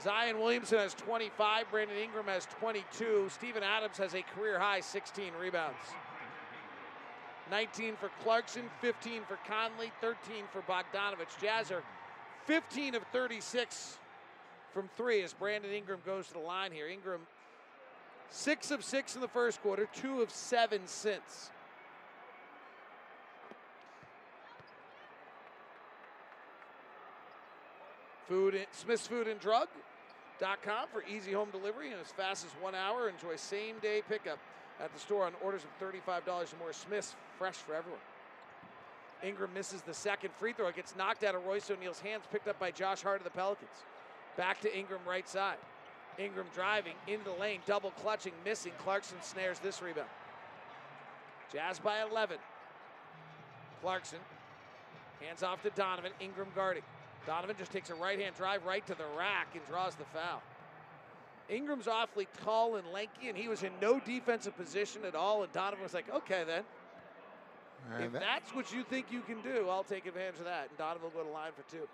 Zion Williamson has 25. Brandon Ingram has 22. Steven Adams has a career high 16 rebounds. 19 for Clarkson, 15 for Conley, 13 for Bogdanovic. Jazz are 15 of 36 from three as Brandon Ingram goes to the line here. Ingram, six of six in the first quarter, two of seven since. Food, Smith's Food and Drug.com for easy home delivery in as fast as one hour. Enjoy same day pickup at the store on orders of $35 or more. Smith's, fresh for everyone. Ingram misses the second free throw. It gets knocked out of Royce O'Neale's hands, picked up by Josh Hart of the Pelicans. Back to Ingram, right side. Ingram driving into the lane, double clutching, missing. Clarkson snares this rebound. Jazz by 11. Clarkson hands off to Donovan. Ingram guarding. Donovan just takes a right hand drive right to the rack and draws the foul. Ingram's awfully tall and lanky, and he was in no defensive position at all. And Donovan was like, okay, then. And if that- that's what you think you can do, I'll take advantage of that. And Donovan will go to line for two.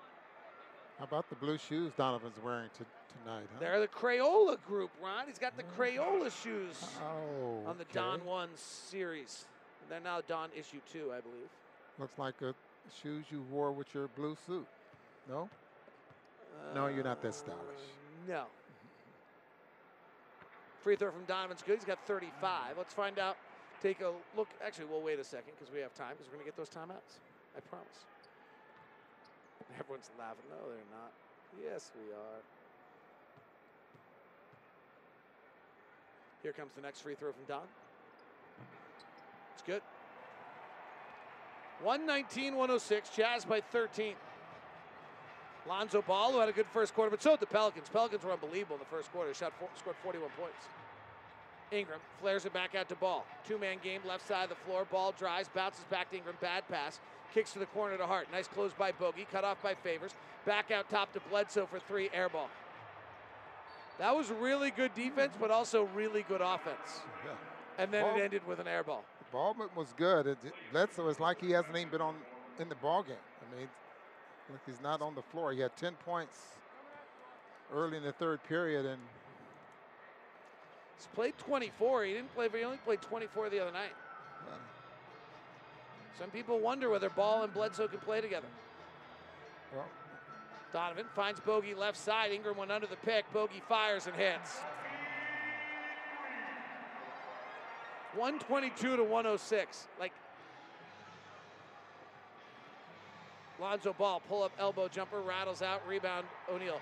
How about the blue shoes Donovan's wearing to, tonight? Huh? They're the Crayola group, Ron. He's got the oh. Crayola shoes Oh, on the okay. Don 1 series. They're now Don issue 2, I believe. Looks like the shoes you wore with your blue suit. No? no, you're not that stylish. Uh, no. Free throw from Donovan's good. He's got 35. Let's find out. Take a look. Actually, we'll wait a second because we have time because we're going to get those timeouts. I promise. Everyone's laughing. No, they're not. Yes, we are. Here comes the next free throw from Don. It's good. 119 106. Jazz by 13. Lonzo Ball, who had a good first quarter, but so did the Pelicans. Pelicans were unbelievable in the first quarter. Shot four, scored 41 points. Ingram flares it back out to Ball. Two-man game, left side of the floor. Ball drives, bounces back to Ingram. Bad pass. Kicks to the corner to Hart. Nice close by Bogey. Cut off by Favors. Back out top to Bledsoe for three. Air ball. That was really good defense, but also really good offense. Yeah. And then Ball- it ended with an air ball. Ballman was good. It, Bledsoe is like he hasn't even been on in the ball game. I mean, like he's not on the floor. He had 10 points early in the third period, and He's played 24. He didn't play, but he only played 24 the other night. Some people wonder whether Ball and Bledsoe can play together. well, Donovan finds Bogey left side. Ingram went under the pick. Bogey fires and hits. 122 to 106. Like Lonzo Ball, pull up elbow jumper, rattles out, rebound, O'Neale.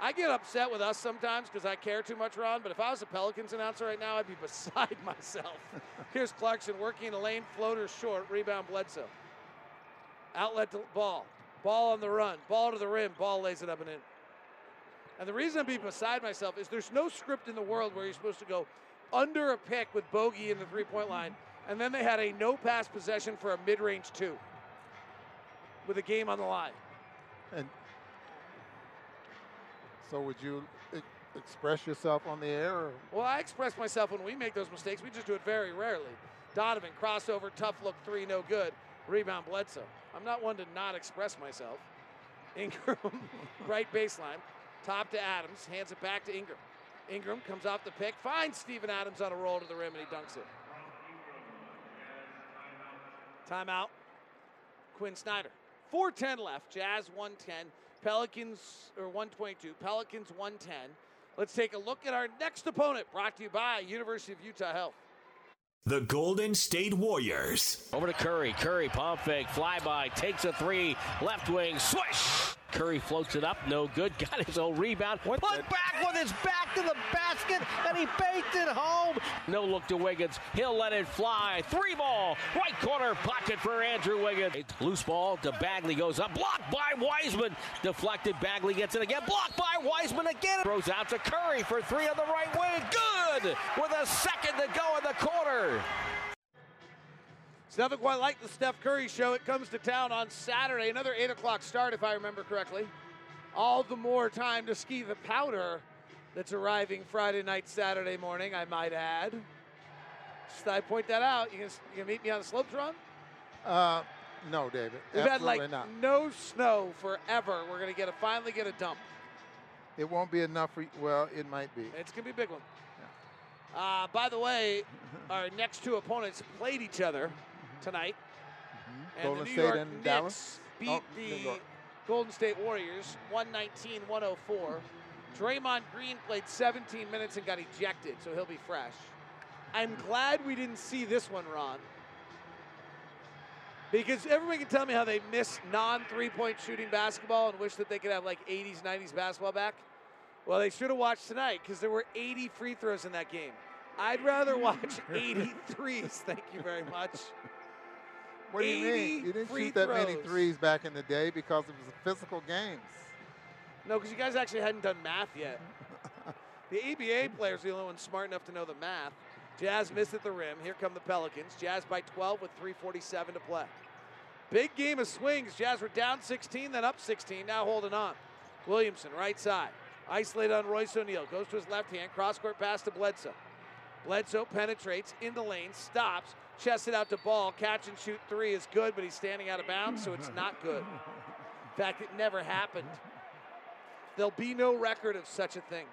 I get upset with us sometimes because I care too much, Ron, but if I was a Pelicans announcer right now, I'd be beside myself. Here's Clarkson working the lane, floater short, rebound Bledsoe. Outlet to ball. Ball on the run. Ball to the rim. Ball lays it up and in. And the reason I'd be beside myself is there's no script in the world where you're supposed to go under a pick with Bogey in the three point line, and then they had a no pass possession for a mid range two with a game on the line. and so would you e- express yourself on the air? Or? Well, I express myself when we make those mistakes. We just do it very rarely. Donovan, crossover, tough look three, no good. Rebound, Bledsoe. I'm not one to not express myself. Ingram, right baseline, top to Adams, hands it back to Ingram. Ingram comes off the pick, finds Steven Adams on a roll to the rim, and he dunks it. Timeout. Quin Snyder. 410 left. Jazz 110. Pelicans, or 122. Pelicans 110. Let's take a look at our next opponent, brought to you by University of Utah Health. The Golden State Warriors. Over to Curry. Curry pump fake, flyby, takes a three, left wing, swish. Curry floats it up, no good. Got his own rebound. Put back with his back to the basket, and he baked it home. No look to Wiggins. He'll let it fly. Three ball, right corner pocket for Andrew Wiggins. Loose ball to Bagley goes up, blocked by Wiseman. Deflected. Bagley gets it again, blocked by Wiseman again. Throws out to Curry for three on the right wing. Good with a second to go in the quarter. Nothing quite like the Steph Curry show. It comes to town on Saturday. Another 8 o'clock start, if I remember correctly. All the more time to ski the powder that's arriving Friday night, Saturday morning, I might add. Just I'd point that out. You can, you can meet me on the slopes, Ron? Uh, no, David. We've had like not. no snow forever. We're going to get a finally get a dump. It won't be enough for. Well, it might be. It's going to be a big one. Uh, by the way, our next two opponents played each other tonight. Mm-hmm. And Golden the New State York and Knicks Dallas? beat Oh, the Golden State Warriors 119 104. Draymond Green played 17 minutes and got ejected, so he'll be fresh. I'm glad we didn't see this one, Ron. Because everyone can tell me how they miss non three point shooting basketball and wish that they could have like 80s, 90s basketball back. Well, they should have watched tonight because there were 80 free throws in that game. I'd rather watch 83s. Thank you very much. What do you mean? You didn't shoot that many threes back in the day because it was physical games. No, because you guys actually hadn't done math yet. the EBA players are the only ones smart enough to know the math. Jazz missed at the rim. Here come the Pelicans. Jazz by 12 with 3.47 to play. Big game of swings. Jazz were down 16, then up 16, now holding on. Williamson, right side. Isolated on Royce O'Neale. Goes to his left hand. Cross court pass to Bledsoe. Bledsoe penetrates in the lane, stops, chests it out to ball. Catch and shoot three is good, but he's standing out of bounds, so it's not good. In fact, it never happened. There'll be no record of such a thing.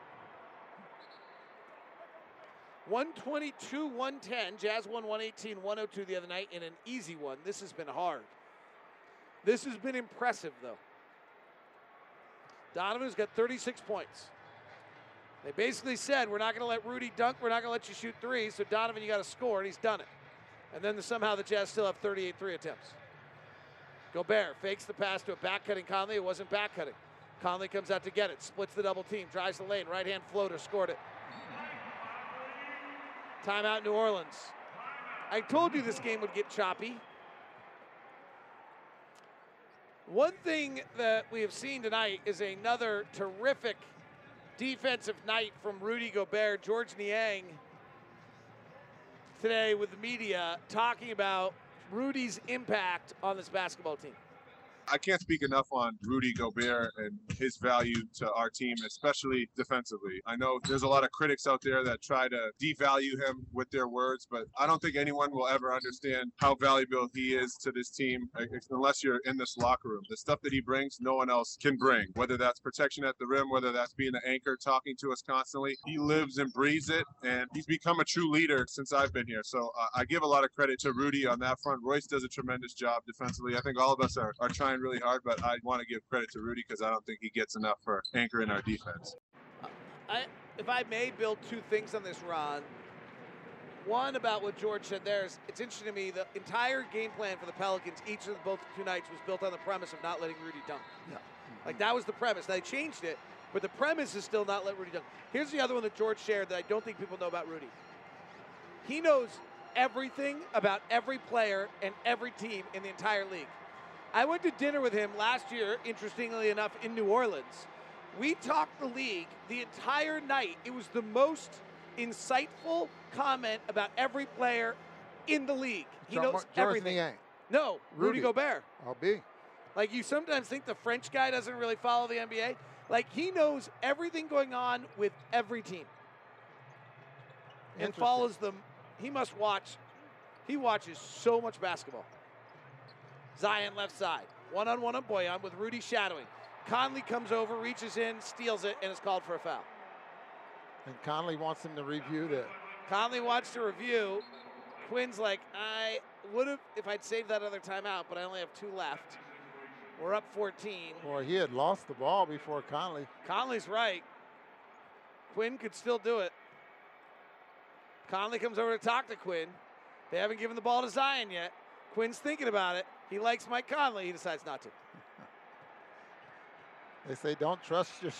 122 110. Jazz won 118 102 the other night in an easy one. This has been hard. This has been impressive, though. Donovan's got 36 points. They basically said, We're not going to let Rudy dunk. We're not going to let you shoot three. So, Donovan, you got to score. And he's done it. And then somehow the Jazz still have 38 three attempts. Gobert fakes the pass to a back cutting Conley. It wasn't back cutting. Conley comes out to get it, splits the double team, drives the lane, right hand floater, scored it. Timeout, New Orleans. I told you this game would get choppy. One thing that we have seen tonight is another terrific defensive night from Rudy Gobert. Georges Niang today with the media talking about Rudy's impact on this basketball team. I can't speak enough on Rudy Gobert and his value to our team, especially defensively. I know there's a lot of critics out there that try to devalue him with their words, but I don't think anyone will ever understand how valuable he is to this team uh, unless you're in this locker room. The stuff that he brings, no one else can bring, whether that's protection at the rim, whether that's being the anchor, talking to us constantly. He lives and breathes it, and he's become a true leader since I've been here. So I give a lot of credit to Rudy on that front. Royce does a tremendous job defensively. I think all of us are, are trying really hard, but I want to give credit to Rudy because I don't think he gets enough for anchoring our defense. I, if I may build two things on this, Ron. One about what George said there is it's interesting to me the entire game plan for the Pelicans each of the, both two nights was built on the premise of not letting Rudy dunk. Yeah. Like that was the premise. Now, they changed it, but the premise is still not let Rudy dunk. Here's the other one that George shared that I don't think people know about Rudy. He knows everything about every player and every team in the entire league. I went to dinner with him last year, interestingly enough, in New Orleans. We talked the league the entire night. It was the most insightful comment about every player in the league. He George- knows George everything. No, Rudy, Rudy. Gobert. I'll be. Like you sometimes think the French guy doesn't really follow the NBA. Like he knows everything going on with every team. And follows them. He must watch. He watches so much basketball. Zion left side. One on one on Bojan with Rudy shadowing. Conley comes over, reaches in, steals it, and is called for a foul. And Conley wants him to review that. Conley wants to review. Quin's like, I would have if I'd saved that other timeout, but I only have two left. We're up 14. Boy, he had lost the ball before Conley. Conley's right. Quin could still do it. Conley comes over to talk to Quin. They haven't given the ball to Zion yet. Quin's thinking about it. He likes Mike Conley. He decides not to. They say don't trust your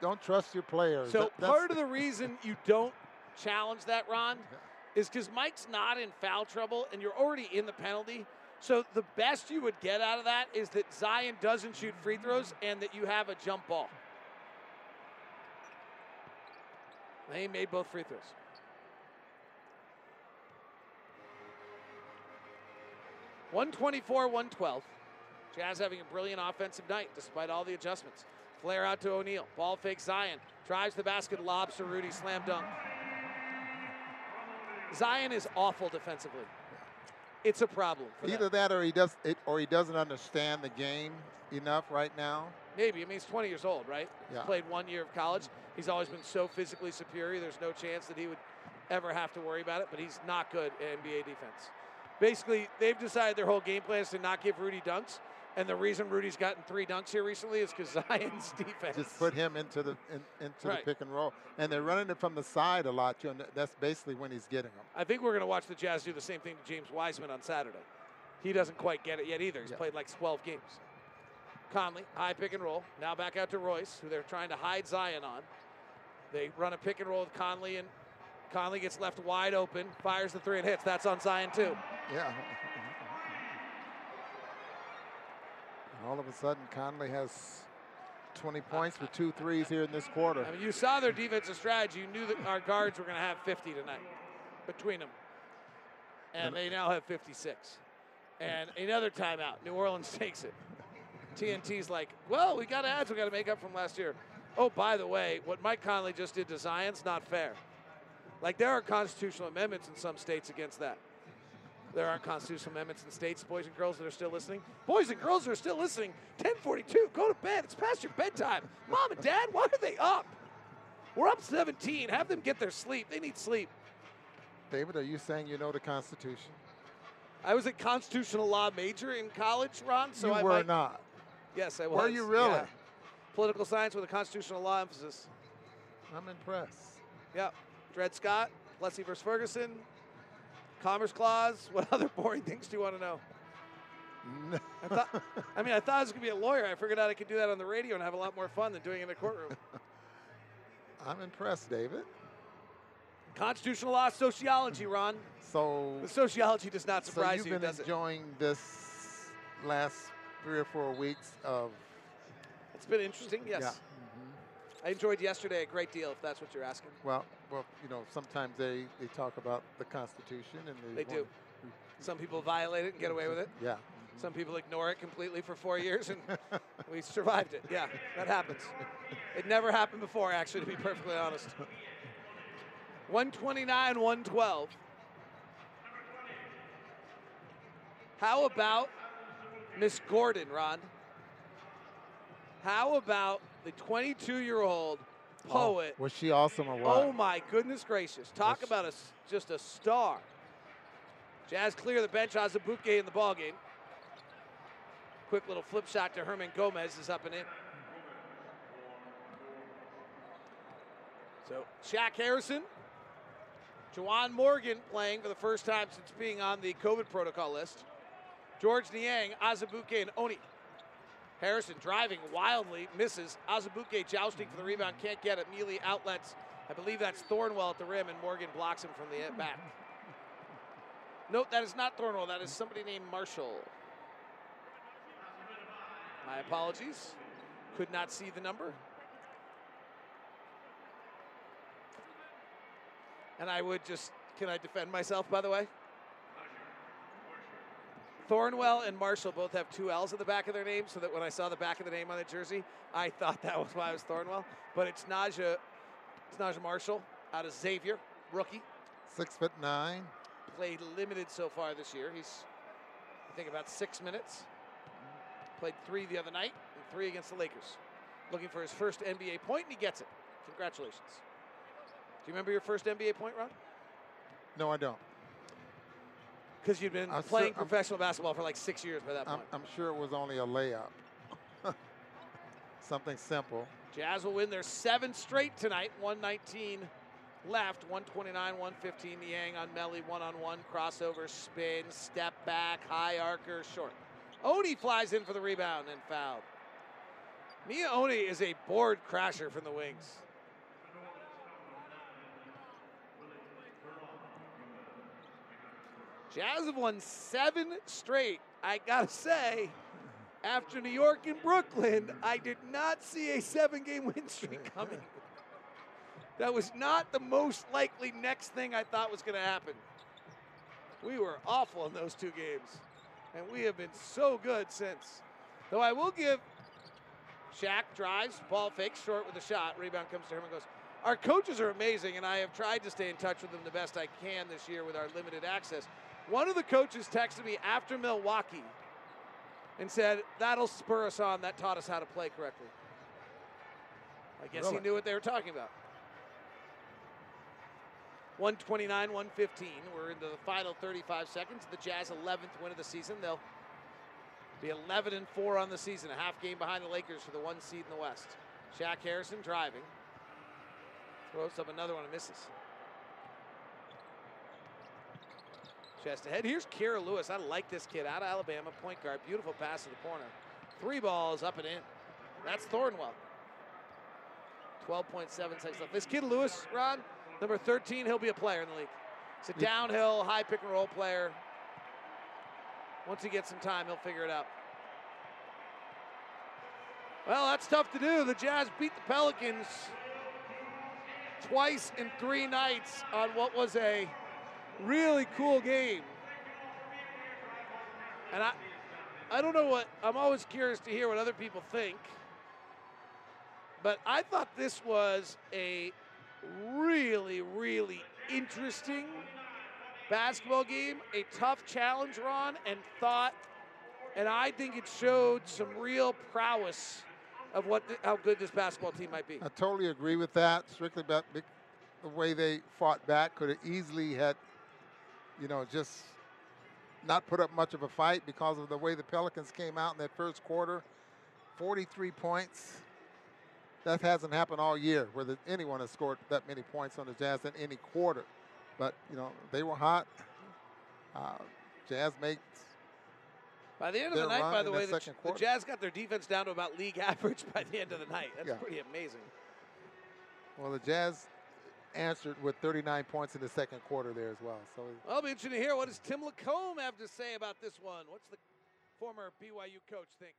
don't trust your players. So That- part of the reason you don't challenge that, Ron, is because Mike's not in foul trouble and you're already in the penalty. So the best you would get out of that is that Zion doesn't shoot free throws and that you have a jump ball. They made both free throws. One twenty-four, one twelve. Jazz having a brilliant offensive night despite all the adjustments. Flare out to O'Neale. Ball fake Zion. Drives the basket, lobs to Rudy. Slam dunk. Zion is awful defensively. It's a problem. For them. Either that or he does it, or he doesn't understand the game enough right now. Maybe. I mean, he's 20 years old, right? Yeah. He's played one year of college. He's always been so physically superior. There's no chance that he would ever have to worry about it, but he's not good at NBA defense. Basically, they've decided their whole game plan is to not give Rudy dunks. And the reason Rudy's gotten three dunks here recently is because Zion's defense. Just put him into the in, into Right. the pick and roll, and they're running it from the side a lot. You know, that's basically when he's getting them. I think we're going to watch the Jazz do the same thing to James Wiseman on Saturday. He doesn't quite get it yet either. He's Yeah. played like 12 games. Conley, high pick and roll. Now back out to Royce, who they're trying to hide Zion on. They run a pick and roll with Conley, and Conley gets left wide open, fires the three and hits. That's on Zion, too. Yeah. And all of a sudden, Conley has 20 points with two threes here in this quarter. I mean, you saw their defensive strategy. You knew that our guards were going to have 50 tonight between them. And they now have 56. And another timeout. New Orleans takes it. TNT's like, well, we got ads we got to make up from last year. Oh, by the way, what Mike Conley just did to Zion's not fair. Like, there are constitutional amendments in some states against that. There are constitutional amendments in states, boys and girls that are still listening. Boys and girls that are still listening, 1042, go to bed. It's past your bedtime. Mom and dad, why are they up? We're up 17. Have them get their sleep. They need sleep. David, are you saying you know the Constitution? I was a constitutional law major in college, Ron. So you I were might, not. Yes, I was. Were you really? yeah. Political science with a constitutional law emphasis. I'm impressed. Yeah. Dred Scott, Plessy versus Ferguson, Commerce Clause. What other boring things do you want to know? I thought. I mean, I thought I was gonna be a lawyer. I figured out I could do that on the radio and have a lot more fun than doing it in a courtroom. I'm impressed, David. Constitutional law, sociology, Ron. So The sociology does not So surprise you've you, been does it? enjoying this last three or four weeks of It's been interesting, yes. Yeah. I enjoyed yesterday a great deal, if that's what you're asking. well, well, you know, sometimes they, they talk about the Constitution and they, They do. Some people violate it and get away with it. Yeah. Some people ignore it completely for four years, and we survived it. Yeah, that happens. It never happened before, actually, to be perfectly honest. 129, 112. How about Miss Gorman, Ron? How about the 22 year old poet? Was she awesome or what? Oh my goodness gracious! Talk about a just a star. Jazz clear the bench. Azubuike in the ball game. Quick little flip shot to Hernangomez is up and in. So Shaq Harrison, Juwan Morgan playing for the first time since being on the COVID protocol list. Georges Niang, Azubuike, and Oni. Harrison driving wildly, misses. Azubuike jousting for the rebound, can't get it. Melli outlets. I believe that's Thornwell at the rim, and Morgan blocks him from the back. Note that is not Thornwell, that is somebody named Marshall. My apologies. Could not see the number. And I would just, can I defend myself, by the way? Thornwell and Marshall both have two L's at the back of their name, so that when I saw the back of the name on the jersey, I thought that was why it was Thornwell. But it's Naji, it's Naji Marshall out of Xavier, rookie. Six foot nine. Played limited so far this year. He's, I think, about six minutes. Played three the other night and three against the Lakers. Looking for his first NBA point, and he gets it. Congratulations. Do you remember your first NBA point, Ron? No, I don't. Because you've been I'm playing sure- I'm- professional basketball for like six years by that I'm, point. I'm sure it was only a layup. Something simple. Jazz will win their seventh straight tonight. 119 left, 129, 115. Niang on Melli, one on one, crossover, spin, step back, high archer, short. Oni flies in for the rebound and fouled. Miye Oni is a board crasher from the wings. Jazz have won seven straight. I gotta say, after New York and Brooklyn, I did not see a seven game win streak coming. That was not the most likely next thing I thought was going to happen. We were awful in those two games, and we have been so good since. Though I will give Shaq drives, ball fakes, short with a shot, rebound comes to Hernangomez. Our coaches are amazing, and I have tried to stay in touch with them the best I can this year with our limited access. One of the coaches texted me after Milwaukee and said, That'll spur us on. That taught us how to play correctly. I guess he knew what they were talking about. 129, 115. We're into the final 35 seconds. The Jazz 11th win of the season. They'll be 11 and 4 on the season, a half game behind the Lakers for the one seed in the West. Shaq Harrison driving. Throws up another one and misses. Chest ahead. Here's Kira Lewis. I like this kid out of Alabama, point guard. Beautiful pass to the corner. Three balls up and in. That's Thornwell. 12.7 seconds left. This kid Lewis, Ron, number 13, he'll be a player in the league. He's a downhill, high pick and roll player. Once he gets some time, he'll figure it out. Well, that's tough to do. The Jazz beat the Pelicans twice in three nights on what was a really cool game. And I, I don't know what, I'm always curious to hear what other people think. But I thought this was a really, really interesting basketball game, a tough challenge, Ron, and thought, and I think it showed some real prowess of what how good this basketball team might be. I totally agree with that. Strictly about the the way they fought back could have easily had, you know, just not put up much of a fight because of the way the Pelicans came out in that first quarter. 43 points. That hasn't happened all year where the, anyone has scored that many points on the Jazz in any quarter. But, you know, they were hot. Uh, Jazz made By the end of the night, by the way, the, the. Jazz got their defense down to about league average by the end of the night. That's Yeah. pretty amazing. Well, the Jazz answered with 39 points in the second quarter there as well. So it'll be interesting to hear what does Tim Lacombe have to say about this one. What's the former BYU coach think?